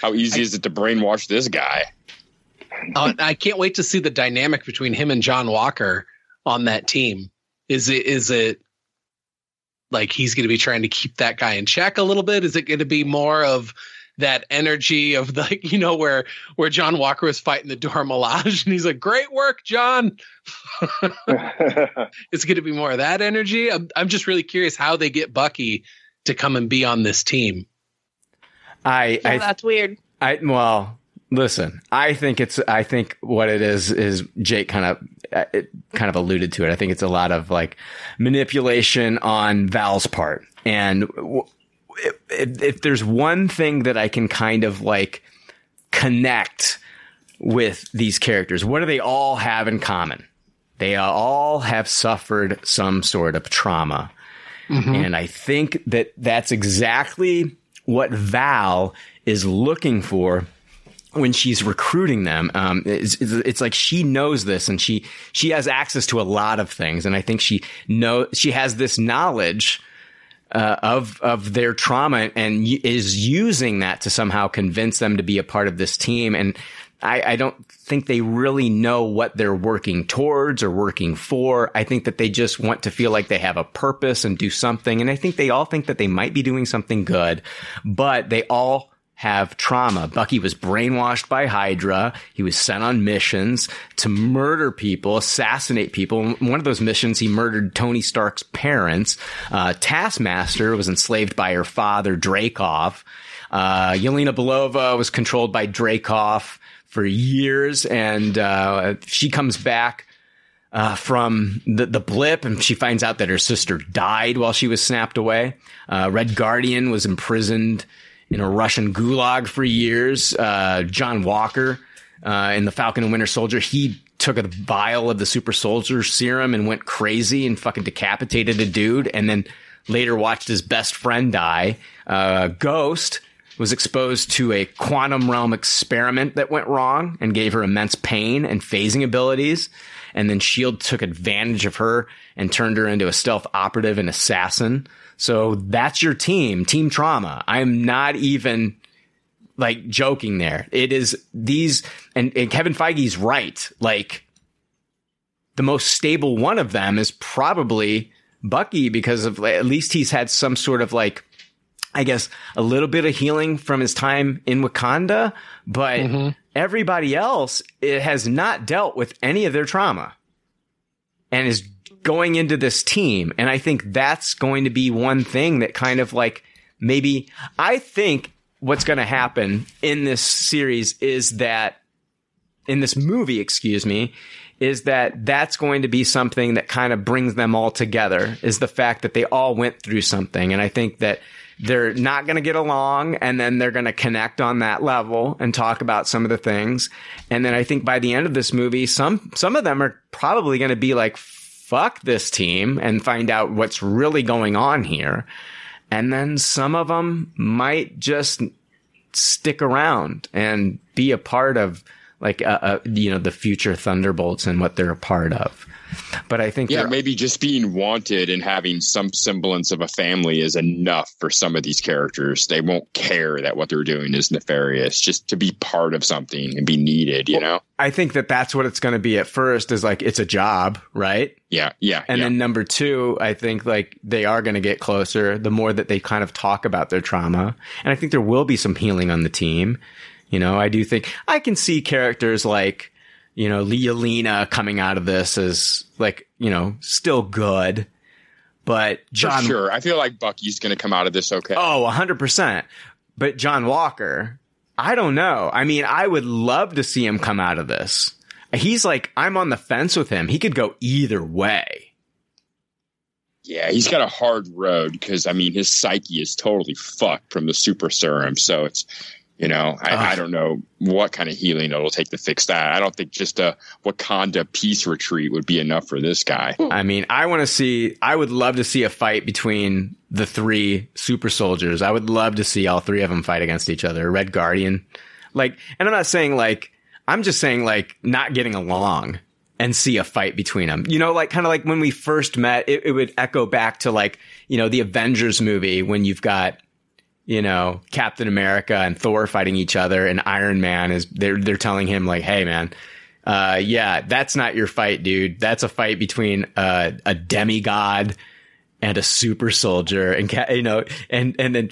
How easy is it to brainwash this guy? Uh, I can't wait to see the dynamic between him and John Walker on that team. Is it is it like he's going to be trying to keep that guy in check a little bit? Is it going to be more of that energy of the you know where where John Walker was fighting the Dora Milaje and he's like, "Great work, John." [laughs] it's going to be more of that energy. I'm I'm just really curious how they get Bucky to come and be on this team. I Yeah, I that's weird. I well, listen. I think it's. I think what it is is Jake kind of uh, it kind of alluded to it. I think it's a lot of like manipulation on Val's part, and w- if, if there's one thing that I can kind of like connect with these characters, what do they all have in common? They all have suffered some sort of trauma. And I think that that's exactly what Val is looking for when she's recruiting them. Um, it's, it's, it's like she knows this and she, she has access to a lot of things. And I think she know, she has this knowledge, uh, of, of their trauma and is using that to somehow convince them to be a part of this team. And I, I don't think they really know what they're working towards or working for. I think that they just want to feel like they have a purpose and do something. And I think they all think that they might be doing something good, but they all have trauma. Bucky was brainwashed by Hydra. He was sent on missions to murder people, assassinate people. One of those missions, he murdered Tony Stark's parents. Uh, Taskmaster was enslaved by her father, Dreykov. Uh, Yelena Belova was controlled by Dreykov for years, and uh, she comes back uh, from the, the blip and she finds out that her sister died while she was snapped away. Uh, Red Guardian was imprisoned in a Russian gulag for years. Uh, John Walker uh, in the Falcon and Winter Soldier, he took a vial of the super soldier serum and went crazy and fucking decapitated a dude and then later watched his best friend die. Uh, Ghost was exposed to a quantum realm experiment that went wrong and gave her immense pain and phasing abilities. And then Shield took advantage of her and turned her into a stealth operative and assassin. So that's your team, Team Trauma. I'm not even like joking there. It is these, and, and Kevin Feige's right. Like the most stable one of them is probably Bucky because of at least he's had some sort of like, I guess a little bit of healing from his time in Wakanda, but mm-hmm. everybody else it has not dealt with any of their trauma and is going into this team. And I think that's going to be one thing that kind of like maybe I think what's going to happen in this series is that in this movie, excuse me, is that that's going to be something that kind of brings them all together is the fact that they all went through something. And I think that they're not going to get along and then they're going to connect on that level and talk about some of the things. And then I think by the end of this movie, some, some of them are probably going to be like, fuck this team and find out what's really going on here. And then some of them might just stick around and be a part of like uh, uh, you know the future Thunderbolts and what they're a part of. But I think Yeah, maybe just being wanted and having some semblance of a family is enough for some of these characters. They won't care that what they're doing is nefarious. Just to be part of something and be needed, you know? I think that that's what it's going to be at first is like it's a job, right? Yeah, yeah. And yeah. then number two, I think like they are going to get closer the more that they kind of talk about their trauma. And I think there will be some healing on the team. You know, I do think I can see characters like, you know, Leolina coming out of this is like, you know, still good. But John, For sure. I feel like Bucky's going to come out of this okay. Oh, 100%. But John Walker, I don't know. I mean, I would love to see him come out of this. He's like, I'm on the fence with him. He could go either way. Yeah, he's got a hard road because, I mean, his psyche is totally fucked from the super serum. So it's, you know, I, Ugh. I don't know what kind of healing it'll take to fix that. I don't think just a Wakanda peace retreat would be enough for this guy. Hmm. I mean, I want to see, I would love to see a fight between the three super soldiers. I would love to see all three of them fight against each other. Red Guardian. Like, and I'm not saying like, I'm just saying like not getting along and see a fight between them. You know, like kind of like when we first met, it, it would echo back to like, you know, the Avengers movie when you've got, you know, Captain America and Thor fighting each other and Iron Man is they're they're telling him like, "Hey man, uh yeah, that's not your fight, dude. That's a fight between uh, a demigod and a super soldier and you know and and then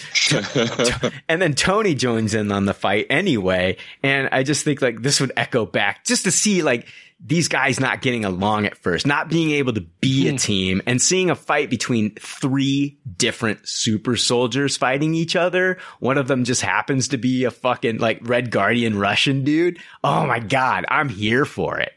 and then Tony joins in on the fight anyway and I just think like this would echo back just to see like these guys not getting along at first not being able to be a hmm. team and seeing a fight between three different super soldiers fighting each other. One of them just happens to be a fucking like red guardian Russian dude. Oh my god I'm here for it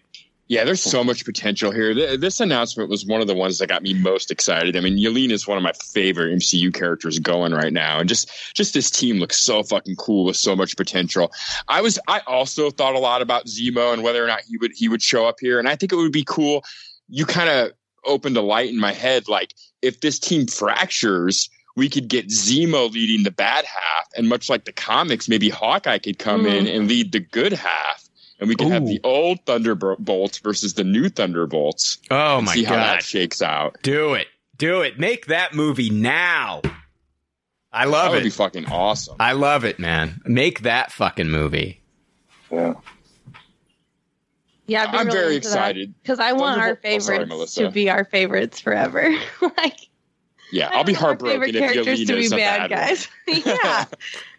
Yeah, there's so much potential here. This announcement was one of the ones that got me most excited. I mean, Yelena is one of my favorite MCU characters going right now, and just just this team looks so fucking cool with so much potential. I was I also thought a lot about Zemo and whether or not he would he would show up here, and I think it would be cool. You kind of opened a light in my head, like if this team fractures. We could get Zemo leading the bad half, and much like the comics, maybe Hawkeye could come in mm-hmm. and lead the good half, and we could have the old Thunderbolts versus the new Thunderbolts. oh and my see how god that shakes out. Do it. Do it. Make that movie now. I love it. That love would be fucking awesome. I love it, man. Make that fucking movie. Yeah. Yeah, I've been I'm really very excited. because I want our Thunderbolt- oh, sorry, favorites to be our favorites forever. [laughs] like Yeah, I I'll be heartbroken if characters to Yelena be is bad bad guys. [laughs] yeah,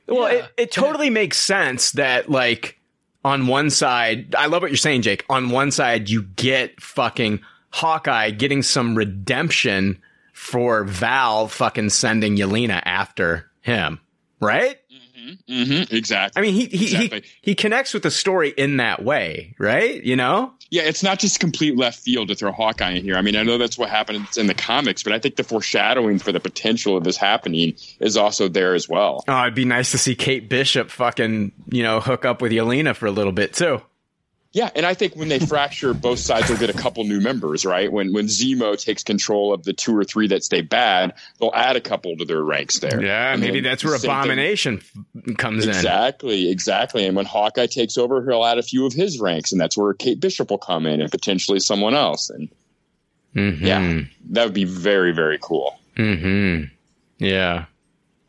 Well, Yeah. it, [laughs] it totally makes sense that like on one side, I love what you're saying, Jake. On one side, you get fucking Hawkeye getting some redemption for Val fucking sending Yelena after him, right? Mm-hmm, exactly. I mean, he he, Exactly. he he connects with the story in that way, right? You know? Yeah, it's not just complete left field to throw Hawkeye in here. I mean, I know that's what happens in the comics, but I think the foreshadowing for the potential of this happening is also there as well. Oh, it'd be nice to see Kate Bishop fucking, you know, hook up with Yelena for a little bit too. Yeah, and I think when they fracture, both sides will get a couple new members, right? When when Zemo takes control of the two or three that stay bad, they'll add a couple to their ranks there. Yeah, And maybe that's where thing- Abomination f- comes in. Exactly, exactly. And when Hawkeye takes over, he'll add a few of his ranks, and that's where Kate Bishop will come in and potentially someone else. And Mm-hmm. yeah, that would be very, very cool. Mm-hmm. Yeah.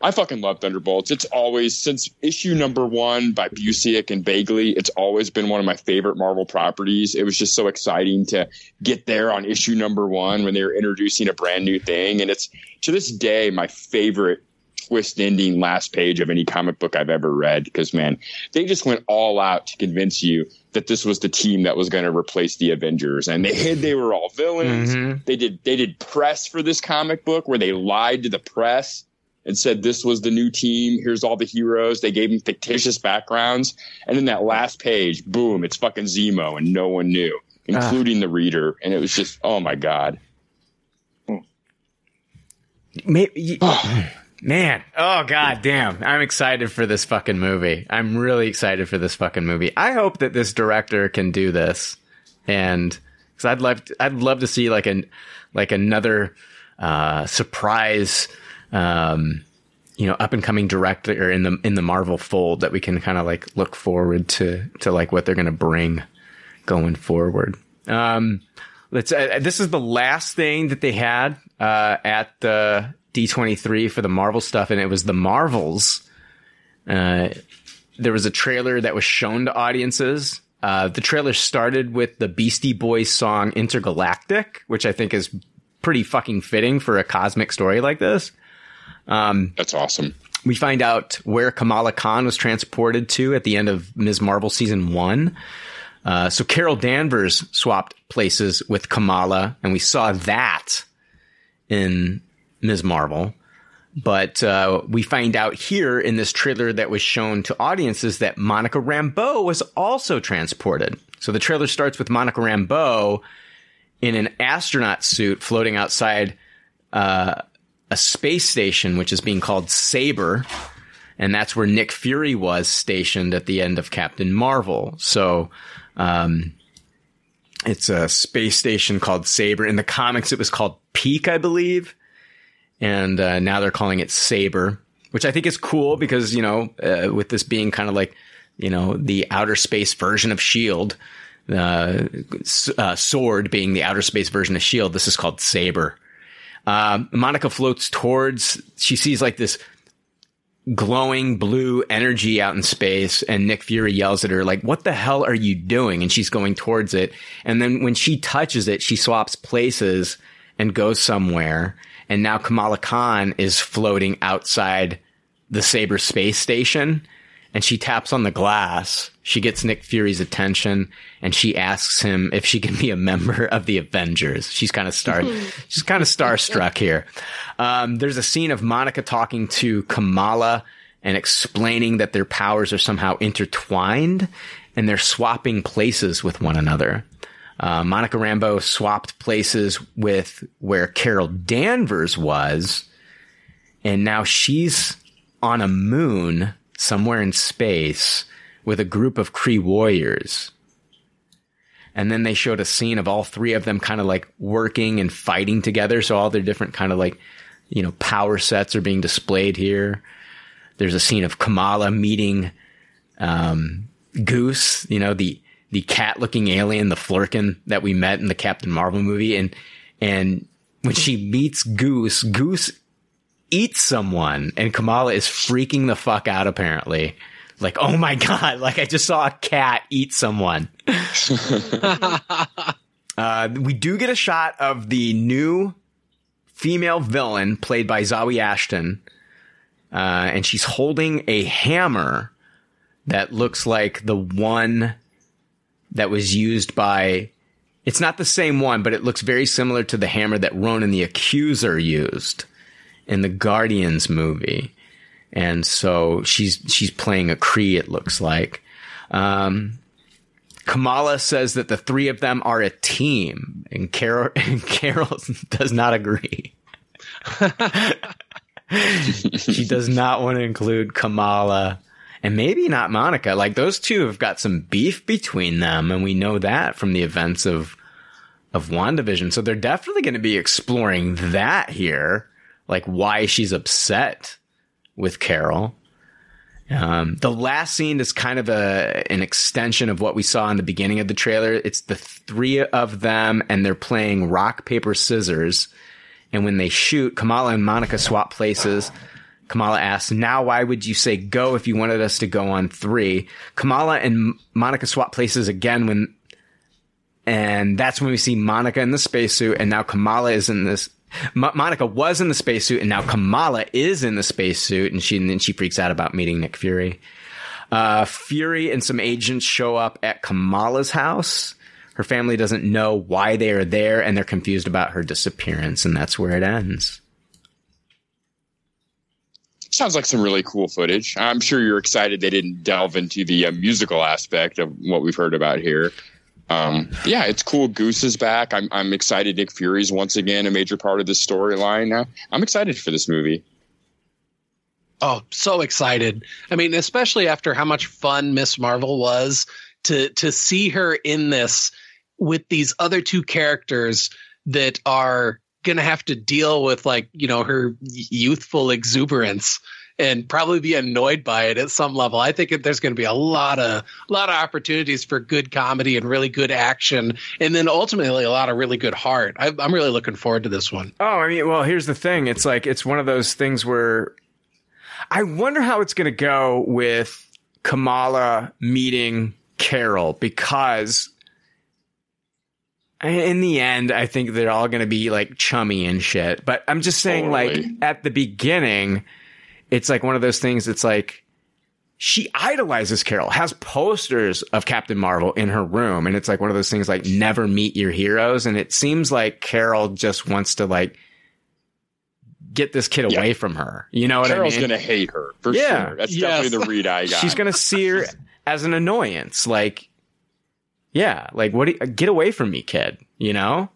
I fucking love Thunderbolts. It's always since issue number one by Busiek and Bagley. It's always been one of my favorite Marvel properties. It was just so exciting to get there on issue number one when they were introducing a brand new thing, and it's to this day my favorite twist ending last page of any comic book I've ever read. Because man, they just went all out to convince you that this was the team that was going to replace the Avengers, and they hid they were all villains. Mhm. They did they did press for this comic book where they lied to the press and said this was the new team. Here's all the heroes. They gave them fictitious backgrounds, and then that last page, boom, it's fucking Zemo, and no one knew, including the reader. And it was just, oh my god. Maybe, [sighs] man, oh god damn. I'm excited for this fucking movie. I'm really excited for this fucking movie. I hope that this director can do this. And cuz I'd love to, I'd love to see like an like another uh surprise um you know, up and coming director in the in the Marvel fold that we can kind of like look forward to to like what they're going to bring going forward. Um let's uh, this is the last thing that they had uh, at the D23 for the Marvel stuff, and it was the Marvels. Uh, there was a trailer that was shown to audiences. Uh, the trailer started with the Beastie Boys song Intergalactic, which I think is pretty fucking fitting for a cosmic story like this. Um, That's awesome. we find out where Kamala Khan was transported to at the end of Ms. Marvel season one. Uh, so Carol Danvers swapped places with Kamala, and we saw that in Ms. Marvel. But uh, we find out here in this trailer that was shown to audiences that Monica Rambeau was also transported. So the trailer starts with Monica Rambeau in an astronaut suit floating outside uh, a space station, which is being called Saber. And that's where Nick Fury was stationed at the end of Captain Marvel. So, um, it's a space station called Saber. In the comics, it was called Peak, I believe. And uh, now they're calling it Saber, which I think is cool because, you know, uh, with this being kind of like, you know, the outer space version of S.H.I.E.L.D., uh, uh, Sword being the outer space version of S.H.I.E.L.D., this is called Saber. Um, Monica floats towards, she sees like this glowing blue energy out in space and Nick Fury yells at her like what the hell are you doing? And she's going towards it. And then when she touches it she swaps places and goes somewhere. And now Kamala Khan is floating outside the Saber space station and she taps on the glass. She gets Nick Fury's attention and she asks him if she can be a member of the Avengers. She's kind of star [laughs] she's kind of starstruck here. Um, there's a scene of Monica talking to Kamala and explaining that their powers are somehow intertwined and they're swapping places with one another. Uh, Monica Rambeau swapped places with where Carol Danvers was, and now she's on a moon somewhere in space with a group of Kree warriors. And then they showed a scene of all three of them kind of like working and fighting together. So all their different kind of like, you know, power sets are being displayed here. There's a scene of Kamala meeting, um, Goose, you know, the, the cat looking alien, the Flerken that we met in the Captain Marvel movie. And, and when she meets Goose, Goose eats someone and Kamala is freaking the fuck out apparently. Like, oh my [laughs] God, like I just saw a cat eat someone. [laughs] Uh, we do get a shot of the new female villain played by Zawe Ashton. Uh, and she's holding a hammer that looks like the one that was used by. It's not the same one, but it looks very similar to the hammer that Ronan the Accuser used in the Guardians movie. And so she's she's playing a Kree. It looks like. Um, Kamala says that the three of them are a team, and Carol [laughs] and Carol does not agree. [laughs] she does not want to include Kamala and maybe not Monica. Like those two have got some beef between them, and we know that from the events of of WandaVision. So they're definitely going to be exploring that here, like why she's upset with Carol. Um, the last scene is kind of a an extension of what we saw in the beginning of the trailer. It's the three of them, and they're playing rock paper scissors. And when they shoot, Kamala and Monica swap places. Kamala asks, "Now, why would you say go if you wanted us to go on three? Kamala and Monica swap places again when, and that's when we see Monica in the spacesuit, and now Kamala is in this Mo- Monica was in the spacesuit, and now Kamala is in the spacesuit, and she and then she freaks out about meeting Nick Fury. Uh, Fury and some agents show up at Kamala's house. Her family doesn't know why they are there, and they're confused about her disappearance, and that's where it ends. sounds like some really cool footage. I'm sure you're excited they didn't delve into the uh, musical aspect of what we've heard about here. Um, yeah, it's cool. Goose is back. I'm I'm excited. Nick Fury's once again a major part of the storyline. I'm excited for this movie. Oh, so excited. I mean, especially after how much fun Ms. Marvel was to to see her in this with these other two characters that are going to have to deal with like, you know, her youthful exuberance and probably be annoyed by it at some level. I think there's going to be a lot of a lot of opportunities for good comedy and really good action, and then ultimately a lot of really good heart. I, I'm really looking forward to this one. Oh, I mean, well, here's the thing. It's like it's one of those things where I wonder how it's going to go with Kamala meeting Carol because in the end, I think they're all going to be like chummy and shit. But I'm just saying, Totally. like at the beginning, it's like one of those things. It's like she idolizes Carol, has posters of Captain Marvel in her room, and it's like one of those things like never meet your heroes. And it seems like Carol just wants to like get this kid Yeah. away from her. You know what Carol's I mean? Carol's gonna hate her for Yeah. sure. That's Yes. definitely the read I got. She's gonna see her as an annoyance. Like, yeah, like what? Do you, get away from me, kid. You know?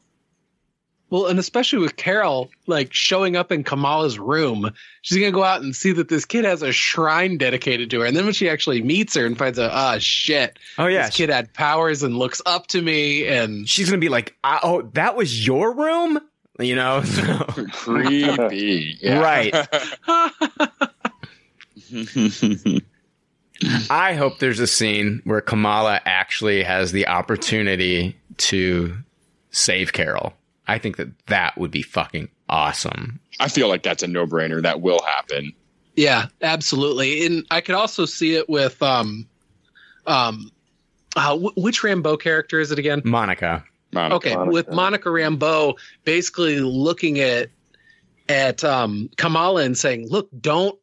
Well, and especially with Carol, like showing up in Kamala's room, she's gonna go out and see that this kid has a shrine dedicated to her. And then when she actually meets her and finds out, ah, shit, Oh yeah, this kid had powers and looks up to me, and she's gonna be like, "Ah, "Oh, that was your room," you know? [laughs] So- creepy. Right. [laughs] I hope there's a scene where Kamala actually has the opportunity to save Carol. I think that that would be fucking awesome. I feel like that's a no brainer. That will happen. yeah, absolutely. And I could also see it with um, um, uh, wh- which Rambeau character is it again? Monica. Monica. okay Monica. with monica Rambeau basically looking at at um kamala and saying look don't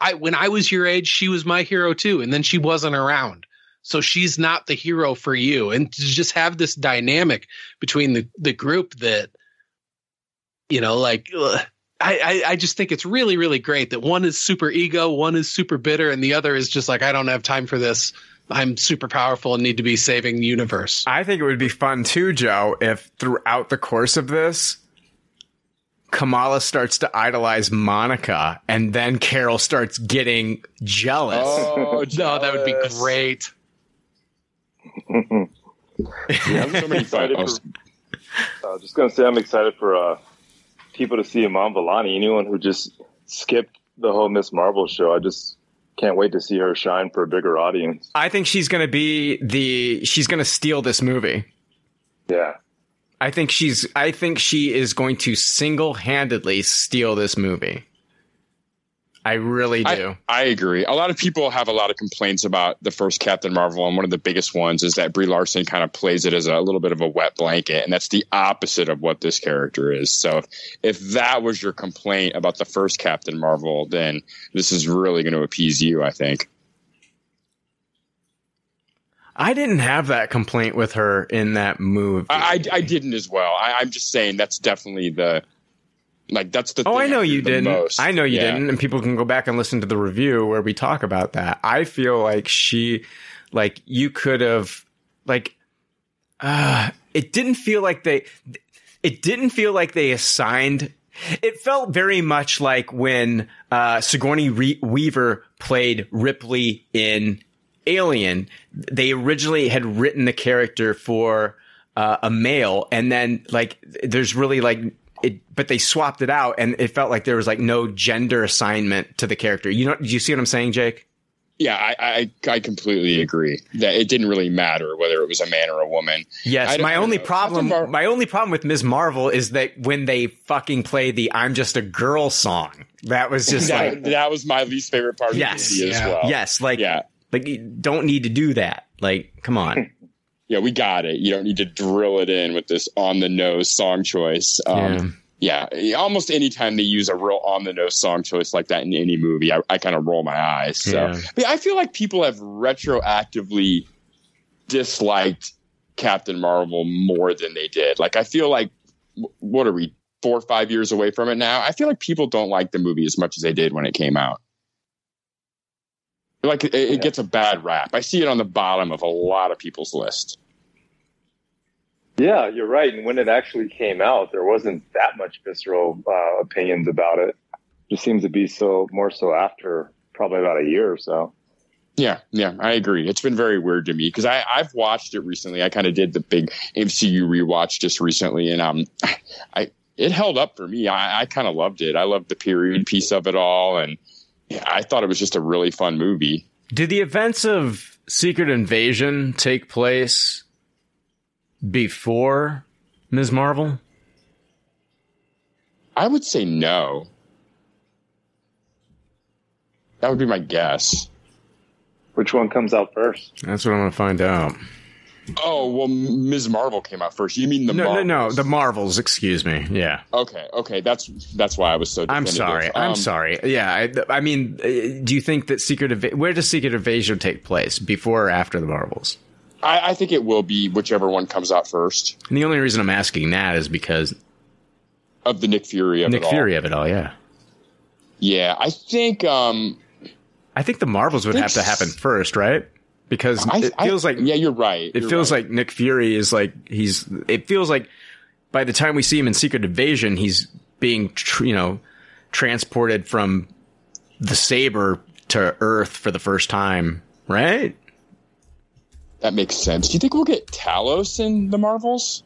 i when i was your age she was my hero too and then she wasn't around so she's not the hero for you and to just have this dynamic between the the group that you know like ugh, I, I I just think it's really really great that one is super ego, one is super bitter, and the other is just like I don't have time for this. I'm super powerful and need to be saving the universe. I think it would be fun too, Joe, if throughout the course of this, Kamala starts to idolize Monica and then Carol starts getting jealous. Oh, [laughs] No, that would be great. Yeah, I'm So [laughs] excited fun- for, uh, just gonna say I'm excited for uh, people to see Iman Vellani. Anyone who just skipped the whole Miss Marvel show, I just can't wait to see her shine for a bigger audience. I think she's going to be the she's going to steal this movie. Yeah, I think she's I think she is going to single-handedly steal this movie. I really do. I, I agree. A lot of people have a lot of complaints about the first Captain Marvel, and one of the biggest ones is that Brie Larson kind of plays it as a little bit of a wet blanket, and that's the opposite of what this character is. So, if, if that was your complaint about the first Captain Marvel, then this is really going to appease you, I think. I didn't have that complaint with her in that movie. I, I, I didn't as well. I, I'm just saying that's definitely the like that's the. Oh, I know hear you didn't. most. I know you Yeah. didn't, and people can go back and listen to the review where we talk about that. I feel like she, like you could have, like, uh, it didn't feel like they, it didn't feel like they assigned. It felt very much like when uh, Sigourney Re- Weaver played Ripley in Alien. They originally had written the character for uh, a male, and then like there's really like it, but they swapped it out, and it felt like there was like no gender assignment to the character. You know, do you see what I'm saying, Jake? Yeah, I, I I completely agree that it didn't really matter whether it was a man or a woman. Yes, my only know. problem, Mar- my only problem with Ms. Marvel is that when they fucking play the "I'm Just a Girl" song, that was just that, like, that was my least favorite part Yes, of the movie as well. yes, like, Yeah. like you don't need to do that. Like, come on. [laughs] Yeah, we got it. You don't need to drill it in with this on the nose song choice. Um, yeah. almost anytime they use a real on the nose song choice like that in any movie, I, I kind of roll my eyes. So, Yeah. but I feel like people have retroactively disliked Captain Marvel more than they did. Like, I feel like, what are we? four or five years away from it now, I feel like people don't like the movie as much as they did when it came out. Like it, it gets a bad rap. I see it on the bottom of a lot of people's list. Yeah, you're right. And when it actually came out, there wasn't that much visceral uh, opinions about it. Just seems to be so more so after probably about a year or so. Yeah, yeah, I agree. It's been very weird to me because I I've watched it recently. I kind of did the big MCU rewatch just recently, and um, [sighs] I it held up for me. I, I kind of loved it. I loved the period piece of it all, and yeah, I thought it was just a really fun movie. Did the events of Secret Invasion take place before Ms. Marvel? I would say no. That would be my guess. Which one comes out first? That's what I'm going to find out. Oh well, Ms. Marvel came out first. You mean the no, Marvels? no, no, the Marvels. Excuse me. Yeah. Okay, okay, that's that's why I was so. I'm definitive. sorry. I'm Um, sorry. Yeah. I, I mean, uh, do you think that Secret Inva- where does Secret Invasion take place before or after the Marvels? I, I think it will be whichever one comes out first And the only reason I'm asking that is because of the Nick Fury of Nick it all. Fury of it all. Yeah. Yeah, I think. um I think the Marvels would have to happen first, right? Because I, it I- feels like yeah, you're right. it You're feels right. like Nick Fury is like he's. It feels like by the time we see him in Secret Invasion, he's being tr- you know transported from the Saber to Earth for the first time, right? That makes sense. Do you think we'll get Talos in the Marvels?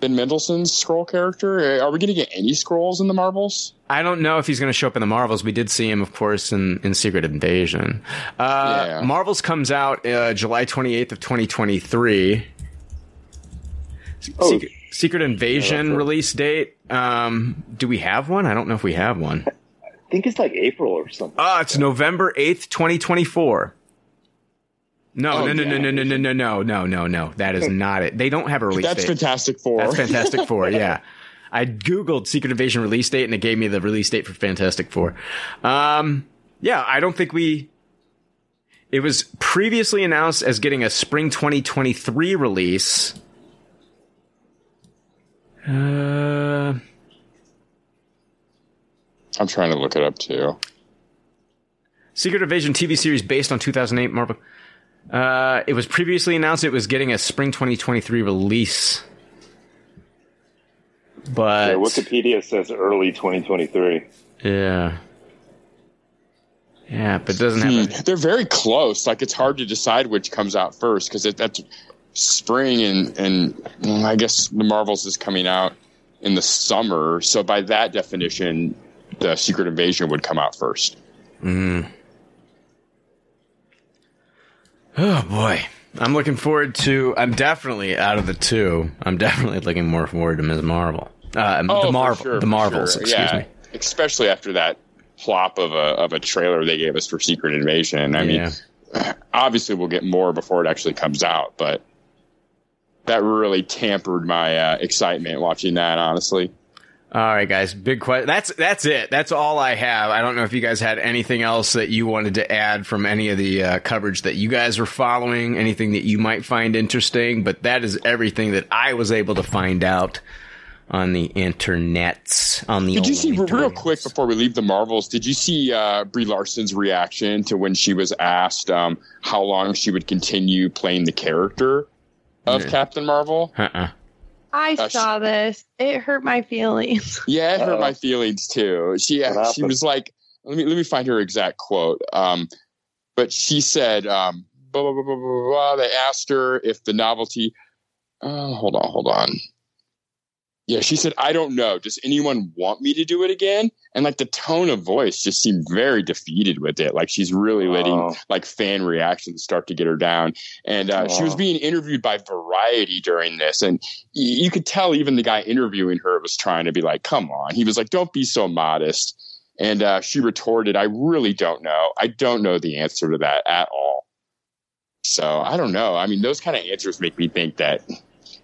Ben Mendelsohn's Skrull character. Are we going to get any Skrulls in the Marvels? I don't know if he's going to show up in the Marvels. We did see him, of course, in, in Secret Invasion. Uh, Yeah. Marvels comes out uh, July 28th of 2023. Oh. Secret, Secret Invasion right. release date. Um, do we have one? I don't know if we have one. I think it's like April or something. Oh, it's November 8th, 2024. No, Oh, no, no, no, yeah. no, no, no, no, no, no, no, no. That is not it. They don't have a release date. That's date. Fantastic Four. That's Fantastic [laughs] Four, yeah. I googled Secret Invasion release date and it gave me the release date for Fantastic Four. Um, yeah, I don't think we. It was previously announced as getting a spring 2023 release. Uh, I'm trying to look it up too. Secret Invasion TV series based on 2008 Marvel. Uh, it was previously announced it was getting a spring 2023 release. But Yeah, Wikipedia says early 2023. Yeah. Yeah, but it doesn't have Hmm. They're very close. Like it's hard to decide which comes out first because that's spring and and well, I guess the Marvels is coming out in the summer. So by that definition, the Secret Invasion would come out first. Mm. Oh boy. I'm looking forward to I'm definitely out of the two. I'm definitely looking more forward to Ms. Marvel. Uh, Oh, the Marvel sure, the Marvels, sure. excuse yeah. me. Especially after that plop of a of a trailer they gave us for Secret Invasion. I Yeah. mean, obviously we'll get more before it actually comes out, but that really tampered my uh, excitement watching that. Honestly. All right, guys. Big question. That's that's it. That's all I have. I don't know if you guys had anything else that you wanted to add from any of the uh, coverage that you guys were following. Anything that you might find interesting. But that is everything that I was able to find out on the internets. On the Did you see old real quick before we leave the Marvels? Did you see uh, Brie Larson's reaction to when she was asked um, how long she would continue playing the character of Yeah. Captain Marvel? Uh-uh. I Uh, saw this. It hurt my feelings. [laughs] Yeah, it hurt Uh-oh. my feelings too. She she was like, let me let me find her exact quote. Um, but she said, um, blah, blah, blah, blah, blah, blah. They asked her if the novelty. Uh, hold on, hold on. Yeah, she said, I don't know. Does anyone want me to do it again? And like the tone of voice just seemed very defeated with it. Like she's really letting Oh. like fan reactions start to get her down. And uh, she was Oh. being interviewed by Variety during this, and y- you could tell even the guy interviewing her was trying to be like, "Come on." He was like, "Don't be so modest." And uh, she retorted, "I really don't know. I don't know the answer to that at all." So I don't know. I mean, those kind of answers make me think that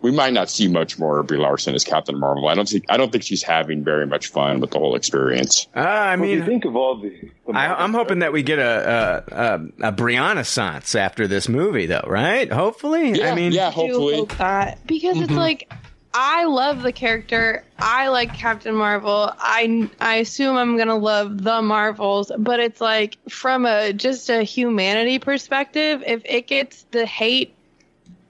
we might not see much more of Brie Larson as Captain Marvel. I don't think I don't think she's having very much fun with the whole experience. Uh, I What you mean, think of all the? the I, I'm hoping that we get a a, a, a Brianna after this movie, though, right? Hopefully. Yeah, I mean, yeah, I hopefully. hope that because it's Mhm. like I love the character. I like Captain Marvel. I I assume I'm gonna love the Marvels, but it's like from a just a humanity perspective, if it gets the hate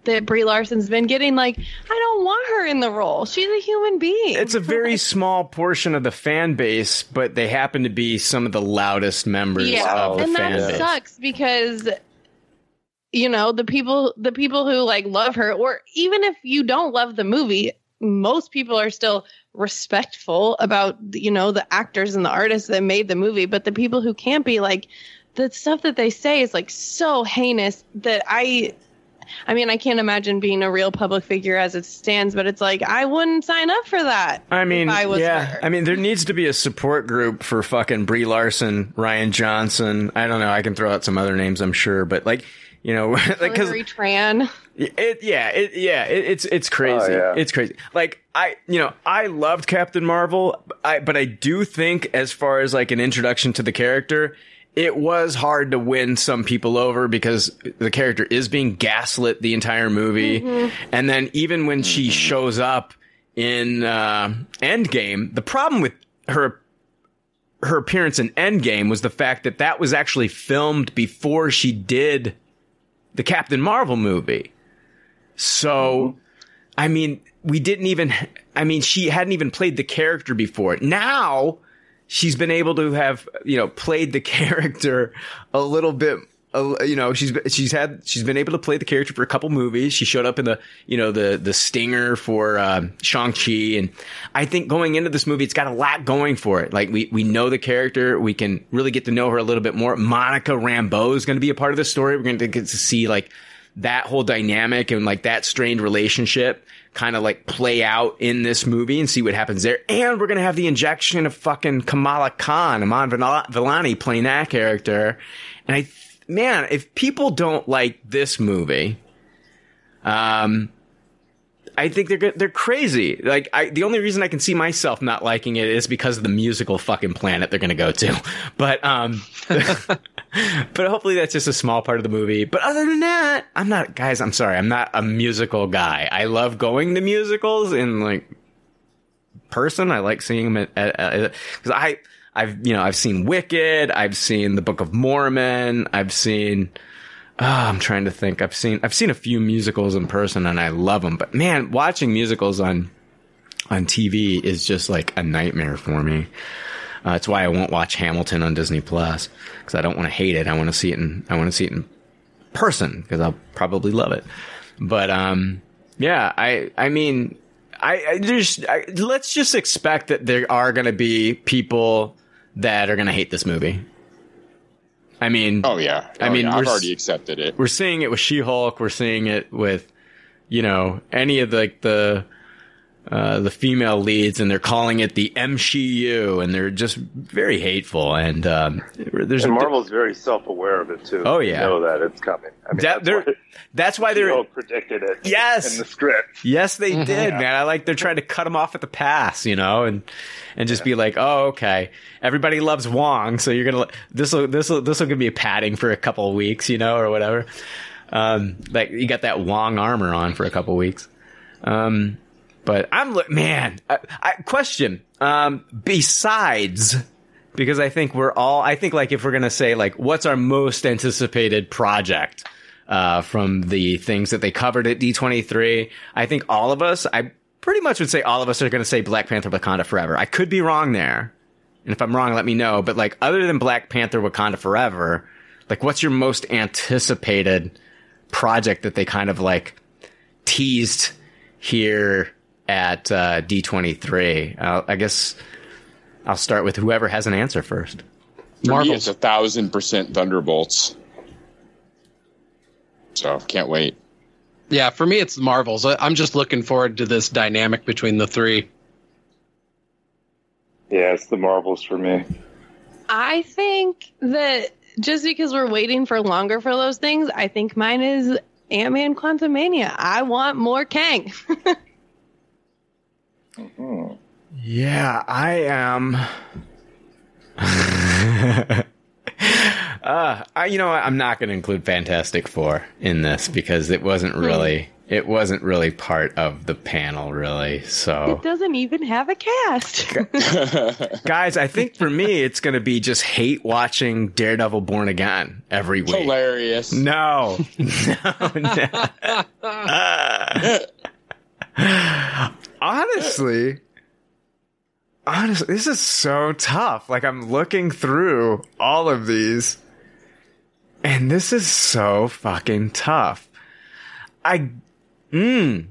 that Brie Larson's been getting, like I don't want her in the role. She's a human being. It's a very [laughs] small portion of the fan base, but they happen to be some of the loudest members yeah, of the and fan that base. sucks because you know the people the people who like love her, or even if you don't love the movie, most people are still respectful about you know the actors and the artists that made the movie. But the people who can't be like the stuff that they say is like so heinous that I. I mean, I can't imagine being a real public figure as it stands, but it's like I wouldn't sign up for that. I mean, if I was yeah. her. I mean, there needs to be a support group for fucking Brie Larson, Rian Johnson. I don't know. I can throw out some other names, I'm sure, but like, you know, [laughs] like because Hillary Tran. it, yeah, it, yeah, it, it's it's crazy. Oh, yeah. It's crazy. Like I, you know, I loved Captain Marvel, I, but I do think as far as like an introduction to the character, it was hard to win some people over because the character is being gaslit the entire movie, and then even when she shows up in uh, Endgame, the problem with her her appearance in Endgame was the fact that that was actually filmed before she did the Captain Marvel movie. So, I mean, we didn't even, I mean, she hadn't even played the character before. Now, she's been able to have, you know, played the [laughs] character a little bit. You know, she's she's had she's been able to play the character for a couple movies. She showed up in the you know the the stinger for um, Shang Chi, and I think going into this movie, it's got a lot going for it. Like we we know the character, we can really get to know her a little bit more. Monica Rambeau is going to be a part of the story. We're going to get to see like that whole dynamic and like that strained relationship kind of like play out in this movie and see what happens there. And we're gonna have the injection of fucking Kamala Khan, Iman Vellani playing that character. And I, man, if people don't like this movie, um, I think they're. They're crazy. Like I, the only reason I can see myself not liking it is because of the musical fucking planet they're going to go to. [laughs] But um, [laughs] [laughs] but hopefully that's just a small part of the movie. But other than that, I'm not, guys. I'm sorry, I'm not a musical guy. I love going to musicals in like person. I like seeing them because I, I've you know I've seen Wicked. I've seen The Book of Mormon. I've seen. Oh, I'm trying to think. I've seen I've seen a few musicals in person and I love them. But man, watching musicals on on TV is just like a nightmare for me. Uh, that's why I won't watch Hamilton on Disney Plus because I don't want to hate it. I want to see it in I want to see it in person because I'll probably love it. But um, yeah, I I mean, I, I just I, let's just expect that there are going to be people that are going to hate this movie. I mean, Oh yeah. I Oh, mean, yeah. I've already accepted it. we're seeing it with She-Hulk. We're seeing it with, you know, any of the, like the, uh, the female leads and they're calling it the MCU and they're just very hateful. And, um, there's And a, Marvel's very self-aware of it too. Oh, They yeah. know that it's coming. I mean, That- that's why that's why they're, She-Hulk predicted it. Yes. in the script. Yes, they did, man. I like they're trying to cut them off at the pass, you know, and and just be like, oh, okay, everybody loves Wong, so you're gonna this will this will this will give me a padding for a couple of weeks, you know, or whatever. Um, like you got that Wong armor on for a couple of weeks. Um, but I'm man. I, I question. Um, besides. Because I think we're all, I think like if we're gonna say like, what's our most anticipated project? uh, from the things that they covered at D23. I think all of us, I pretty much would say all of us are to say Black Panther Wakanda Forever. I could be wrong there. And if I'm wrong, let me know. But like, other than Black Panther Wakanda Forever, like, what's your most anticipated project that they kind of like teased here at uh, D23? Uh, I guess I'll start with whoever has an answer first. For me, it's a thousand percent Thunderbolts. So can't wait. Yeah, for me, it's Marvels. I- I'm just looking forward to this dynamic between the three. Yeah, it's the Marvels for me. I think that just because we're waiting for longer for those things, I think mine is Ant Man Quantumania. I want more Kang. [laughs] Mm-hmm. Yeah, I am. [laughs] uh, I, you know, what? I'm not going to include Fantastic Four in this because it wasn't hmm. really it wasn't really part of the panel, really. So It doesn't even have a cast. [laughs] guys, I think for me, it's going to be just hate watching Daredevil Born Again every week. Hilarious. No, [laughs] no, no. Uh, honestly, honestly, this is so tough. Like I'm looking through all of these, and this is so fucking tough. I, mm.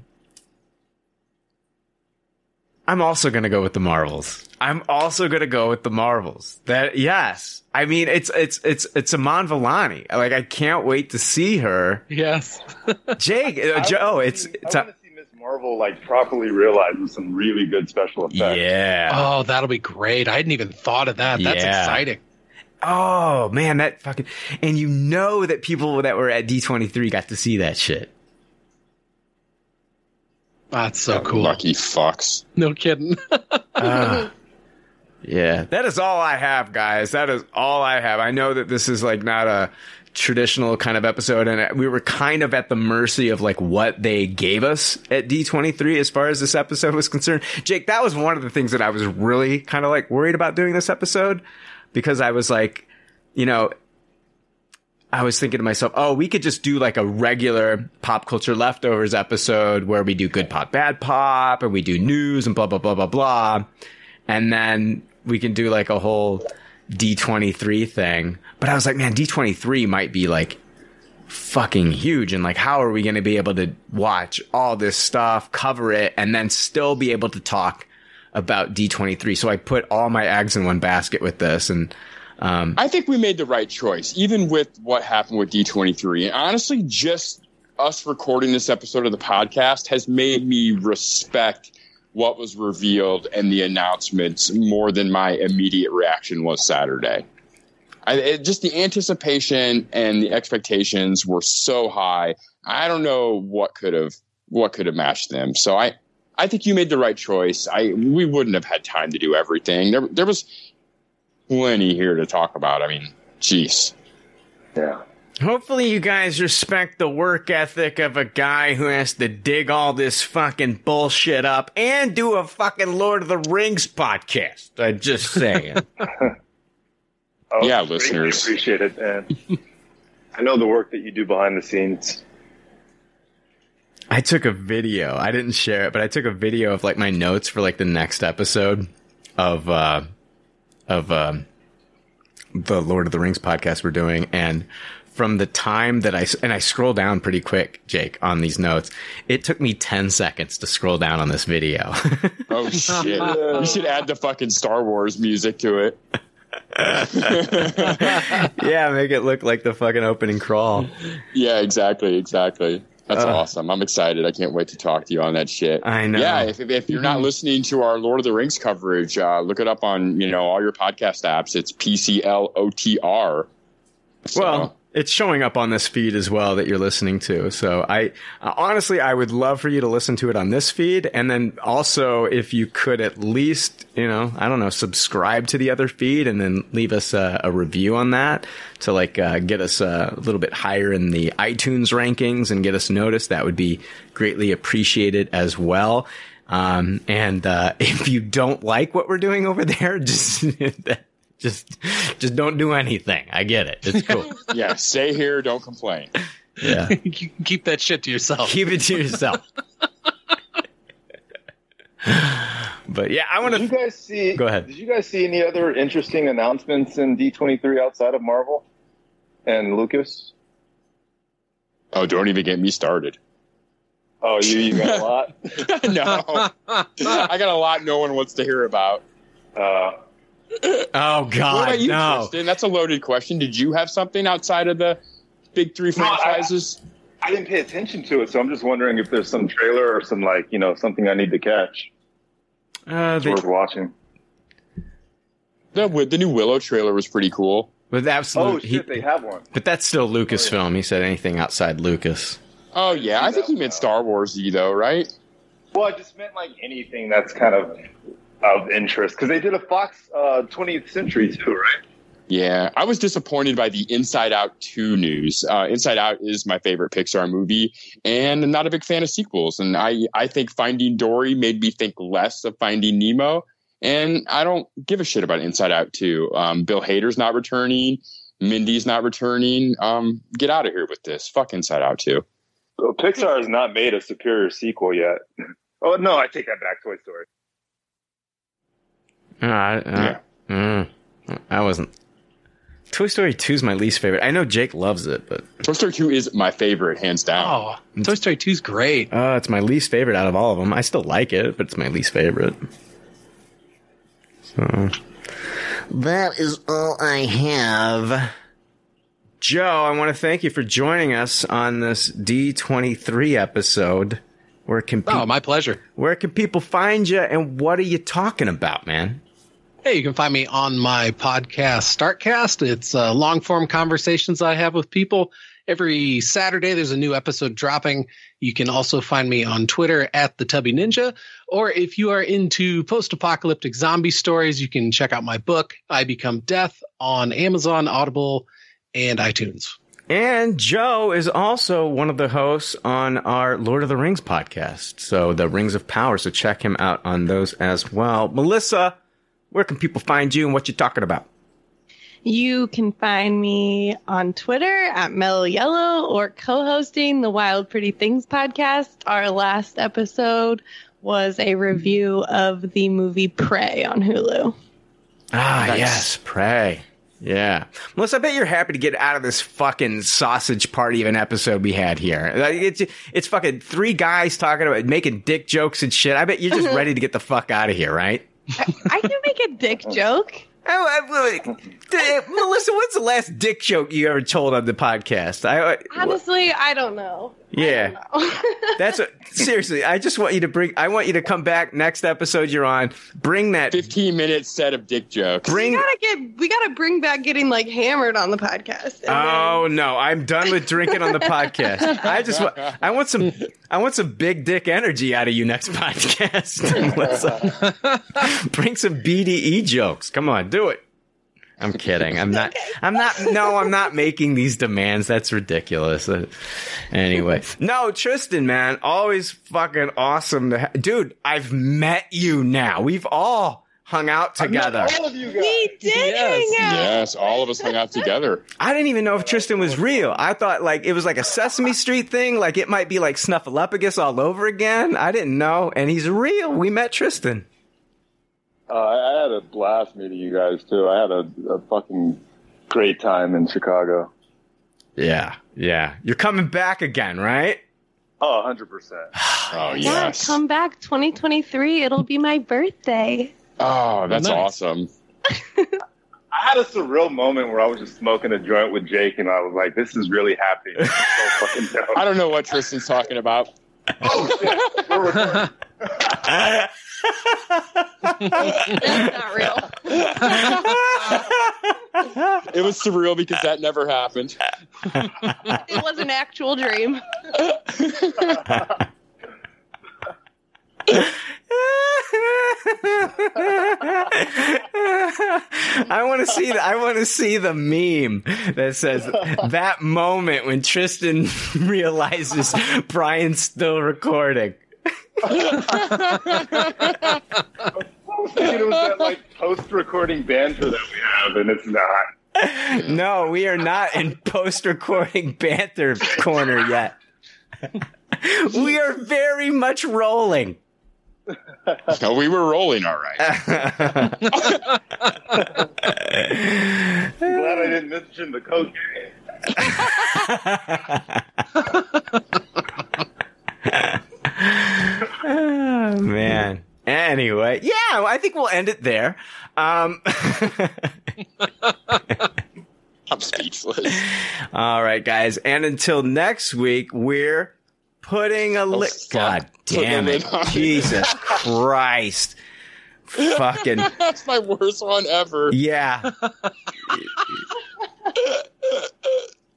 I'm also gonna go with the Marvels. I'm also gonna go with the Marvels. That yes, I mean it's it's it's it's Iman Vellani. Like I can't wait to see her. Yes. [laughs] Jake, uh, Joe, it's it's I a, want to see Miss Marvel like properly realized with some really good special effects. yeah. Oh, that'll be great. I hadn't even thought of that. That's Yeah. exciting. Oh man, that fucking and you know that people that were at D23 got to see that shit. That's so cool. Lucky fucks. No kidding. Ah. [laughs] yeah, that is all I have, guys. That is all I have. I know that this is like not a traditional kind of episode, and we were kind of at the mercy of like what they gave us at D23 as far as this episode was concerned. Jake, that was one of the things that I was really kind of like worried about doing this episode because I was like, you know, I was thinking to myself, oh, we could just do like a regular pop culture leftovers episode where we do good pop, bad pop, and we do news and blah, blah, blah, blah, blah. And then we can do like a whole D23 thing. But I was like, man, D23 might be like fucking huge. And like, how are we going to be able to watch all this stuff, cover it, and then still be able to talk about D23? So I put all my eggs in one basket with this. And, um, I think we made the right choice, even with what happened with D23. And honestly, just us recording this episode of the podcast has made me respect what was revealed and the announcements more than my immediate reaction was Saturday. I, it, just the anticipation and the expectations were so high. I don't know what could have what could have matched them. So I I think you made the right choice. I we wouldn't have had time to do everything. There there was plenty here to talk about. I mean, jeez. Yeah. Hopefully, you guys respect the work ethic of a guy who has to dig all this fucking bullshit up and do a fucking Lord of the Rings podcast. I'm just saying. [laughs] Oh, Yeah, listeners. appreciate it, and I know the work that you do behind the scenes. I took a video. I didn't share it, but I took a video of like my notes for like the next episode of uh of um the Lord of the Rings podcast we're doing and from the time that I and I scroll down pretty quick, Jake, on these notes. It took me 10 seconds to scroll down on this video. [laughs] Oh shit! you should add the fucking Star Wars music to it. [laughs] yeah, make it look like the fucking opening crawl. Yeah, exactly, exactly. That's Uh. awesome. I'm excited. I can't wait to talk to you on that shit. I know. Yeah, if, if you're not listening to our Lord of the Rings coverage, uh, look it up on you know all your podcast apps. It's PCLOTR. So, Well, it's showing up on this feed as well that you're listening to. So I honestly, I would love for you to listen to it on this feed, and then also if you could at least, you know, I don't know, subscribe to the other feed, and then leave us a, a review on that to like uh, get us uh, a little bit higher in the iTunes rankings and get us noticed. That would be greatly appreciated as well. Um, and uh, [laughs] if you don't like what we're doing over there, [laughs] just just just don't do anything. I get it. It's cool. [laughs] yeah, stay here. Don't complain. Yeah. [laughs] keep that shit to yourself. Keep it to yourself. [laughs] but yeah, I want to. you guys see? Go ahead. Did you guys see any other interesting announcements in D23 outside of Marvel and Lucas? Oh, don't even get me started. Oh, you you got a lot. no, I got a lot no one wants to hear about. Uh, Oh what God, about you, no. Tristan? That's a loaded question. Did you have something outside of the big three No, I- franchises? I didn't pay attention to it, so I'm just wondering if there's some trailer or some like you know something I need to catch. Uh, It's they, worth watching. The the new Willow trailer was pretty cool. with absolute, Oh shit, he, they have one. but that's still Lucasfilm. He said anything outside Lucas. Oh yeah, I think he meant Star Warsy though, right? Well, I just meant like anything that's kind of of interest because they did a Fox uh, 20th Century too, right? Yeah, I was disappointed by the Inside Out 2 news. Uh, Inside Out is my favorite Pixar movie, and I'm not a big fan of sequels. And I, I think Finding Dory made me think less of Finding Nemo, and I don't give a shit about Inside Out 2. Um, Bill Hader's not returning, Mindy's not returning. Um, get out of here with this. Fuck Inside Out 2. Well, Pixar has not made a superior sequel yet. Oh no, I take that back. Toy Story. Uh, uh, mm, I wasn't. Toy Story 2 is my least favorite. I know Jake loves it, but Toy Story 2 is my favorite, hands down. Oh, Toy Story 2 is great. uh, it's my least favorite out of all of them. I still like it, but it's my least favorite. So that is all I have. Joe, I want to thank you for joining us on this D23 episode. Where can pe- Oh, my pleasure. where can people find you and what are you talking about, man? Hey, you can find me on my podcast, Startcast. It's uh, long form conversations I have with people. Every Saturday, there's a new episode dropping. You can also find me on Twitter at the Tubby Ninja. Or if you are into post apocalyptic zombie stories, you can check out my book, I Become Death, on Amazon, Audible, and iTunes. And Joe is also one of the hosts on our Lord of the Rings podcast. So the Rings of Power. So check him out on those as well. Melissa, where can people find you and what you're talking about? You can find me on Twitter at Mellow Yellow or co-hosting the Wild Pretty Things podcast. Our last episode was a review of the movie Prey on Hulu. Ah, Nice. yes, Prey. Yeah. Melissa, I bet you're happy to get out of this fucking sausage party of an episode we had here. It's, it's fucking three guys talking about making dick jokes and shit. I bet you're just [laughs] ready to get the fuck out of here, right? I can make a dick [laughs] joke. Oh, I, well, d- Melissa, what's the last dick joke you ever told on the podcast? I, I- Honestly, I don't know. Yeah. [laughs] That's what, seriously. I just want you to bring. I want you to come back next episode you're on. Bring that. 15 minute set of dick jokes. Bring, We gotta get we gotta bring back getting like hammered on the podcast. And Oh no! I'm done with drinking on the podcast. I just want. I want some. I want some big dick energy out of you next podcast. [laughs] Melissa. [laughs] Bring some BDE jokes. Come on, do it. I'm kidding. I'm not. [laughs] I'm not. No, I'm not making these demands. That's ridiculous. Uh, anyway, no, Tristan, man, always fucking awesome to, ha- dude. I've met you now. We've all hung out together. All of you guys. we did Yes. hang out. Yes, all of us hung out together. [laughs] I didn't even know if Tristan was real. I thought like it was like a Sesame Street thing, like it might be like Snuffleupagus all over again. I didn't know, and he's real. We met Tristan. Uh, I had a blast meeting you guys too. I had a, a fucking great time in Chicago. Yeah, yeah. You're coming back again, right? Oh, 100 percent. [sighs] Oh, Yeah, yes. come back 2023. It'll be my birthday. Oh, that's Nice. awesome. [laughs] I had a surreal moment where I was just smoking a joint with Jake, and I was like, "This is really happening." It's so. [laughs] I don't know what Tristan's talking about. Oh shit, we're recording. [laughs] That's not real. It was surreal because that never happened. It was an actual dream. I want to see. The, I want to see the meme that says that moment when Tristan [laughs] realizes Brian's still recording. It was that like post-recording banter that we have, and it's not. No, we are not in post-recording banter corner yet. [laughs] we are very much rolling. No, we were rolling all right. I'm glad I didn't mention the cocaine. [laughs] oh, man. Anyway, yeah, I think we'll end it there. Um, [laughs] I'm speechless. all right, guys, and until next week, we're putting a li- fuck. God damn it, it. Jesus Christ, fucking [laughs] That's my worst one ever. yeah. [laughs]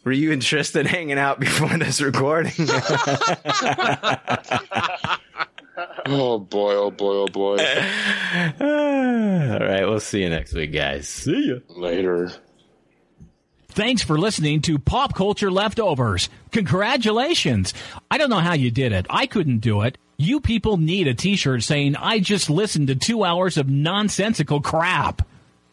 Were you interested Tristan hanging out before [laughs] this recording? [laughs] Oh boy, oh boy, oh boy. [sighs] All right, we'll see you next week, guys. See ya. Later. Thanks for listening to Pop Culture Leftovers. Congratulations. I don't know how you did it. I couldn't do it. You people need a t-shirt saying, I just listened to two hours of nonsensical crap.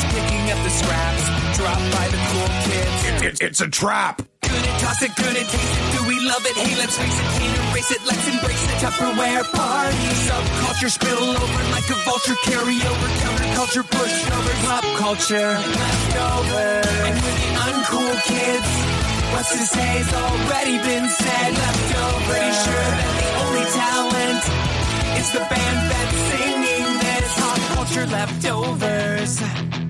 leftovers picking up the scraps dropped by the cool kids. it's a trap. Gonna toss it, gonna taste it. Do we love it? Hey, let's it, can't erase it. Let's embrace the Tupperware party. Subculture spill over like a vulture. Carry over counterculture, pushover, pop culture, leftover. And we're the uncool kids. What's to say's already been said. Leftover. Pretty sure that the only talent is the band that's singing this. Pop culture leftovers.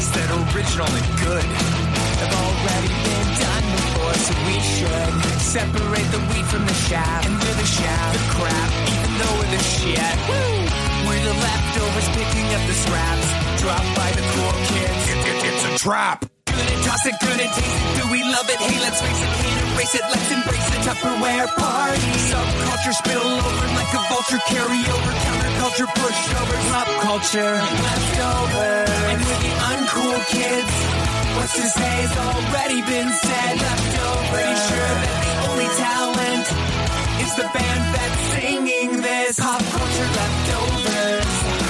Podcasts that original and good have already been done before, so we should separate the wheat from the chaff. And we're the chaff, the crap, even though we're the shit. Woo! We're the leftovers picking up the scraps dropped by the cool kids. it's a trap. Gonna toss it, gonna taste it. Do we love it? Hey, let's face it, erase it. Let's embrace the Tupperware party. Subculture spill over like a vulture. Carry over counterculture, pushover, pop culture, leftover. And we're the uncool kids. What's to say has already been said. Leftover. Pretty sure that the only talent is the band that's singing this. Pop culture leftovers.